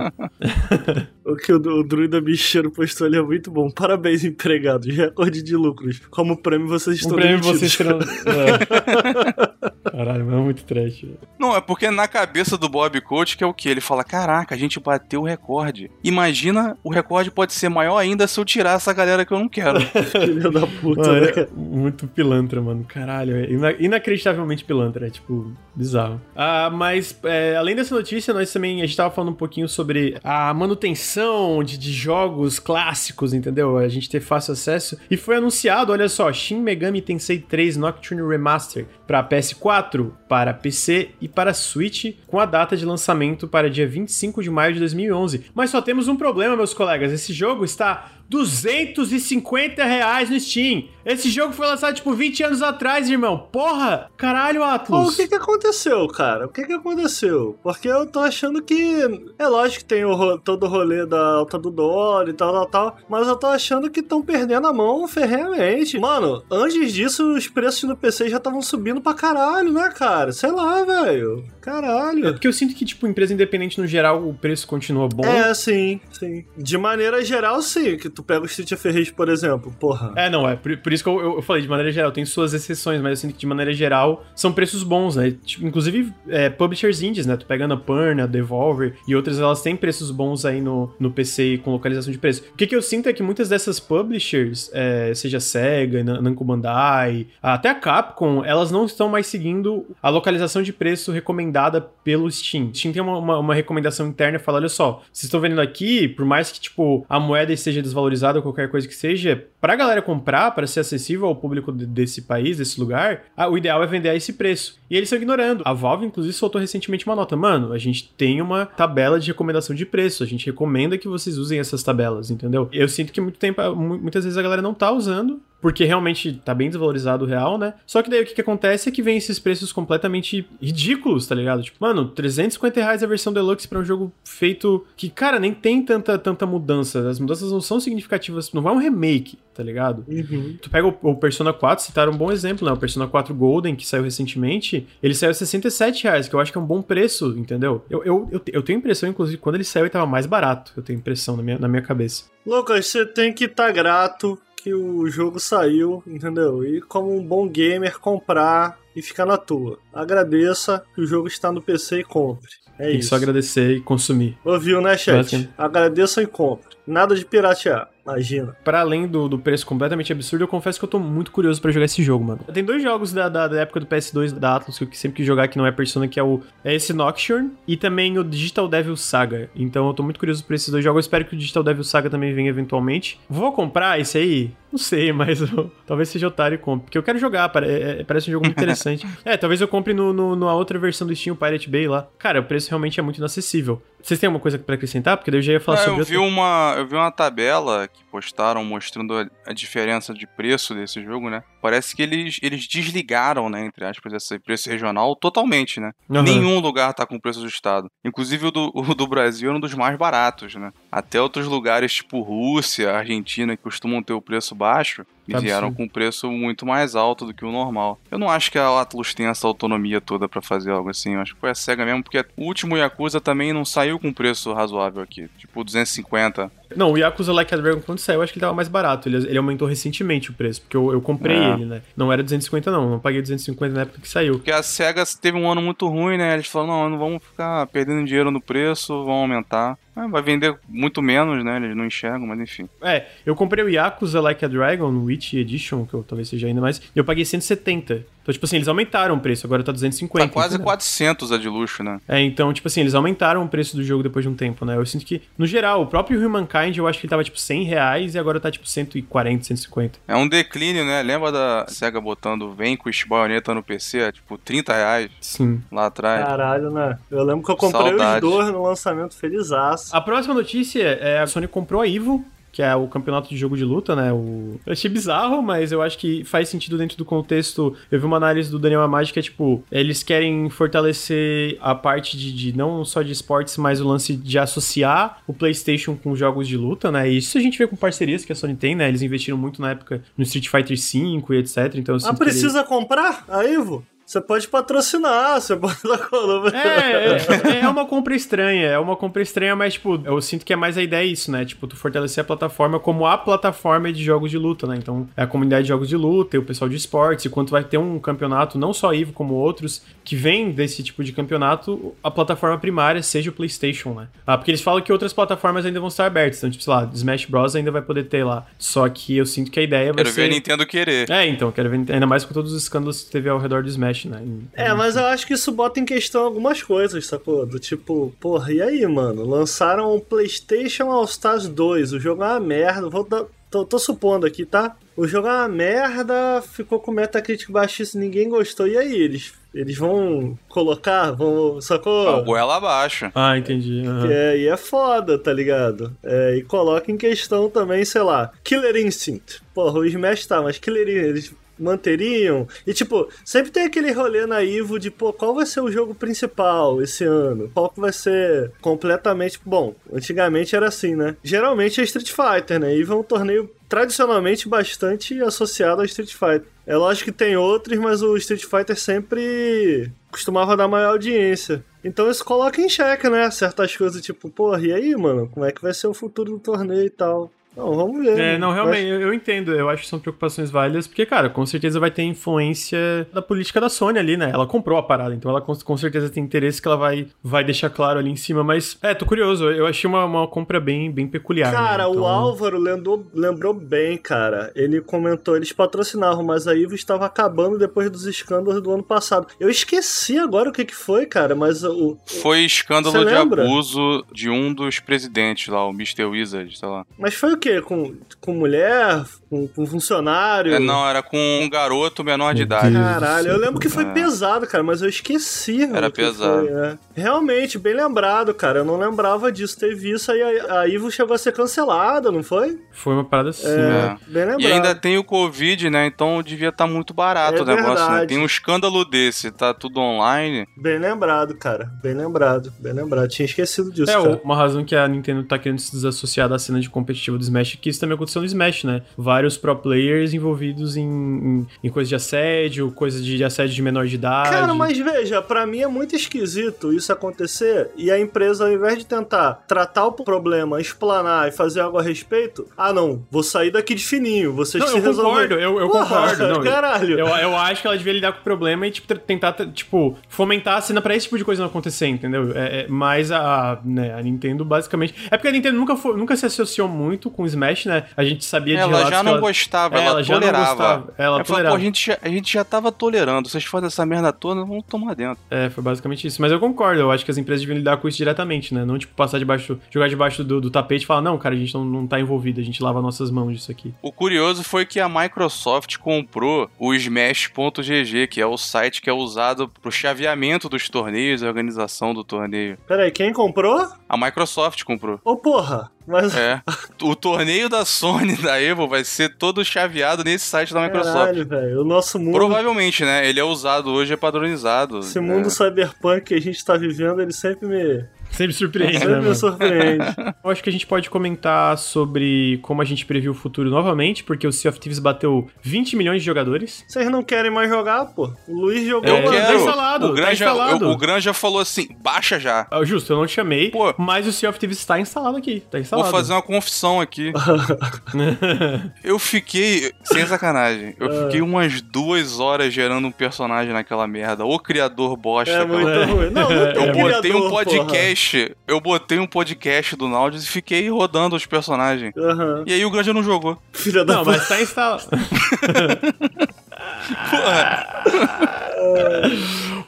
o que o, o Druida Bicheiro postou ali é muito bom. Parabéns, empregado. Recorde de lucros. Como prêmio, vocês estão um prêmio vocês serão... é. Caralho, mas é muito trash. Não, é porque na cabeça do Bob Coach que é o que? Ele fala, caraca, a gente bateu o recorde. Imagina, o recorde pode ser maior ainda se eu tirar essa galera que eu não quero. Filho da puta, mano, né? É muito pilantra, mano. Caralho, é inacreditavelmente pilantra. É, tipo, bizarro. Ah, mas, é, além dessa notícia, nós também também, a gente tava falando um pouquinho sobre a manutenção de, de jogos clássicos, entendeu? A gente ter fácil acesso. E foi anunciado, olha só, Shin Megami Tensei 3 Nocturne Remaster para PS4, para PC e para Switch, com a data de lançamento para dia 25 de maio de 2011. Mas só temos um problema, meus colegas. Esse jogo está 250 reais no Steam. Esse jogo foi lançado, tipo, 20 anos atrás, irmão. Porra! Caralho, Atlas. Pô, o que que aconteceu, cara? O que que aconteceu? Porque eu tô achando que... É lógico que tem o, todo o rolê da alta do dólar e tal, tal, tal. Mas eu tô achando que estão perdendo a mão ferrenhamente. Mano, antes disso, os preços no PC já estavam subindo pra caralho, né, cara? Cara? Sei lá, velho. Caralho. É porque eu sinto que, tipo, empresa independente no geral, o preço continua bom. É, sim, sim. De maneira geral, sim. Que tu pega o Street of Rage, por exemplo, porra. É, não, é. Por, por isso que eu, eu, falei, de maneira geral, tem suas exceções, mas eu sinto que de maneira geral são preços bons, né? Tipo, inclusive, é, publishers indies, né? Tu pegando a Purn, a Devolver e outras, elas têm preços bons aí no, no PC com localização de preço. O que, que eu sinto é que muitas dessas publishers, é, seja Sega, Namco Bandai, até a Capcom, elas não estão mais seguindo a localização de preço recomendada pelo Steam. Steam tem uma, uma, uma recomendação interna fala: olha só, vocês estão vendo aqui, por mais que tipo a moeda esteja desvalorizada ou qualquer coisa que seja, pra galera comprar, para ser acessível ao público desse país, desse lugar, o ideal é vender a esse preço. E eles estão ignorando. A Valve, inclusive, soltou recentemente uma nota. Mano, a gente tem uma tabela de recomendação de preço. A gente recomenda que vocês usem essas tabelas, entendeu? Eu sinto que muito tempo, muitas vezes a galera não tá usando porque realmente tá bem desvalorizado o real, né? Só que daí o que, que acontece é que vem esses preços completamente ridículos, tá ligado? Tipo, mano, 350 reais a versão deluxe para um jogo feito que, cara, nem tem tanta, tanta mudança. As mudanças não são significativas, não é um remake, tá ligado? Uhum. Tu pega o, o, Persona 4, citaram um bom exemplo, né? O Persona 4 Golden, que saiu recentemente, ele saiu a 67 reais, que eu acho que é um bom preço, entendeu? Eu, eu, eu, eu tenho impressão, inclusive, quando ele saiu ele tava mais barato, eu tenho impressão na minha, na minha cabeça. Lucas, você tem que estar tá grato que o jogo saiu, entendeu? E como um bom gamer, comprar e ficar na tua. Agradeça que o jogo está no PC e compre. É Tem isso. só agradecer e consumir. Ouviu, né, chat? Agradeça e compre. Nada de piratear. Imagina. Para além do, do preço completamente absurdo, eu confesso que eu tô muito curioso para jogar esse jogo, mano. Tem dois jogos da, da, da, época do PS2 da Atlas que eu sempre quis jogar que não é Persona, que é o é esse Nocturne e também o Digital Devil Saga. Então eu tô muito curioso por esses dois jogos. Eu espero que o Digital Devil Saga também venha eventualmente. Vou comprar esse aí? Não sei, mas eu, talvez seja otário e compre. Porque eu quero jogar, é, é, parece um jogo muito interessante. é, talvez eu compre no, no, numa outra versão do Steam, o Pirate Bay lá. Cara, o preço realmente é muito inacessível. Vocês têm alguma coisa para acrescentar? Porque daí eu já ia falar ah, sobre. Eu vi, outra... uma, eu vi uma tabela que postaram mostrando a, a, diferença de preço desse jogo, né? Parece que eles, eles desligaram, né, entre aspas, esse preço regional totalmente, né? Uhum. Nenhum lugar tá com preço ajustado. Inclusive o do, o do Brasil é um dos mais baratos, né? Até outros lugares tipo Rússia, Argentina, que costumam ter o preço baixo, e vieram com um preço muito mais alto do que o normal. Eu não acho que a Atlus tenha essa autonomia toda para fazer algo assim. Eu acho que foi a SEGA mesmo, porque o último Yakuza também não saiu com preço razoável aqui. Tipo, 250. Não, o Yakuza Like a Dragon, quando saiu, acho que ele tava mais barato. Ele, ele aumentou recentemente o preço, porque eu, eu comprei é. ele, né? Não era 250, não. Não paguei 250 na época que saiu. Porque a SEGA teve um ano muito ruim, né? Eles falaram, não, não vamos ficar perdendo dinheiro no preço, vão aumentar. É, vai vender muito menos, né? Eles não enxergam, mas enfim. É, eu comprei o Yakuza Like a Dragon, Witch Edition, que eu talvez seja ainda mais, e eu paguei 170. Então, tipo assim, eles aumentaram o preço, agora tá 250. Tá quase entendeu? 400 a de luxo, né? É, então, tipo assim, eles aumentaram o preço do jogo depois de um tempo, né? Eu sinto que, no geral, o próprio Humankind, eu acho que ele tava, tipo, 100 reais e agora tá, tipo, 140, 150. É um declínio, né? Lembra da SEGA botando Vem com o Bayonetta no PC, é, tipo, 30 reais? Sim. Lá atrás. Caralho, né? Eu lembro que eu comprei Saudade. os dois no lançamento, felizaço. A próxima notícia é a Sony comprou a Ivo, que é o campeonato de jogo de luta, né? O... Eu achei bizarro, mas eu acho que faz sentido dentro do contexto. Eu vi uma análise do Daniel Amadi que é tipo, eles querem fortalecer a parte de, de, não só de esportes, mas o lance de associar o PlayStation com jogos de luta, né? E isso a gente vê com parcerias que a Sony tem, né? Eles investiram muito na época no Street Fighter V e etc. Então, ah, precisa comprar a Evo? Você pode patrocinar, você pode dar coluna. É, é, é, uma compra estranha, é uma compra estranha, mas, tipo, eu sinto que é mais a ideia isso, né? Tipo, tu fortalecer a plataforma como a plataforma de jogos de luta, né? Então, é a comunidade de jogos de luta e o pessoal de esportes, e quando vai ter um campeonato, não só Ivo como outros, que vem desse tipo de campeonato, a plataforma primária seja o PlayStation, né? Ah, porque eles falam que outras plataformas ainda vão estar abertas, então, tipo, sei lá, Smash Bros. ainda vai poder ter lá. Só que eu sinto que a ideia vai quero ser... Quero ver a Nintendo querer. É, então, quero ver, ainda mais com todos os escândalos que teve ao redor do Smash né? é, mas eu acho que isso bota em questão algumas coisas, sacou? Do tipo, porra, e aí, mano? Lançaram o PlayStation All Stars 2, o jogo é uma merda, vou dar. Tô, tô, supondo aqui, tá? O jogo é uma merda, ficou com Metacritic baixíssimo, ninguém gostou. E aí, eles, eles vão colocar, vão. Sacou? Ah, goela abaixo. Ah, entendi. Uhum. É, e é foda, tá ligado? É, e coloca em questão também, sei lá, Killer Instinct. Porra, o Smash tá, mas Killer Instinct, eles manteriam. E tipo, sempre tem aquele rolê naivo de, pô, qual vai ser o jogo principal esse ano? Qual que vai ser completamente. Bom, antigamente era assim, né? Geralmente é Street Fighter, né? E é um torneio tradicionalmente bastante associado a Street Fighter. É lógico que tem outros, mas o Street Fighter sempre costumava dar maior audiência. Então isso coloca em xeque, né? Certas coisas, tipo, porra, e aí, mano? Como é que vai ser o futuro do torneio e tal? Não, vamos ver. É, não, realmente, eu, eu, entendo. Eu acho que são preocupações válidas, porque, cara, com certeza vai ter influência da política da Sony ali, né? Ela comprou a parada, então ela com, com certeza tem interesse que ela vai, vai deixar claro ali em cima. Mas, é, tô curioso. Eu achei uma, uma compra bem, bem peculiar. Né? Cara, né? então... o Álvaro lembrou, lembrou bem, cara. Ele comentou, eles patrocinavam, mas a Ivo estava acabando depois dos escândalos do ano passado. Eu esqueci agora o que, que foi, cara, mas o. Foi escândalo de abuso de um dos presidentes lá, o Mr. Wizard, sei lá. Mas foi o quê? Com, com mulher? Com, com funcionário? É, não, era com um garoto menor de idade. Caralho, eu lembro que foi é. pesado, cara, mas eu esqueci. Era pesado. Foi, é. Realmente, bem lembrado, cara. Eu não lembrava disso. Teve isso aí, a, a Ivo chegou a ser cancelada, não foi? Foi uma parada assim, é, né? Bem lembrado. E ainda tem o Covid, né? Então devia estar tá muito barato é o negócio, né? Tem um escândalo desse, tá tudo online. Bem lembrado, cara. Bem lembrado, bem lembrado. Tinha esquecido disso, é, cara. uma razão que a Nintendo tá querendo se desassociar da cena de competitivo do Smash, que isso também aconteceu no Smash, né? Vários pro players envolvidos em, em, em coisas de assédio, coisas de, de, assédio de menor de idade. Cara, mas veja, para mim é muito esquisito isso acontecer e a empresa, ao invés de tentar tratar o problema, explanar e fazer algo a respeito, ah não, vou sair daqui de fininho, vocês não, se eu. Concordo, eu, eu Porra, concordo, não, caralho. Eu, eu acho que ela devia lidar com o problema e tipo, tentar, tipo, fomentar a cena pra esse tipo de coisa não acontecer, entendeu? É, é, mas a, né, a Nintendo basicamente... É porque a Nintendo nunca, foi, nunca se associou muito com o Smash, né? A gente sabia de ela já não ela... gostava, ela, ela já tolerava. Não gostava. Ela, ela falou, pô, a gente, já, a gente já tava tolerando, vocês fazem essa merda toda, vamos tomar dentro. É, foi basicamente isso. Mas eu concordo, eu acho que as empresas deviam lidar com isso diretamente, né? Não, tipo, passar debaixo, jogar debaixo do, do tapete e falar, não, cara, a gente não, não tá envolvido, a gente lava nossas mãos disso aqui. O curioso foi que a Microsoft comprou o Smash.gg, que é o site que é usado pro chaveamento dos torneios e organização do torneio. Peraí, quem comprou? A Microsoft comprou. Ô, porra! Mas... É. O torneio da Sony da Evo vai ser todo chaveado nesse site da Microsoft. Caralho, velho. O nosso mundo. Provavelmente, né? Ele é usado hoje, é padronizado. Esse né? mundo cyberpunk que a gente tá vivendo, ele sempre me, Sempre surpreende, Sempre né, me surpreende. Eu acho que a gente pode comentar sobre como a gente previu o futuro novamente, porque o Sea of Thieves bateu 20 milhões de jogadores. Vocês não querem mais jogar, pô? O Luiz jogou, eu mano. Quero. Tá instalado, o Granja, tá instalado. Eu, o Granja falou assim, baixa já. Ah, justo, eu não te chamei, pô, mas o Sea of Thieves está instalado aqui, tá instalado. Vou fazer uma confissão aqui. eu fiquei, sem sacanagem, eu fiquei umas duas horas gerando um personagem naquela merda. O criador bosta. É muito ruim. Não, não eu botei criador, um podcast, porra. Eu botei um podcast do Nautilus e fiquei rodando os personagens. Uhum. E aí o Granja não jogou. Filha da Não, mas tá instalado.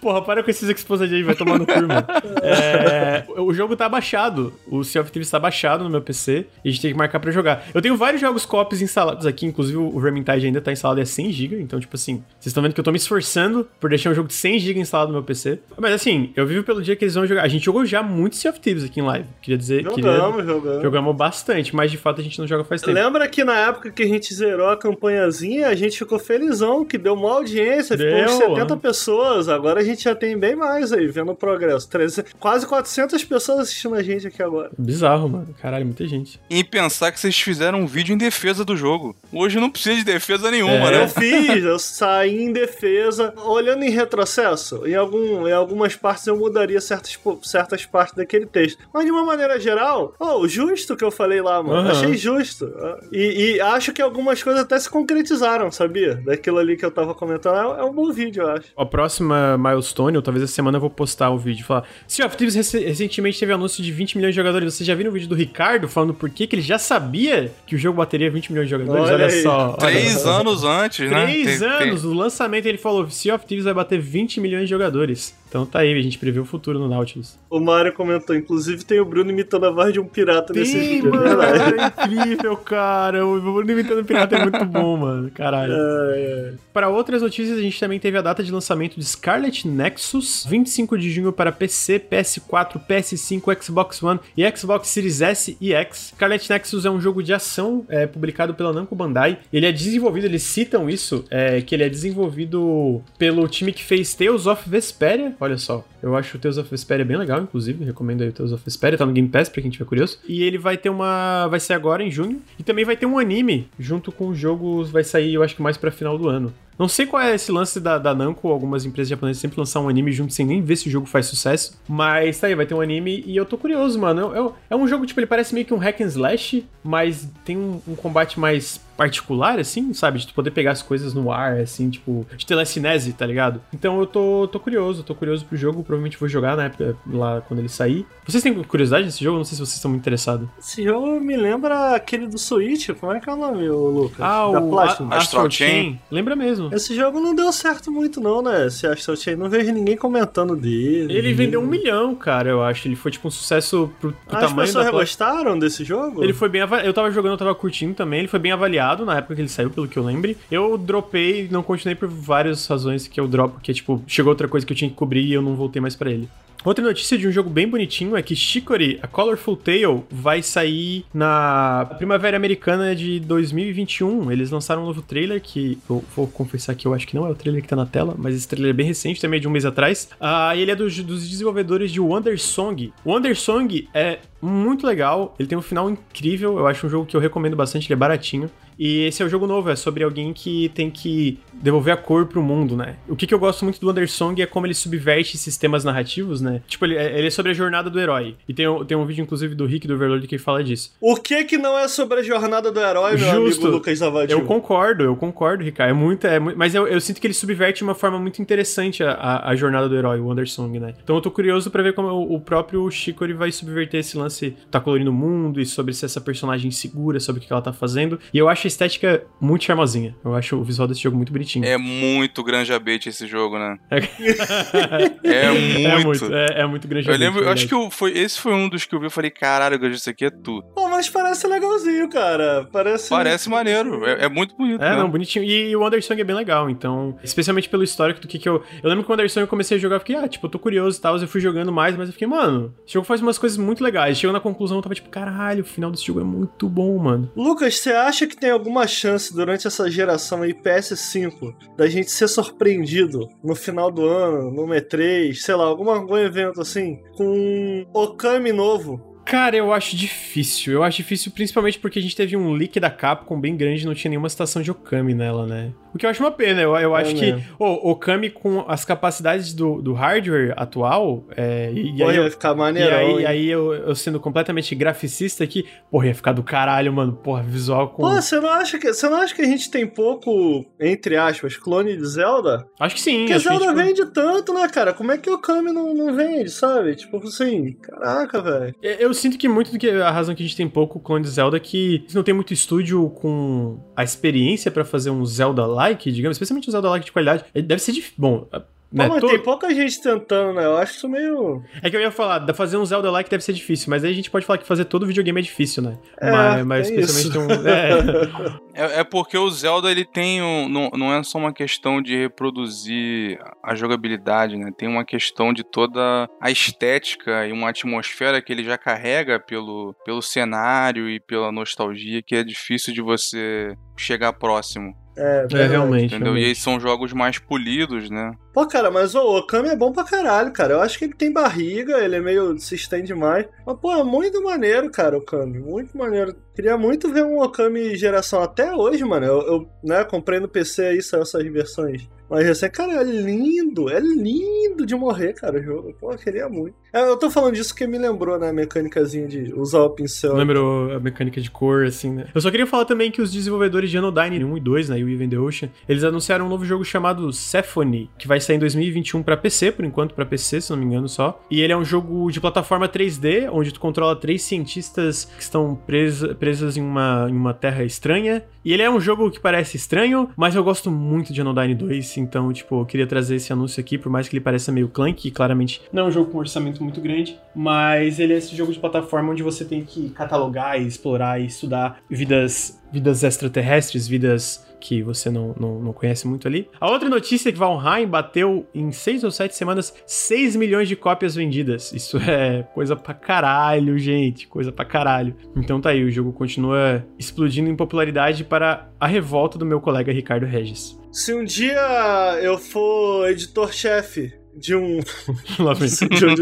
Porra, para com esses exposed aí, vai tomar no cu, mano. É, o jogo tá baixado. O Sea of Thieves tá baixado no meu PC e a gente tem que marcar pra jogar. Eu tenho vários jogos copies instalados aqui, inclusive o Vermintide ainda tá instalado é 100 GB, então, tipo assim, vocês estão vendo que eu tô me esforçando por deixar um jogo de 100 GB instalado no meu PC. Mas assim, eu vivo pelo dia que eles vão jogar. A gente jogou já muito Sea of Thieves aqui em live. Queria dizer. Jogamos, queria... jogamos. Jogamos bastante, mas de fato a gente não joga faz tempo. Lembra que na época que a gente zerou a campanhazinha, a gente ficou felizão, que deu uma audiência, deu, ficou uns 70 pessoas. Agora a gente já tem bem mais aí, vendo o progresso. 300, quase 400 pessoas assistindo a gente aqui agora. Bizarro, mano. Caralho, muita gente. E pensar que vocês fizeram um vídeo em defesa do jogo. Hoje não precisa de defesa nenhuma, é. né? Eu fiz, eu saí em defesa. Olhando em retrocesso, em, algum, em algumas partes eu mudaria certas, certas partes daquele texto. Mas de uma maneira geral, oh, justo que eu falei lá, mano. Uhum. Achei justo. E, e, acho que algumas coisas até se concretizaram, sabia? Daquilo ali que eu tava comentando. É, é um bom vídeo, eu acho. A próxima milestone, ou talvez essa semana eu vou postar o vídeo. Falar, Sea of Thieves recentemente teve anúncio de 20 milhões de jogadores. Você já viu o vídeo do Ricardo falando por que ele já sabia que o jogo bateria 20 milhões de jogadores? Olha, olha só. Olha Três só. anos antes, né? Três anos. No lançamento ele falou: Sea of Thieves vai bater 20 milhões de jogadores. Então tá aí, a gente previu o futuro no Nautilus. O Mario comentou, inclusive tem o Bruno imitando a voz de um pirata Tem, nesse vídeo. Mano, é incrível, cara. O Bruno imitando o pirata é muito bom, mano. Caralho. É, é. Para outras notícias, a gente também teve a data de lançamento de Scarlet Nexus, 25 de junho para PC, PS4, PS5, Xbox One e Xbox Series S e X. Scarlet Nexus é um jogo de ação é, publicado pela Namco Bandai. Ele é desenvolvido, eles citam isso, é, que ele é desenvolvido pelo time que fez Tales of Vesperia. Olha só, eu acho o Tales of Vesperia bem legal, inclusive, recomendo aí o Tales of Vesperia, tá no Game Pass pra quem tiver curioso. E ele vai ter uma, vai ser agora em junho, e também vai ter um anime junto com o jogo, vai sair, eu acho que mais para final do ano. Não sei qual é esse lance da, da Namco, algumas empresas japonesas sempre lançam um anime junto sem nem ver se o jogo faz sucesso. Mas tá aí, vai ter um anime e eu tô curioso, mano. É, é, é um jogo, tipo, ele parece meio que um hack and slash, mas tem um, um combate mais particular, assim, sabe? De tu poder pegar as coisas no ar, assim, tipo, de telecinese, tá ligado? Então eu tô, tô curioso, tô curioso pro jogo, provavelmente vou jogar na época lá quando ele sair. Vocês têm curiosidade desse jogo? Não sei se vocês estão muito interessados. Esse jogo me lembra aquele do Switch, como é que é o nome, Lucas? Ah, da o Platinum. Astral Chain. Lembra mesmo. Esse jogo não deu certo muito não, né? Esse Astral Chain, não vejo ninguém comentando dele. Ele vendeu um milhão, cara, eu acho. Ele foi tipo um sucesso pro, pro As tamanho pessoas da... gostaram desse jogo? Ele foi bem avaliado. Eu tava jogando, eu tava curtindo também. Ele foi bem avaliado na época que ele saiu, pelo que eu lembre. Eu dropei, não continuei por várias razões que eu dropo, porque, tipo, chegou outra coisa que eu tinha que cobrir e eu não voltei mais para ele. Outra notícia de um jogo bem bonitinho é que Chicory, a Colorful Tale, vai sair na Primavera Americana de 2021. Eles lançaram um novo trailer que eu vou confessar que eu acho que não é o trailer que tá na tela, mas esse trailer é bem recente, também é de um mês atrás. Ah, ele é dos, dos desenvolvedores de Wonder Song. Song é muito legal, ele tem um final incrível, eu acho um jogo que eu recomendo bastante, ele é baratinho. E esse é o jogo novo, é sobre alguém que tem que devolver a cor pro mundo, né? O que, que eu gosto muito do Undersong é como ele subverte sistemas narrativos, né? Tipo, ele, é, ele é sobre a jornada do herói. E tem, tem um vídeo, inclusive, do Rick do Overlord que fala disso. O que que não é sobre a jornada do herói, meu Justo. amigo Lucas Zavadil? Eu concordo, eu concordo, Ricardo. É muito, é muito, mas eu, eu sinto que ele subverte de uma forma muito interessante a, a, a jornada do herói, o Undersong, né? Então eu tô curioso para ver como o, o próprio Chico ele vai subverter esse lance, tá colorindo o mundo e sobre se essa personagem segura, sobre o que ela tá fazendo. E eu acho a estética muito charmosinha. Eu acho o visual desse jogo muito bonitinho. É muito Granja Bait esse jogo, né? É, É muito. é muito, é, é muito grande. Eu lembro, eu acho que eu, foi, esse foi um dos que eu vi. Eu falei, caralho, Granja, isso aqui é tu. Pô, mas parece legalzinho, cara. Parece... Parece maneiro. É, é muito bonito. É, né? não, bonitinho. E, o Undersong é bem legal, então. Especialmente pelo histórico do que, que eu. Eu lembro que o Undersong eu comecei a jogar, eu fiquei, ah, tipo, eu tô curioso e tal. Eu fui jogando mais, mas eu fiquei, mano, esse jogo faz umas coisas muito legais. Chegou na conclusão, eu tava tipo, caralho, o final desse jogo é muito bom, mano. Lucas, você acha que tem alguma chance durante essa geração aí PS5 da gente ser surpreendido no final do ano, no E3, sei lá, algum, algum evento assim, com um Okami novo? Cara, eu acho difícil. Eu acho difícil principalmente porque a gente teve um leak da Capcom bem grande e não tinha nenhuma citação de Okami nela, né? O que eu acho uma pena. Eu, eu acho que o Okami com as capacidades do, do hardware atual. É, e, e Pô, aí ia ficar e maneirão. aí, hein? aí eu, eu sendo completamente graficista aqui, porra, ia ficar do caralho, mano. Porra, visual com. Pô, você não, acha que, você não acha que a gente tem pouco, entre aspas, clone de Zelda? acho que sim. Porque acho que, Zelda tipo, vende tanto, né, cara? Como é que o Kami não, não vende, sabe? Tipo assim, caraca, velho. Eu sinto que muito do que a razão que a gente tem pouco clone de Zelda é que não tem muito estúdio com a experiência pra fazer um Zelda-like, digamos, especialmente um Zelda-like de qualidade. Ele Deve ser difícil. Bom, Pô, né, mas tem pouca gente tentando, né? Eu acho isso meio. É que eu ia falar, fazer um Zelda-like deve ser difícil, mas aí a gente pode falar que fazer todo videogame é difícil, né? É, mas, mas especialmente isso. um. É, É, é porque o Zelda ele tem um, não, não é só uma questão de reproduzir a jogabilidade, né? Tem uma questão de toda a estética e uma atmosfera que ele já carrega pelo, pelo cenário e pela nostalgia que é difícil de você chegar próximo, É, é, realmente. entendeu? E realmente. aí são jogos mais polidos, né? Pô, cara, mas o Okami é bom pra caralho, cara. Eu acho que ele tem barriga, ele é meio. se estende mais. Mas, pô, é muito maneiro, cara, o Okami. Muito maneiro. Queria muito ver um Okami geração até hoje, mano. Eu, eu né, comprei no PC aí, saiu essas versões. Mas recém, cara, é lindo, é lindo de morrer, cara, o jogo. Pô, eu queria muito. É, Eu tô falando disso porque me lembrou, né, a mecânicazinha de usar o pincel. Lembrou a mecânica de cor, assim, né? Eu só queria falar também que os desenvolvedores de Anodyne 1 e 2, né, e o Even the Ocean, eles anunciaram um novo jogo chamado Symphony, que vai sair em 2021 pra PC, por enquanto pra PC, se não me engano só. E ele é um jogo de plataforma 3D, onde tu controla três cientistas que estão presa, presas em uma, em uma terra estranha. E ele é um jogo que parece estranho, mas eu gosto muito de Anodyne 2, então, tipo, eu queria trazer esse anúncio aqui, por mais que ele pareça meio clunky, claramente não é um jogo com orçamento muito grande, mas ele é esse jogo de plataforma onde você tem que catalogar explorar e estudar vidas, vidas extraterrestres, vidas que você não, não, não conhece muito ali. A outra notícia é que Valheim bateu em seis ou sete semanas 6 milhões de cópias vendidas. Isso é coisa pra caralho, gente. Coisa pra caralho. Então tá aí, o jogo continua explodindo em popularidade para a revolta do meu colega Ricardo Regis. Se um dia eu for editor-chefe de um. de um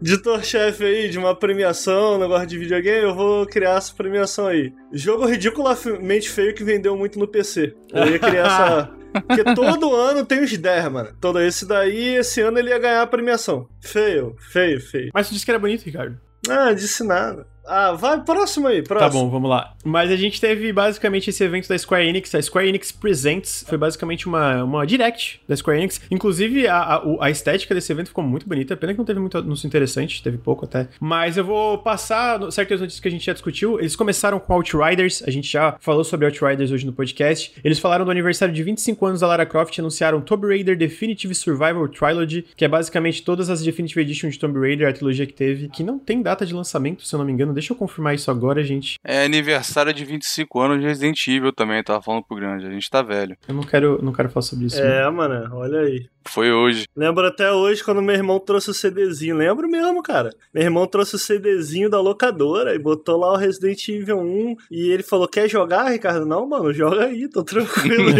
editor-chefe aí, de uma premiação, negócio de videogame, eu vou criar essa premiação aí. Jogo ridiculamente feio que vendeu muito no PC. Eu ia criar essa. Porque todo ano tem os 10, mano. Todo esse daí, esse ano ele ia ganhar a premiação. Feio, feio, feio. Mas tu disse que era bonito, Ricardo. Ah, disse nada. Ah, vai, próximo aí, próximo. Tá bom, vamos lá. Mas a gente teve basicamente esse evento da Square Enix, a Square Enix Presents, foi basicamente uma, uma direct da Square Enix. Inclusive, a, a, a estética desse evento ficou muito bonita, pena que não teve muito anúncio interessante, teve pouco até. Mas eu vou passar certas notícias que a gente já discutiu. Eles começaram com Outriders, a gente já falou sobre Outriders hoje no podcast. Eles falaram do aniversário de 25 anos da Lara Croft, anunciaram Tomb Raider Definitive Survival Trilogy, que é basicamente todas as Definitive Edition de Tomb Raider, a trilogia que teve, que não tem data de lançamento, se eu não me engano. Deixa eu confirmar isso agora, gente. É aniversário de 25 anos de Resident Evil também, tava falando pro grande. A gente tá velho. Eu não quero, não quero falar sobre isso. É, mano, olha aí. Foi hoje. Lembro até hoje quando meu irmão trouxe o CDzinho. Lembro mesmo, cara. Meu irmão trouxe o CDzinho da locadora e botou lá o Resident Evil 1 e ele falou: Quer jogar, Ricardo? Não, mano, joga aí, tô tranquilo.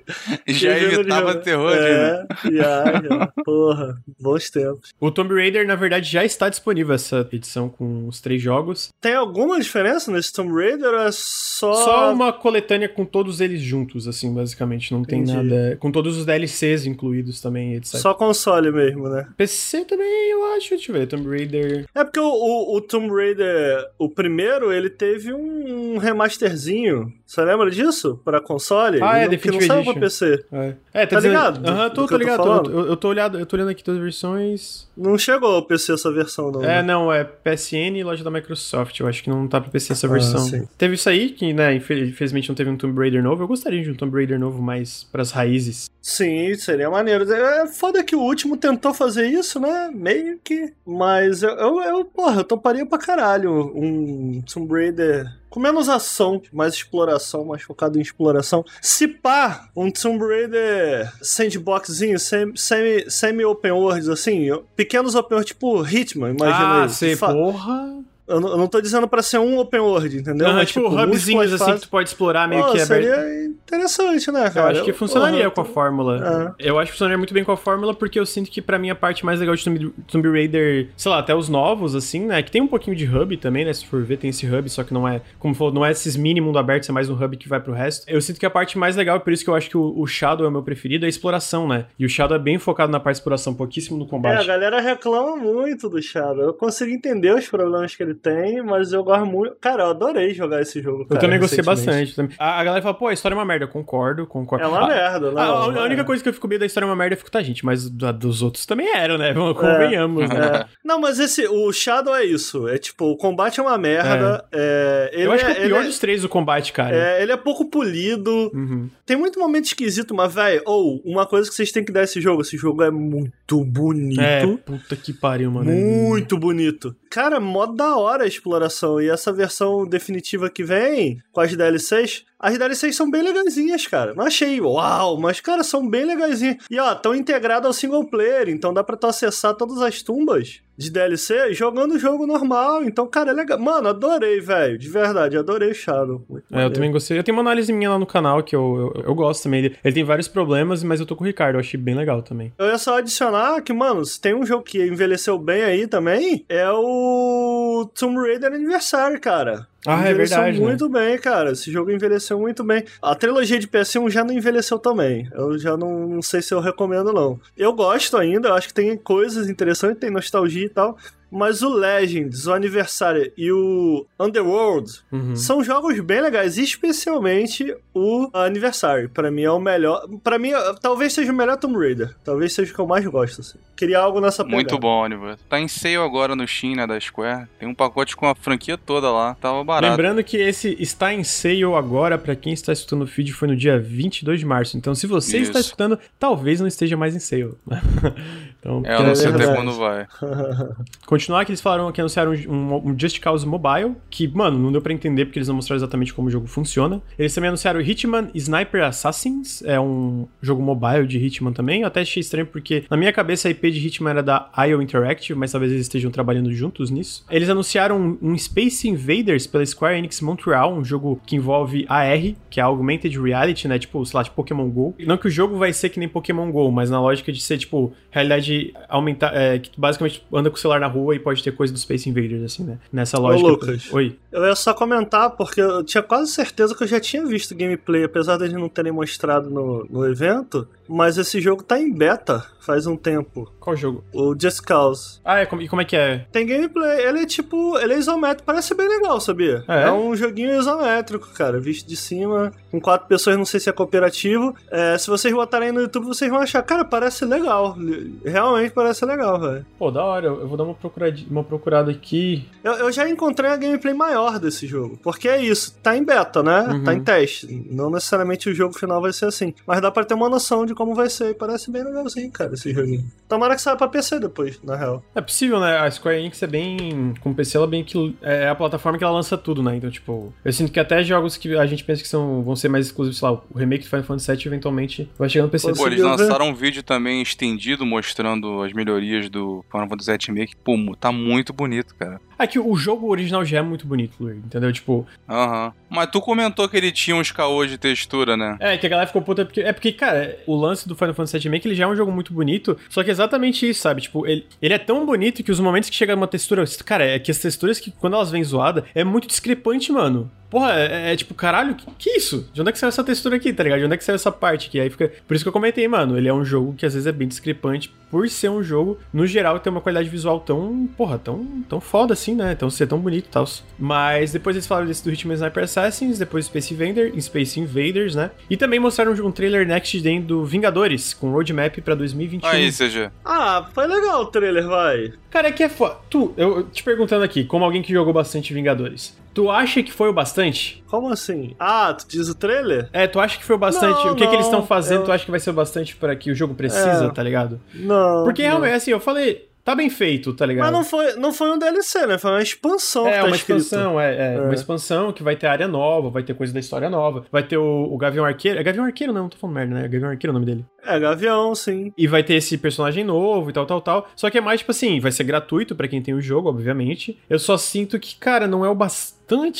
já evitava terror, é, né? Já, já. Porra, bons tempos. O Tomb Raider, na verdade, já está disponível essa edição com os três jogos. Tem alguma diferença nesse Tomb Raider ou é só. Só uma coletânea com todos eles juntos, assim, basicamente. Não tem Entendi. nada. Com todos os DLCs incluídos também também, etc. Só console mesmo, né? PC também, eu acho. Deixa eu ver, Tomb Raider. É porque o, o, o Tomb Raider, o primeiro, ele teve um remasterzinho. Você lembra disso? Pra console? Ah, é, definitivamente. Que não saiu pra PC. É, é tá, tá ligado? Aham, tô, tô ligado. Eu tô, eu, eu, tô olhado, eu tô olhando aqui todas as versões. Não chegou ao PC essa versão, não. É, né? não, é PSN e loja da Microsoft. Eu acho que não tá pra PC essa ah, versão. Ah, teve isso aí, que, né, infelizmente não teve um Tomb Raider novo. Eu gostaria de um Tomb Raider novo mais pras raízes. Sim, seria maneiro. É foda que o último tentou fazer isso, né? Meio que. Mas eu, eu, eu porra, eu toparia pra caralho um Tomb Raider com menos ação, mais exploração, mais focado em exploração. Se pá, um Tomb Raider sandboxzinho, semi-open semi, assim, pequenos open world, tipo Hitman, imagina ah. Ah, sei, porra... Eu não, eu não tô dizendo pra ser um open world, entendeu? Uhum, Mas, tipo, tipo hubzinhos assim que tu pode explorar meio Pô, que aberto. Seria interessante, né, cara? Eu acho que funcionaria com a fórmula. É. Eu acho que funcionaria muito bem com a fórmula porque eu sinto que pra mim a parte mais legal de Tomb, Tomb Raider, sei lá, até os novos, assim, né? Que tem um pouquinho de hub também, né? Se for ver, tem esse hub, só que não é, como falou, não é esses mini mundo aberto, é mais um hub que vai pro resto. Eu sinto que a parte mais legal, por isso que eu acho que o, o Shadow é o meu preferido, é a exploração, né? E o Shadow é bem focado na parte de exploração, pouquíssimo no combate. É, a galera reclama muito do Shadow. Eu consigo entender os problemas que ele tem, mas eu gosto muito. Cara, eu adorei jogar esse jogo. Cara, eu também gostei bastante. A, a, galera fala, pô, a história é uma merda. Eu concordo, concordo. É uma a, merda, não. A, a, a única é. coisa que eu fico meio da história é uma merda, eu fico, tá, gente, mas a dos outros também eram, né? Convenhamos, é, né? É. Não, mas esse, o Shadow é isso. É tipo, o combate é uma merda. É. eu acho que é o pior dos três o combate, cara. É, ele é pouco polido. Uhum. Tem muito momento esquisito, mas, velho, ou oh, uma coisa que vocês têm que dar esse jogo, esse jogo é muito bonito. É, puta que pariu, mano. Muito bonito. Cara, mó da hora a exploração. E essa versão definitiva que vem, com as DLCs, as DLCs são bem legalzinhas, cara. Não achei uau, mas, cara, são bem legalzinhas. E, ó, estão integradas ao single player, então dá pra tu acessar todas as tumbas de DLC jogando o jogo normal. Então, cara, é legal. Mano, adorei, velho. De verdade, adorei o Shadow. É, eu também gostei. Eu tenho uma análise minha lá no canal que eu, eu, eu gosto também. Ele, ele, tem vários problemas, mas eu tô com o Ricardo. Eu achei bem legal também. Eu ia só adicionar que, mano, se tem um jogo que envelheceu bem aí também, é o Tomb Raider Anniversary, cara. Ah, é verdade. Né? muito né? bem, cara. Esse jogo envelheceu muito bem. A trilogia de PS1 já não envelheceu também. Eu já não, não sei se eu recomendo, não. Eu gosto ainda, eu acho que tem coisas interessantes, tem nostalgia e tal. Mas o Legends, o Aniversário e o Underworld uhum. são jogos bem legais, especialmente o Aniversário. Para mim é o melhor. para mim, talvez seja o melhor Tomb Raider. Talvez seja o que eu mais gosto. Assim. Queria algo nessa pegada. Muito bom, Aniversário. Tá em sale agora no Steam, né, da Square. Tem um pacote com a franquia toda lá. Tava barato. Lembrando que esse está em sale agora, para quem está escutando o feed, foi no dia 22 de março. Então, se você Isso. está escutando, talvez não esteja mais em sale. então, é, eu não sei até quando vai. Continua continuar, que eles falaram que anunciaram um, um Just Cause Mobile, que, mano, não deu pra entender porque eles não mostraram exatamente como o jogo funciona. Eles também anunciaram Hitman Sniper Assassins, é um jogo mobile de Hitman também. Eu até achei estranho porque na minha cabeça a IP de Hitman era da IO Interactive, mas talvez eles estejam trabalhando juntos nisso. Eles anunciaram um, Space Invaders pela Square Enix Montreal, um jogo que envolve AR, que é Augmented Reality, né? Tipo, sei lá, tipo Pokémon GO. Não que o jogo vai ser que nem Pokémon GO, mas na lógica de ser, tipo, realidade aumentar. É, que tu basicamente anda com o celular na rua e pode ter coisa do Space Invaders, assim, né? Nessa lógica. Ô, Lucas. Oi. Eu ia só comentar, porque eu tinha quase certeza que eu já tinha visto gameplay, apesar de eles não terem mostrado no, no evento. Mas esse jogo tá em beta faz um tempo. Qual jogo? O Just Cause. Ah, é, e como é que é? Tem gameplay. Ele é tipo. Ele é isométrico. Parece bem legal, sabia? É, é um joguinho isométrico, cara. Visto de cima. Com quatro pessoas, não sei se é cooperativo. É, se vocês botarem no YouTube, vocês vão achar. Cara, parece legal. Realmente parece legal, velho. Pô, da hora. Eu vou dar uma procurada, uma procurada aqui. Eu, eu, já encontrei a gameplay maior desse jogo. Porque é isso. Tá em beta, né? Uhum. Tá em teste. Não necessariamente o jogo final vai ser assim. Mas dá pra ter uma noção de como vai ser. E parece bem legalzinho, cara, esse joguinho. Tomara que saia pra PC depois, na real. É possível, né? A Square Enix é bem. Com PC, ela é bem que. É a plataforma que ela lança tudo, né? Então, tipo. Eu sinto que até jogos que a gente pensa que são, vão ser mais exclusivos, sei lá, o remake do Final Fantasy VII eventualmente vai chegar no PC. Pô, eles lançaram um vídeo também estendido mostrando as melhorias do Final Fantasy VII Remake. Pô, tá muito bonito, cara. É que o jogo original já é muito bonito, Luiz, entendeu? Tipo. Aham. Uhum. Mas tu comentou que ele tinha uns caô de textura, né? É, que a galera ficou puta porque. É porque, cara, o lance do Final Fantasy VII Remake ele já é um jogo muito bonito, só que é exatamente isso, sabe? Tipo, ele, ele é tão bonito que os momentos que chega uma textura. Cara, é que as texturas que quando elas vêm zoada é muito discrepante, mano. Porra, é, é, tipo, caralho, que, que isso? De onde é que saiu essa textura aqui, tá ligado? De onde é que saiu essa parte aqui? Aí fica. Por isso que eu comentei, mano. Ele é um jogo que às vezes é bem discrepante, por ser um jogo, no geral, ter uma qualidade visual tão, porra, tão, tão foda assim, né? Então ser tão bonito e tal. Mas depois eles falaram desse do Hitman Sniper Assassins, depois Space Invader, Space Invaders, né? E também mostraram um trailer next gen do Vingadores, com roadmap pra 2021. Aí, seja. Ah, foi legal o trailer, vai. Cara, é que é foda. Tu, eu te perguntando aqui, como alguém que jogou bastante Vingadores. Tu acha que foi o bastante? Como assim? Ah, tu diz o trailer? É, tu acha que foi o bastante? Não, o que, não, que eles estão fazendo, eu... tu acha que vai ser o bastante para que o jogo precisa, é... tá ligado? Não. Porque realmente, assim, eu falei, tá bem feito, tá ligado? Mas não foi, não foi um DLC, né? Foi uma expansão. É, tá uma escrito. expansão, é, é, é, Uma expansão que vai ter área nova, vai ter coisa da história nova. Vai ter o, o Gavião Arqueiro. É Gavião Arqueiro, não, não tô falando merda, né? É Gavião Arqueiro o nome dele. É, Gavião, sim. E vai ter esse personagem novo e tal, tal, tal. Só que é mais, tipo assim, vai ser gratuito para quem tem o jogo, obviamente. Eu só sinto que, cara, não é o bastante,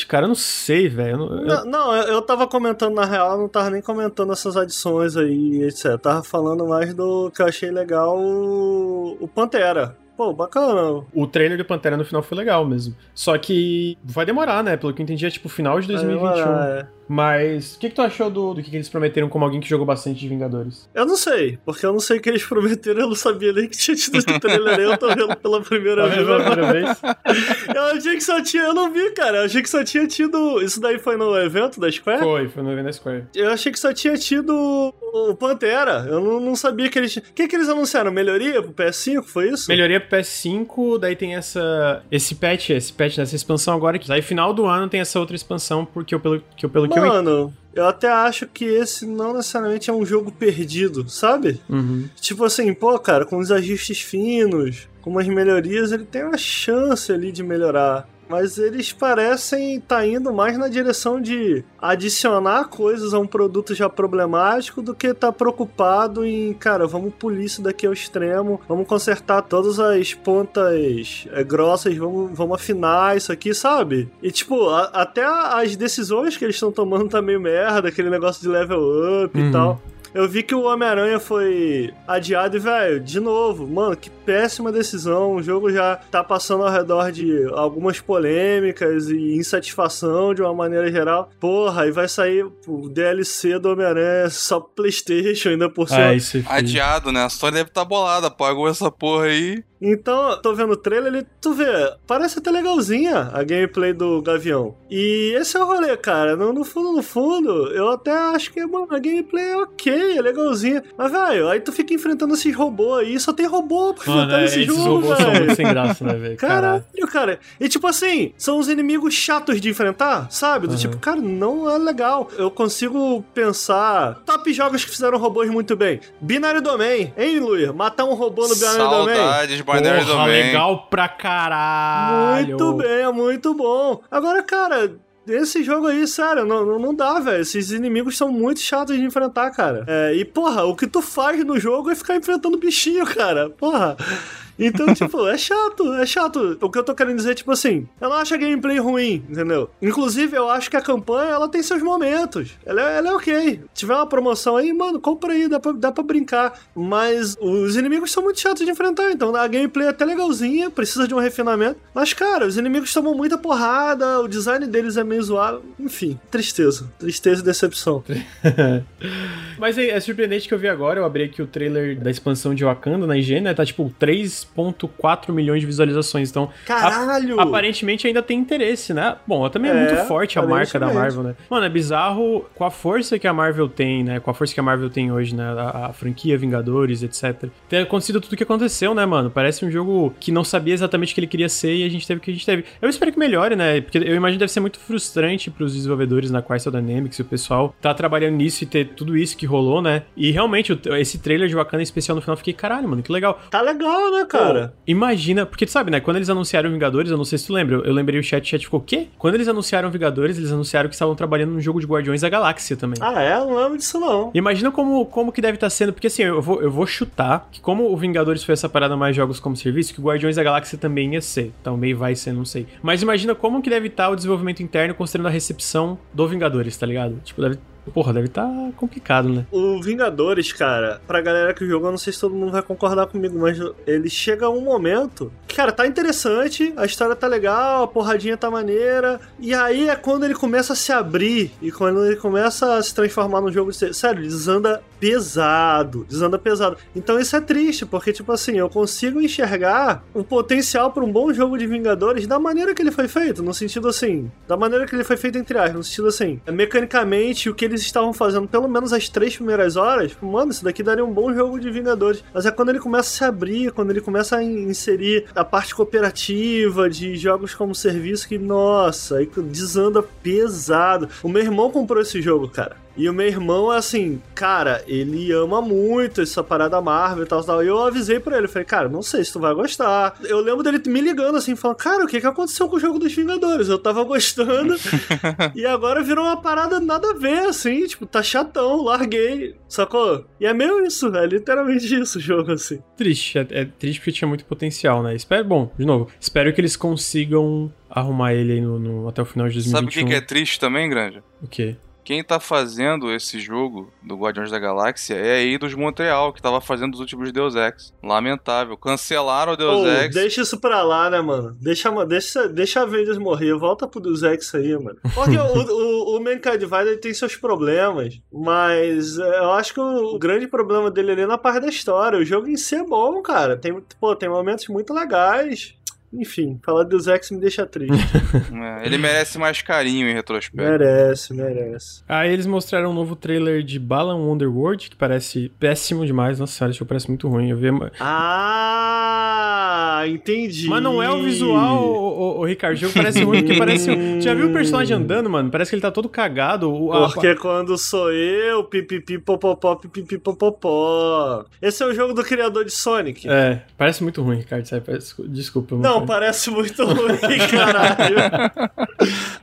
cara. Eu não sei, velho. Não, eu... não, eu tava comentando, na real, não tava nem comentando essas adições aí, etc. Eu tava falando mais do que eu achei legal o, o Pantera. Pô, bacana. O trailer do Pantera no final foi legal mesmo. Só que vai demorar, né? Pelo que eu entendi, é tipo final de 2021. Demorar, é. Mas o que, que tu achou do, do que, que eles prometeram como alguém que jogou bastante de Vingadores? Eu não sei, porque eu não sei o que eles prometeram, eu não sabia nem que tinha tido esse trailer, eu tô vendo pela primeira vez. Pela primeira vez? eu achei que só tinha, eu não vi, cara, eu achei que só tinha tido, isso daí foi no evento da Square? Foi, foi no evento da Square. Eu achei que só tinha tido o Pantera, eu não, não sabia que eles... O que que eles anunciaram? Melhoria pro PS5, foi isso? Melhoria pro PS5, daí tem essa, esse patch, esse patch nessa expansão agora, que aí final do ano tem essa outra expansão, porque eu, pelo que eu, pelo Mano, eu até acho que esse não necessariamente é um jogo perdido, sabe? Uhum. Tipo assim, pô, cara, com os ajustes finos, com umas melhorias, ele tem uma chance ali de melhorar mas eles parecem estar tá indo mais na direção de adicionar coisas a um produto já problemático do que estar tá preocupado em, cara, vamos polir isso daqui ao extremo, vamos consertar todas as pontas é, grossas, vamos, vamos afinar isso aqui, sabe? E tipo, a, até as decisões que eles estão tomando tá meio merda, aquele negócio de level up uhum. e tal. Eu vi que o Homem-Aranha foi adiado e, velho, de novo, mano, que péssima decisão. O jogo já tá passando ao redor de algumas polêmicas e insatisfação de uma maneira geral. Porra, e vai sair o DLC do Homem-Aranha só PlayStation ainda por cima. Ah, isso é Adiado, né? A história deve estar tá bolada. Pagou essa porra aí. Então, tô vendo o trailer, ele, tu vê, parece até legalzinha a gameplay do Gavião. E esse é o rolê, cara. No, no fundo, no fundo, eu até acho que, mano, a gameplay é ok ok, é legalzinho. Mas, velho, aí tu fica enfrentando esses robôs aí, só tem robô pra Mano, enfrentar é, esse esses jogo, robôs são velho. muito sem graça, né, velho? Caralho, cara. E tipo assim, são os inimigos chatos de enfrentar, sabe? Do Uhum. tipo, cara, não é legal. Eu consigo pensar. Top jogos que fizeram robôs muito bem. Binário Domain, hein, Luia? Matar um robô no Binário Domain. Saudades, Binary Porra, Domain. legal pra caralho. Muito bem, é muito bom. Agora, cara. Esse jogo aí, sério, não, não, dá, velho. Esses inimigos são muito chatos de enfrentar, cara. É, e, porra, o que tu faz no jogo é ficar enfrentando bichinho, cara. Porra. Então, tipo, é chato, é chato. O que eu tô querendo dizer, tipo assim, eu não acho a gameplay ruim, entendeu? Inclusive, eu acho que a campanha, ela tem seus momentos. Ela é, ela é ok. Se tiver uma promoção aí, mano, compra aí, dá pra, dá pra brincar. Mas os inimigos são muito chatos de enfrentar, então a gameplay é até legalzinha, precisa de um refinamento. Mas, cara, os inimigos tomam muita porrada, o design deles é meio zoado. Enfim, tristeza. Tristeza e decepção. Mas é, é surpreendente que eu vi agora, eu abri aqui o trailer da expansão de Wakanda na IGN, né? Tá tipo 3.4 milhões de visualizações, então Caralho! aparentemente ainda tem interesse, né? Bom, também é, É, muito forte a marca da. Marvel, né? Mano, é bizarro com a força que a Marvel tem, né? Com a força que a Marvel tem hoje, né? A, a franquia Vingadores, etc. Ter acontecido tudo o que aconteceu, né, mano? Parece um jogo que não sabia exatamente o que ele queria ser e a gente teve o que a gente teve. Eu espero que melhore, né? Porque eu imagino que deve ser muito frustrante pros desenvolvedores na Crystal Dynamics e o pessoal tá trabalhando nisso e ter tudo isso que rolou, né? E realmente, esse trailer de Wakanda especial no final, eu fiquei, caralho, mano, que legal. Tá legal, né, cara? Pô, imagina, porque tu sabe, né? Quando eles anunciaram Vingadores, eu não sei se tu lembra, eu lembrei o chat, o chat ficou, o quê? Quando eles anunciaram Vingadores, eles anunciaram que estavam trabalhando num jogo de Guardiões da Galáxia também. Ah, é? Não lembro disso, não. Imagina como, como que deve estar sendo, porque assim, eu vou, eu vou chutar que como o Vingadores foi essa parada mais jogos como serviço, que o Guardiões da Galáxia também ia ser. Também vai ser, não sei. Mas imagina como que deve estar o desenvolvimento interno considerando a recepção do Vingadores, tá ligado? Tipo, deve. Porra, deve estar complicado, né? O Vingadores, cara, pra galera que jogou, não sei se todo mundo vai concordar comigo, mas ele chega a um momento que, cara, tá interessante, a história tá legal, a porradinha tá maneira, e aí é quando ele começa a se abrir e quando ele começa a se transformar num jogo. Sério, desanda pesado, desanda pesado. Então isso é triste, porque, tipo assim, eu consigo enxergar o potencial pra um bom jogo de Vingadores da maneira que ele foi feito, no sentido assim, da maneira que ele foi feito entre aspas, no sentido assim, mecanicamente, o que eles estavam fazendo, pelo menos as três primeiras horas, tipo, mano, isso daqui daria um bom jogo de Vingadores. Mas é quando ele começa a se abrir, quando ele começa a in- inserir a parte cooperativa de jogos como serviço, que, nossa, aí desanda pesado. O meu irmão comprou esse jogo, cara. E o meu irmão, assim, cara, ele ama muito essa parada Marvel e tal, tal. E eu avisei pra ele, falei, cara, não sei se tu vai gostar. Eu lembro dele me ligando assim, falando, cara, o que que aconteceu com o jogo dos Vingadores? Eu tava gostando e agora virou uma parada nada a ver, assim, tipo, tá chatão, larguei, sacou? E é meio isso, é literalmente isso o jogo, assim. Triste, é, é triste porque tinha muito potencial, né? Espero, bom, de novo, espero que eles consigam arrumar ele aí no, no- até o final de 2021. Sabe o que, que é triste também, Grande? O quê? Quem tá fazendo esse jogo do Guardiões da Galáxia é a Eidos Montreal, que tava fazendo os últimos Deus Ex. Lamentável. Cancelaram o Deus Ô, Ex. deixa isso pra lá, né, mano? Deixa, deixa, deixa a Vendas morrer, volta pro Deus Ex aí, mano. Porque o, o, o Mankind Divided tem seus problemas, mas é, eu acho que o, grande problema dele ali é na parte da história. O jogo em si é bom, cara. Tem, pô, tem momentos muito legais. Enfim, falar de Deus Ex me deixa triste. É, ele merece mais carinho em retrospecto. merece, merece. Aí eles mostraram um novo trailer de Balan Wonderworld, que parece péssimo demais. Nossa senhora, jogo parece muito ruim. Eu vi... Ah, entendi. Mas não é o visual, o, o, o Ricardo. O jogo parece ruim porque parece. Já viu o personagem andando, mano? Parece que ele tá todo cagado. O, a- Porque quando sou eu, pipipi popopó, pipipi popopó. Esse é o jogo do criador de Sonic. É, parece muito ruim, Ricardo. Desculpa. Não, parece muito ruim, caralho.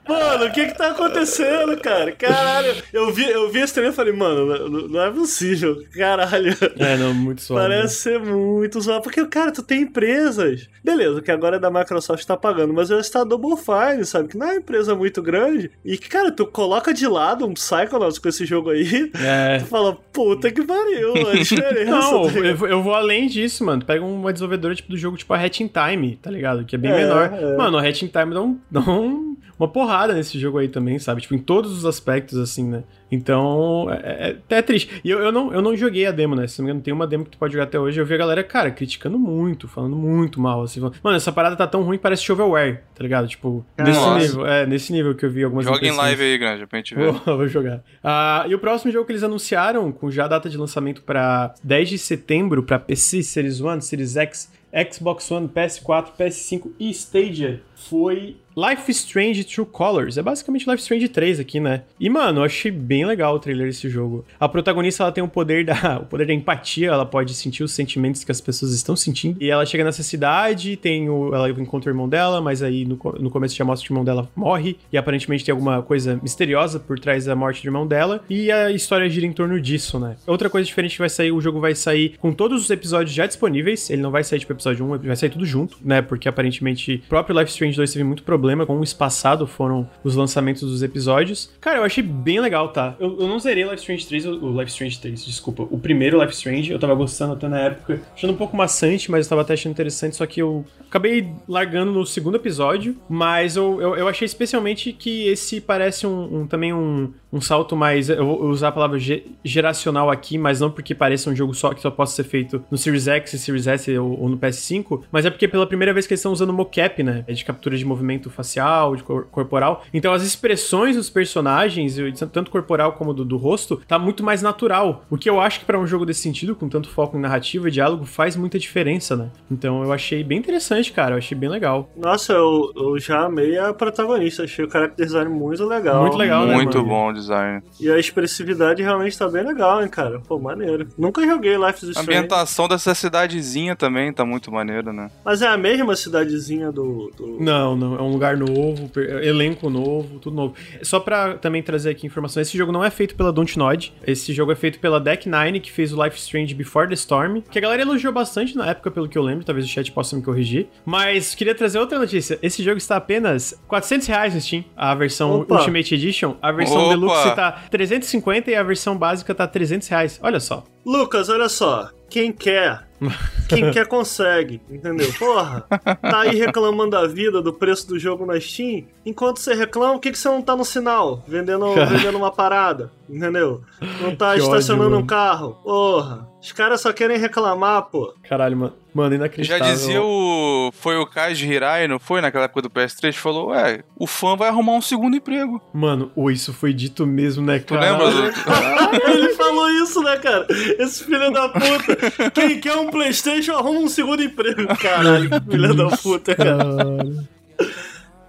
mano, o que que tá acontecendo, cara? Caralho. Eu vi, eu vi esse trailer e falei, mano, não, não é possível. Caralho. É, não, muito suave. Parece ser muito zoado. Porque, cara, tu tem empresas. Beleza, que agora é da Microsoft tá pagando, mas ela está Double Fine, sabe? Que não é uma empresa muito grande. E que, cara, tu coloca de lado um Psychonauts com esse jogo aí. É. Tu fala, puta que pariu, a diferença. Não, tá eu, vou- eu vou além disso, mano. Tu Pega uma desenvolvedora tipo do jogo, tipo a Hatching Time, tá ligado? Que é bem É, menor. é. Mano, a Hatching Time dá, um, dá um- uma porrada nesse jogo aí também, sabe? Tipo, em todos os aspectos, assim, né? Então, é, é, é até triste. E eu, eu, não, eu não joguei a demo, né? Se não me engano, tem uma demo que tu pode jogar até hoje. Eu vi a galera, cara, criticando muito, falando muito mal, assim. Falando, Mano, essa parada tá tão ruim que parece shovelware, tá ligado? Tipo, nesse nível. É, nesse nível que eu vi algumas Joga em live aí, grande, pra gente ver. Vou, vou jogar. Uh, e o próximo jogo que eles anunciaram, com já a data de lançamento para 10 de setembro, para PC, Series One, Series X, Xbox One, PS4, PS5 e Stadia, foi Life Strange True Colors. É basicamente Life Strange 3 aqui, né? E, mano, eu achei bem legal o trailer desse jogo. A protagonista, ela tem o poder da, o poder da empatia, ela pode sentir os sentimentos que as pessoas estão sentindo. E ela chega nessa cidade, tem o, ela encontra o irmão dela, mas aí no, no começo já mostra que o irmão dela morre. E aparentemente tem alguma coisa misteriosa por trás da morte do irmão dela. E a história gira em torno disso, né? Outra coisa diferente que vai sair, o jogo vai sair com todos os episódios já disponíveis. Ele não vai sair tipo episódio 1, vai sair tudo junto, né? Porque aparentemente o próprio Life Strange 2 teve muito problema com o espaçado foram os lançamentos dos episódios. Cara, eu achei bem legal, tá? Eu, eu não zerei Life Strange 3, o Life Strange 3, desculpa. O primeiro Life Strange, eu tava gostando até na época, achando um pouco maçante, mas eu tava até achando interessante, só que eu acabei largando no segundo episódio, mas eu, eu, eu achei especialmente que esse parece um, um também um, um salto mais. Eu vou usar a palavra ge geracional aqui, mas não porque pareça um jogo só que só possa ser feito no Series X, Series S ou, ou no PS5, mas é porque pela primeira vez que eles estão usando mocap, né? É de captura de movimento facial, de cor corporal. Então as expressões dos personagens, tanto corporal como do, do rosto, tá muito mais natural. O que eu acho que para um jogo desse sentido, com tanto foco em narrativa e diálogo, faz muita diferença, né? Então eu achei bem interessante, cara. Eu achei bem legal. Nossa, eu, eu já amei a protagonista. Achei o character design muito legal. Muito legal, né? Muito bom design. E a expressividade realmente tá bem legal, hein, cara. Pô, maneiro. Nunca joguei Life is Strange. A ambientação dessa cidadezinha também tá muito maneira, né? Mas é a mesma cidadezinha do, do... Não, não. É um lugar novo, elenco novo, tudo novo. Só pra também trazer aqui informação, esse jogo não é feito pela Dontnod. Esse jogo é feito pela Deck Nine, que fez o Life Strange Before the Storm, que a galera elogiou bastante na época, pelo que eu lembro. Talvez o chat possa me corrigir. Mas queria trazer outra notícia. Esse jogo está apenas 400 reais no Steam, a versão Opa. Ultimate Edition. A versão Opa. Deluxe tá 350 e a versão básica tá 300 reais. Olha só. Lucas, olha só. Quem quer quem quer consegue, entendeu? Porra, tá aí reclamando da vida, do preço do jogo na Steam. Enquanto você reclama, por que, que você não tá no sinal? Vendendo, vendendo uma parada, entendeu? Não tá que estacionando ódio, um carro. Porra. Os caras só querem reclamar, pô. Caralho, mano. Mano, inacreditável. Já dizia o. Foi o Kaji Hirai, não foi? Naquela época do PS3, falou: Ué, o fã vai arrumar um segundo emprego. Mano, oh, isso foi dito mesmo, né, cara? Tu lembra? Do... Ele falou isso, né, cara? Esse filho da puta. Quem quer um PlayStation arruma um segundo emprego. Caralho, filho da puta, cara.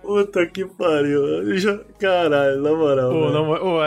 Puta que pariu. Já... Caralho, na moral. Pô, na moral.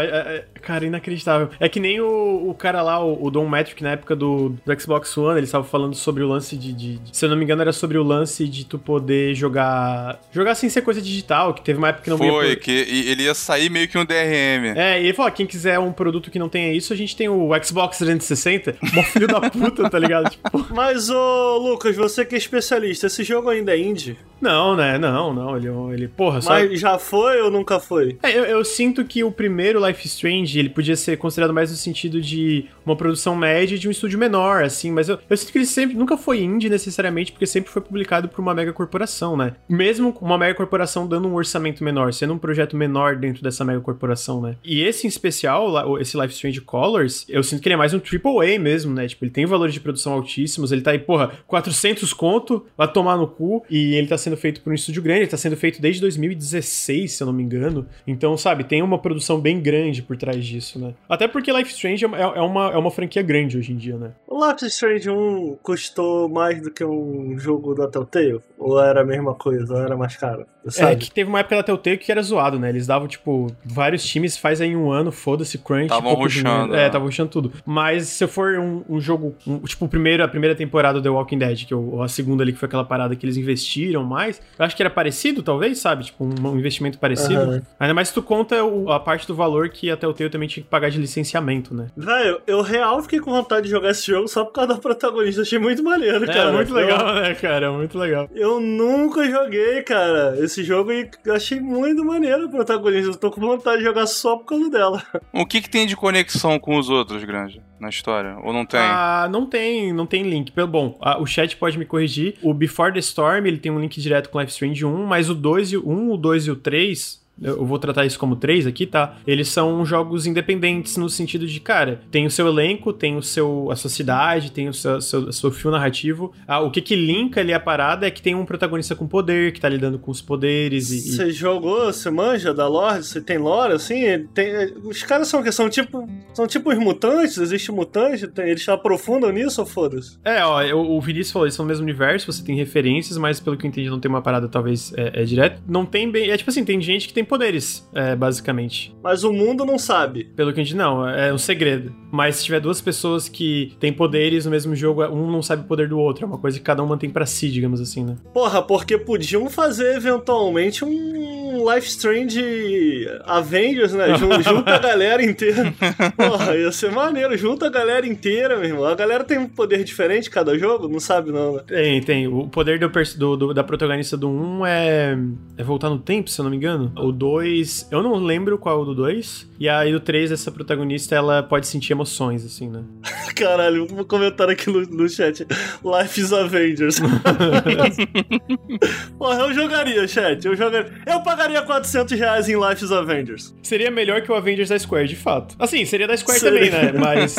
É, é, Cara, inacreditável. É que nem o, o cara lá, o, o Don Metric, na época do, do Xbox One, ele estava falando sobre o lance de, de, de, Se eu não me engano, era sobre o lance de tu poder jogar. Jogar sem ser coisa digital, que teve uma época que não Foi, ia... que ele ia sair meio que um DRM. É, e ele falou: quem quiser um produto que não tenha isso, a gente tem o Xbox 360. Mó filho da puta, tá ligado? Tipo... Mas, ô, Lucas, você que é especialista, esse jogo ainda é indie? Não, né? Não, não. Ele, ele porra, só. Mas já foi ou nunca foi? É, eu, eu sinto que o primeiro Life Strange ele podia ser considerado mais no sentido de uma produção média de um estúdio menor, assim, mas eu, eu sinto que ele sempre nunca foi indie necessariamente, porque sempre foi publicado por uma mega corporação, né? Mesmo uma mega corporação dando um orçamento menor, sendo um projeto menor dentro dessa mega corporação, né? E esse em especial, esse Life Strange Colors, eu sinto que ele é mais um AAA mesmo, né? Tipo, ele tem valores de produção altíssimos, ele tá aí, porra, 400 conto, vai tomar no cu, e ele tá sendo feito por um estúdio grande, ele tá sendo feito desde 2016, se eu não me engano. Então, sabe, tem uma produção bem grande por trás disso, né? Até porque Life Strange é, é, uma, é uma franquia grande hoje em dia, né? O Life Strange 1 custou mais do que um jogo da Telltale? Ou era a mesma coisa? Ou era mais caro? É, sabe? É, que teve uma época da Telltale que era zoado, né? Eles davam, tipo, vários times, faz aí um ano, foda-se, crunch. Estavam rushando. É, estavam rushando tudo. Mas se for um, um jogo, um, tipo, o primeiro, a primeira temporada do The Walking Dead, que ou a segunda ali, que foi aquela parada que eles investiram mais, eu acho que era parecido, talvez, sabe? Tipo, um, um investimento parecido. Uhum. Ainda mais se tu conta o, a parte do valor que a Telltale também tinha que pagar de licenciamento, né? Velho, eu real fiquei com vontade de jogar esse jogo só por causa da protagonista. Achei muito maneiro, é, cara. É muito legal, eu... né, cara? É muito legal. Eu nunca joguei, cara, esse jogo e achei muito maneiro a protagonista. Eu tô com vontade de jogar só por causa dela. O que que tem de conexão com os outros, Grande? na história? Ou não tem? Ah, não tem, não tem link. Bom, a, o chat pode me corrigir. O Before the Storm, ele tem um link direto com Life Strange 1, mas o 2 e o 1, o 2 e o 3 eu vou tratar isso como três aqui, tá? Eles são jogos independentes no sentido de, cara, tem o seu elenco, tem o seu, a sua cidade, tem o seu, seu, seu fio narrativo. Ah, o que que linka ali a parada é que tem um protagonista com poder, que tá lidando com os poderes e... Você jogou, você manja da lore? Você tem lore, assim? Tem, os caras são que são tipo são tipo os mutantes? Existe mutante? Tem, eles aprofundam nisso ou foda-se? É, ó, o, o Vinícius falou, eles são no mesmo universo, você tem referências, mas pelo que eu entendi não tem uma parada talvez é, é direto. Não tem bem... É tipo assim, tem gente que tem poderes, é, basicamente. Mas o mundo não sabe. Pelo que a gente não, é um segredo. Mas se tiver duas pessoas que têm poderes no mesmo jogo, um não sabe o poder do outro. É uma coisa que cada um mantém para si, digamos assim, né? Porra, porque podiam fazer eventualmente um live stream de Avengers, né? Junta a galera inteira. Porra, ia ser maneiro. Junta a galera inteira, meu irmão. A galera tem um poder diferente cada jogo? Não sabe, não, né? Tem, tem. O poder do, do, do da protagonista do 1 é, é voltar no tempo, se eu não me engano. O 2, eu não lembro qual é o do 2. E aí o 3, essa protagonista, ela pode sentir emoções, assim, né? Caralho, vou comentar aqui no, no chat. Life is Avengers. Porra, eu jogaria, chat. Eu jogaria. Eu pagaria 400 reais em Life is Avengers. Seria melhor que o Avengers da Square, de fato. Assim, seria da Square seria. também, né? Mas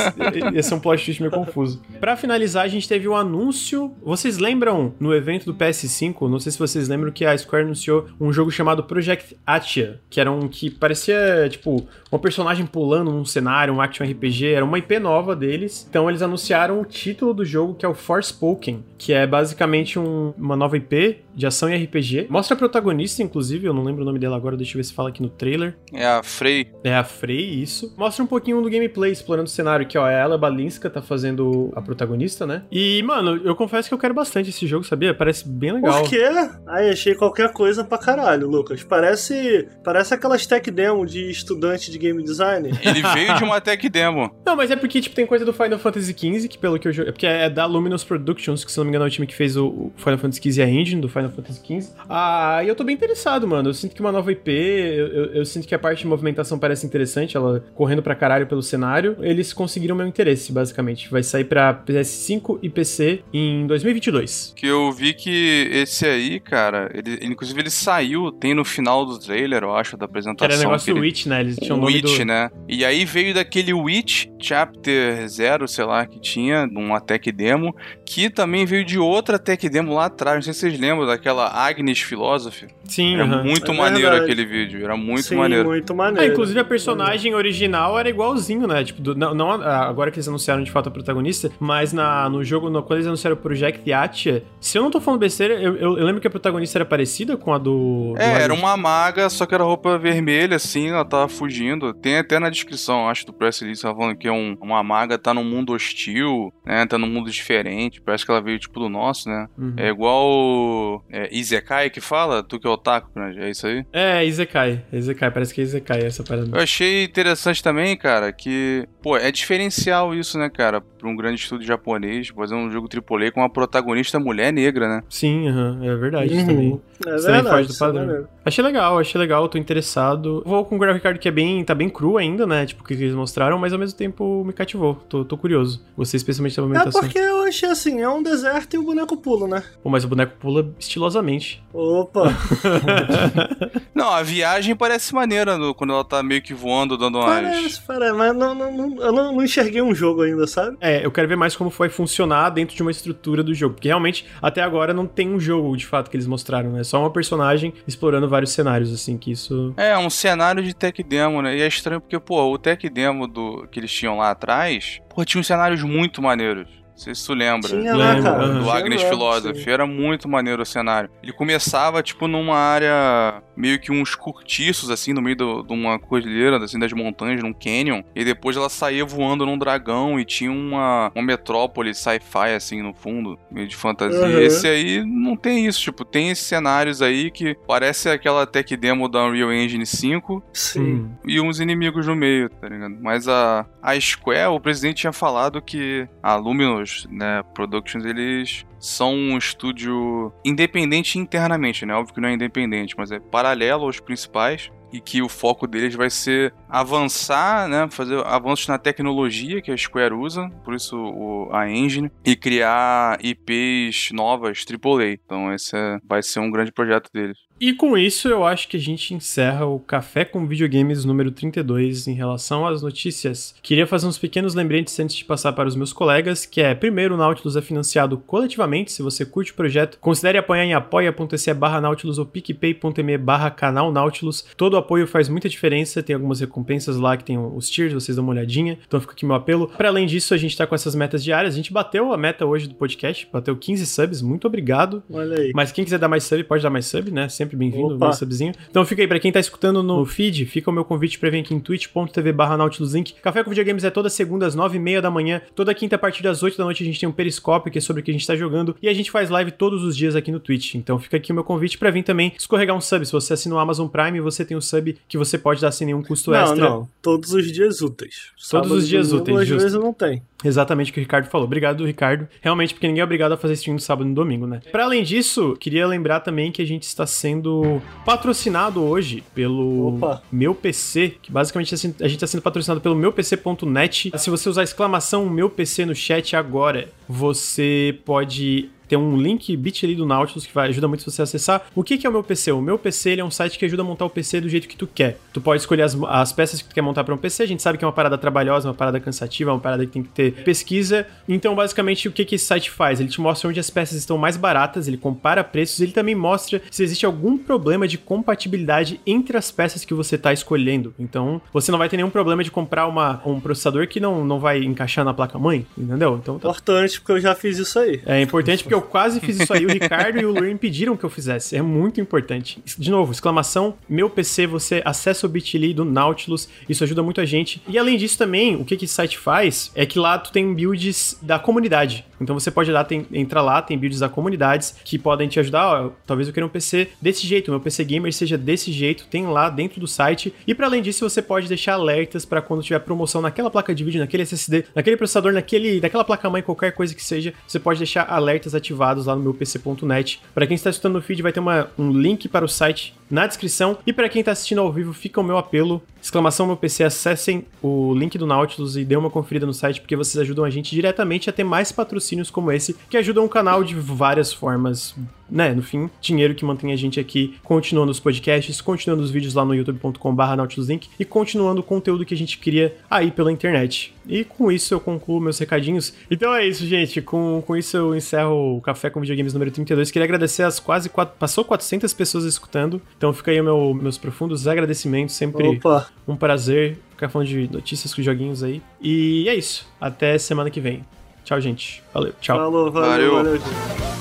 esse é um plot twist meio confuso. Pra finalizar, a gente teve um anúncio. Vocês lembram no evento do PS5? Não sei se vocês lembram que a Square anunciou um jogo chamado Project Atia, que era um que parecia, tipo, uma personagem pulando num cenário, um action RPG, era uma IP nova deles. Então eles anunciaram o título do jogo, que é o Forspoken, que é basicamente um, uma nova IP de ação e RPG. Mostra a protagonista, inclusive, eu não lembro o nome dela agora, deixa eu ver se fala aqui no trailer. É a Frey. É a Frey, isso. Mostra um pouquinho do gameplay, explorando o cenário, que ó, é ela, Balinska, tá fazendo a protagonista, né? E, mano, eu confesso que eu quero bastante esse jogo, sabia? Parece bem legal. Por quê? Ai, achei qualquer coisa pra caralho, Lucas. Parece, parece aquelas tech demo de estudante de game design. Ele veio de uma tech demo. Não, mas é porque, tipo, tem coisa do Final Fantasy XV, que pelo que eu joguei. É porque é da Luminous Productions, que se não me engano é o time que fez o Final Fantasy XV e a engine do Final Fantasy XV. Ah, e eu tô bem interessado, mano. Eu sinto que uma nova IP, eu, eu, eu sinto que a parte de movimentação parece interessante, ela correndo pra caralho pelo cenário. Eles conseguiram meu interesse, basicamente. Vai sair pra PS5 e PC em 2022. Que eu vi que esse aí, cara, ele, inclusive ele saiu, tem no final do trailer, eu acho, da apresentação. Que era negócio do ele... Witch, né? Eles tinham Witch, do... né? E aí veio daquele Witch Chapter 0, sei lá, que tinha, uma tech demo, que também veio de outra tech demo lá atrás. Não sei se vocês lembram daquela Agnes Philosophy. Sim, Era uh -huh. muito é maneiro verdade. aquele vídeo, era muito Sim, maneiro. muito maneiro. Ah, inclusive a personagem original era igualzinho, né? Tipo, do, não, não, agora que eles anunciaram de fato a protagonista, mas na, no jogo, no, quando eles anunciaram o Project Atia, se eu não tô falando besteira, eu, eu, eu lembro que a protagonista era parecida com a do. do é, era uma maga, só que era roupa vermelha, assim, ela tava fugindo. Tem até na descrição, acho, do press release, ela falando que é um, uma maga tá num mundo hostil, né? Tá num mundo diferente. Parece que ela veio, tipo, do nosso, né? Uhum. É igual é, Izekai que fala, tu que é otaku, né? É isso aí? É, Izekai. Izekai, parece que é Izekai essa parada. Eu achei interessante também, cara, que, pô, é diferencial isso, né, cara? Pra um grande estúdio japonês, fazer um jogo AAA com uma protagonista mulher negra, né? Sim, uhum, é verdade uhum. também. É isso verdade, foge do padrão. É achei legal, achei legal, tô interessado. Vou com o Graphic Card que é bem, tá bem cru ainda, né? Tipo, o que eles mostraram, mas ao mesmo tempo me cativou. Tô, tô curioso. Gostei especialmente da movimentação. É porque eu achei assim, é um deserto e o boneco pula, né? Pô, mas o boneco pula estilosamente. Opa! não, a viagem parece maneira no, quando ela tá meio que voando, dando umas... Parece, parece, mas não, não, não, eu não, não enxerguei um jogo ainda, sabe? É, eu quero ver mais como foi funcionar dentro de uma estrutura do jogo. Porque realmente, até agora, não tem um jogo, de fato, que eles mostraram, né? Só uma personagem explorando vários cenários, assim, que isso... É, um cenário de tech demo, né? E é estranho porque, pô, o tech demo do, que eles tinham lá atrás, pô, tinha uns cenários muito maneiros. Não sei se tu lembra. Tinha lá, cara. Do Agnes Philosophy. Era muito maneiro o cenário. Ele começava, tipo, numa área meio que uns cortiços, assim, no meio de uma cordilheira, assim, das montanhas, num canyon. E depois ela saía voando num dragão e tinha uma, uma metrópole sci-fi, assim, no fundo, meio de fantasia. Uhum. Esse aí não tem isso, tipo, tem esses cenários aí que parece aquela tech demo da Unreal Engine 5. Sim. E uns inimigos no meio, tá ligado? Mas a, a Square, o presidente tinha falado que a Luminous né, Productions, eles são um estúdio independente internamente, né? Óbvio que não é independente, mas é paralelo aos principais e que o foco deles vai ser avançar, né, fazer avanços na tecnologia que a Square usa, por isso o, a engine, e criar IPs novas AAA. Então esse é, vai ser um grande projeto deles. E com isso, eu acho que a gente encerra o Café com Videogames número 32 em relação às notícias. Queria fazer uns pequenos lembretes antes de passar para os meus colegas, que é, primeiro, o Nautilus é financiado coletivamente. Se você curte o projeto, considere apoiar em apoia.se barra Nautilus ou picpay.me barra canal Nautilus. Todo o apoio faz muita diferença, tem algumas recompensas lá que tem os tiers, vocês dão uma olhadinha. Então fica aqui meu apelo. Para além disso, a gente tá com essas metas diárias. A gente bateu a meta hoje do podcast, bateu 15 subs, muito obrigado. Olha aí. Mas quem quiser dar mais sub, pode dar mais sub, né? Sempre sempre bem-vindo, meu subzinho. Então fica aí, pra quem tá escutando no feed, fica o meu convite pra vir aqui em twitch.tv barra Nautiluslink. Café com Videogames é toda segunda às nove e meia da manhã, toda quinta a partir das 8 da noite a gente tem um periscópio que é sobre o que a gente tá jogando e a gente faz live todos os dias aqui no Twitch. Então fica aqui o meu convite pra vir também escorregar um sub. Se você assina o Amazon Prime, você tem um sub que você pode dar sem nenhum custo não, extra. Não, todos os dias úteis. Todos os dias úteis, Às vezes não tem. Exatamente o que o Ricardo falou. Obrigado, Ricardo. Realmente, porque ninguém é obrigado a fazer stream no sábado e no domingo, né? Para além disso, queria lembrar também que a gente está sendo patrocinado hoje pelo Opa. meu PC, que basicamente assim, a gente está sendo patrocinado pelo meupc.net. Se você usar a exclamação meu PC no chat agora, você pode tem um link bit.ly do Nautilus que vai ajuda muito você a acessar. O que, que é o meu PC? O meu PC ele é um site que ajuda a montar o PC do jeito que tu quer. Tu pode escolher as, as peças que tu quer montar para um PC. A gente sabe que é uma parada trabalhosa, uma parada cansativa, uma parada que tem que ter pesquisa. Então, basicamente, o que, que esse site faz? Ele te mostra onde as peças estão mais baratas, ele compara preços, ele também mostra se existe algum problema de compatibilidade entre as peças que você está escolhendo. Então, você não vai ter nenhum problema de comprar uma, um processador que não, não vai encaixar na placa-mãe, entendeu? Então, tá... Importante, porque eu já fiz isso aí. É importante porque eu quase fiz isso aí. O Ricardo e o Luiz pediram que eu fizesse. É muito importante. De novo, exclamação, meu PC, você acessa o bit.ly do Nautilus. Isso ajuda muito a gente. E além disso também, o que, que esse site faz é que lá tu tem builds da comunidade. Então você pode lá, tem, entrar lá, tem builds da comunidades que podem te ajudar. Ó, talvez eu queira um PC desse jeito, meu PC gamer seja desse jeito, tem lá dentro do site. E para além disso, você pode deixar alertas para quando tiver promoção naquela placa de vídeo, naquele SSD, naquele processador, naquele, naquela placa-mãe, qualquer coisa que seja, você pode deixar alertas ativados lá no meu PC.net. Para quem está escutando no feed, vai ter uma, um link para o site na descrição. E para quem está assistindo ao vivo, fica o meu apelo. Exclamação meu PC, acessem o link do Nautilus e dê uma conferida no site, porque vocês ajudam a gente diretamente a ter mais patrocínios como esse, que ajudam o canal de várias formas né, no fim, dinheiro que mantém a gente aqui continuando os podcasts, continuando os vídeos lá no youtube.com.br nautiluslink e continuando o conteúdo que a gente cria aí pela internet. E com isso eu concluo meus recadinhos. Então é isso, gente. Com, com isso eu encerro o Café com Videogames número 32. Queria agradecer as quase quatro, passou 400 pessoas escutando. Então fica aí meu, meus profundos agradecimentos. Sempre Opa. Um prazer ficar falando de notícias com joguinhos aí. E é isso. Até semana que vem. Tchau, gente. Valeu. Tchau. Falou, valeu, Valeu. valeu gente.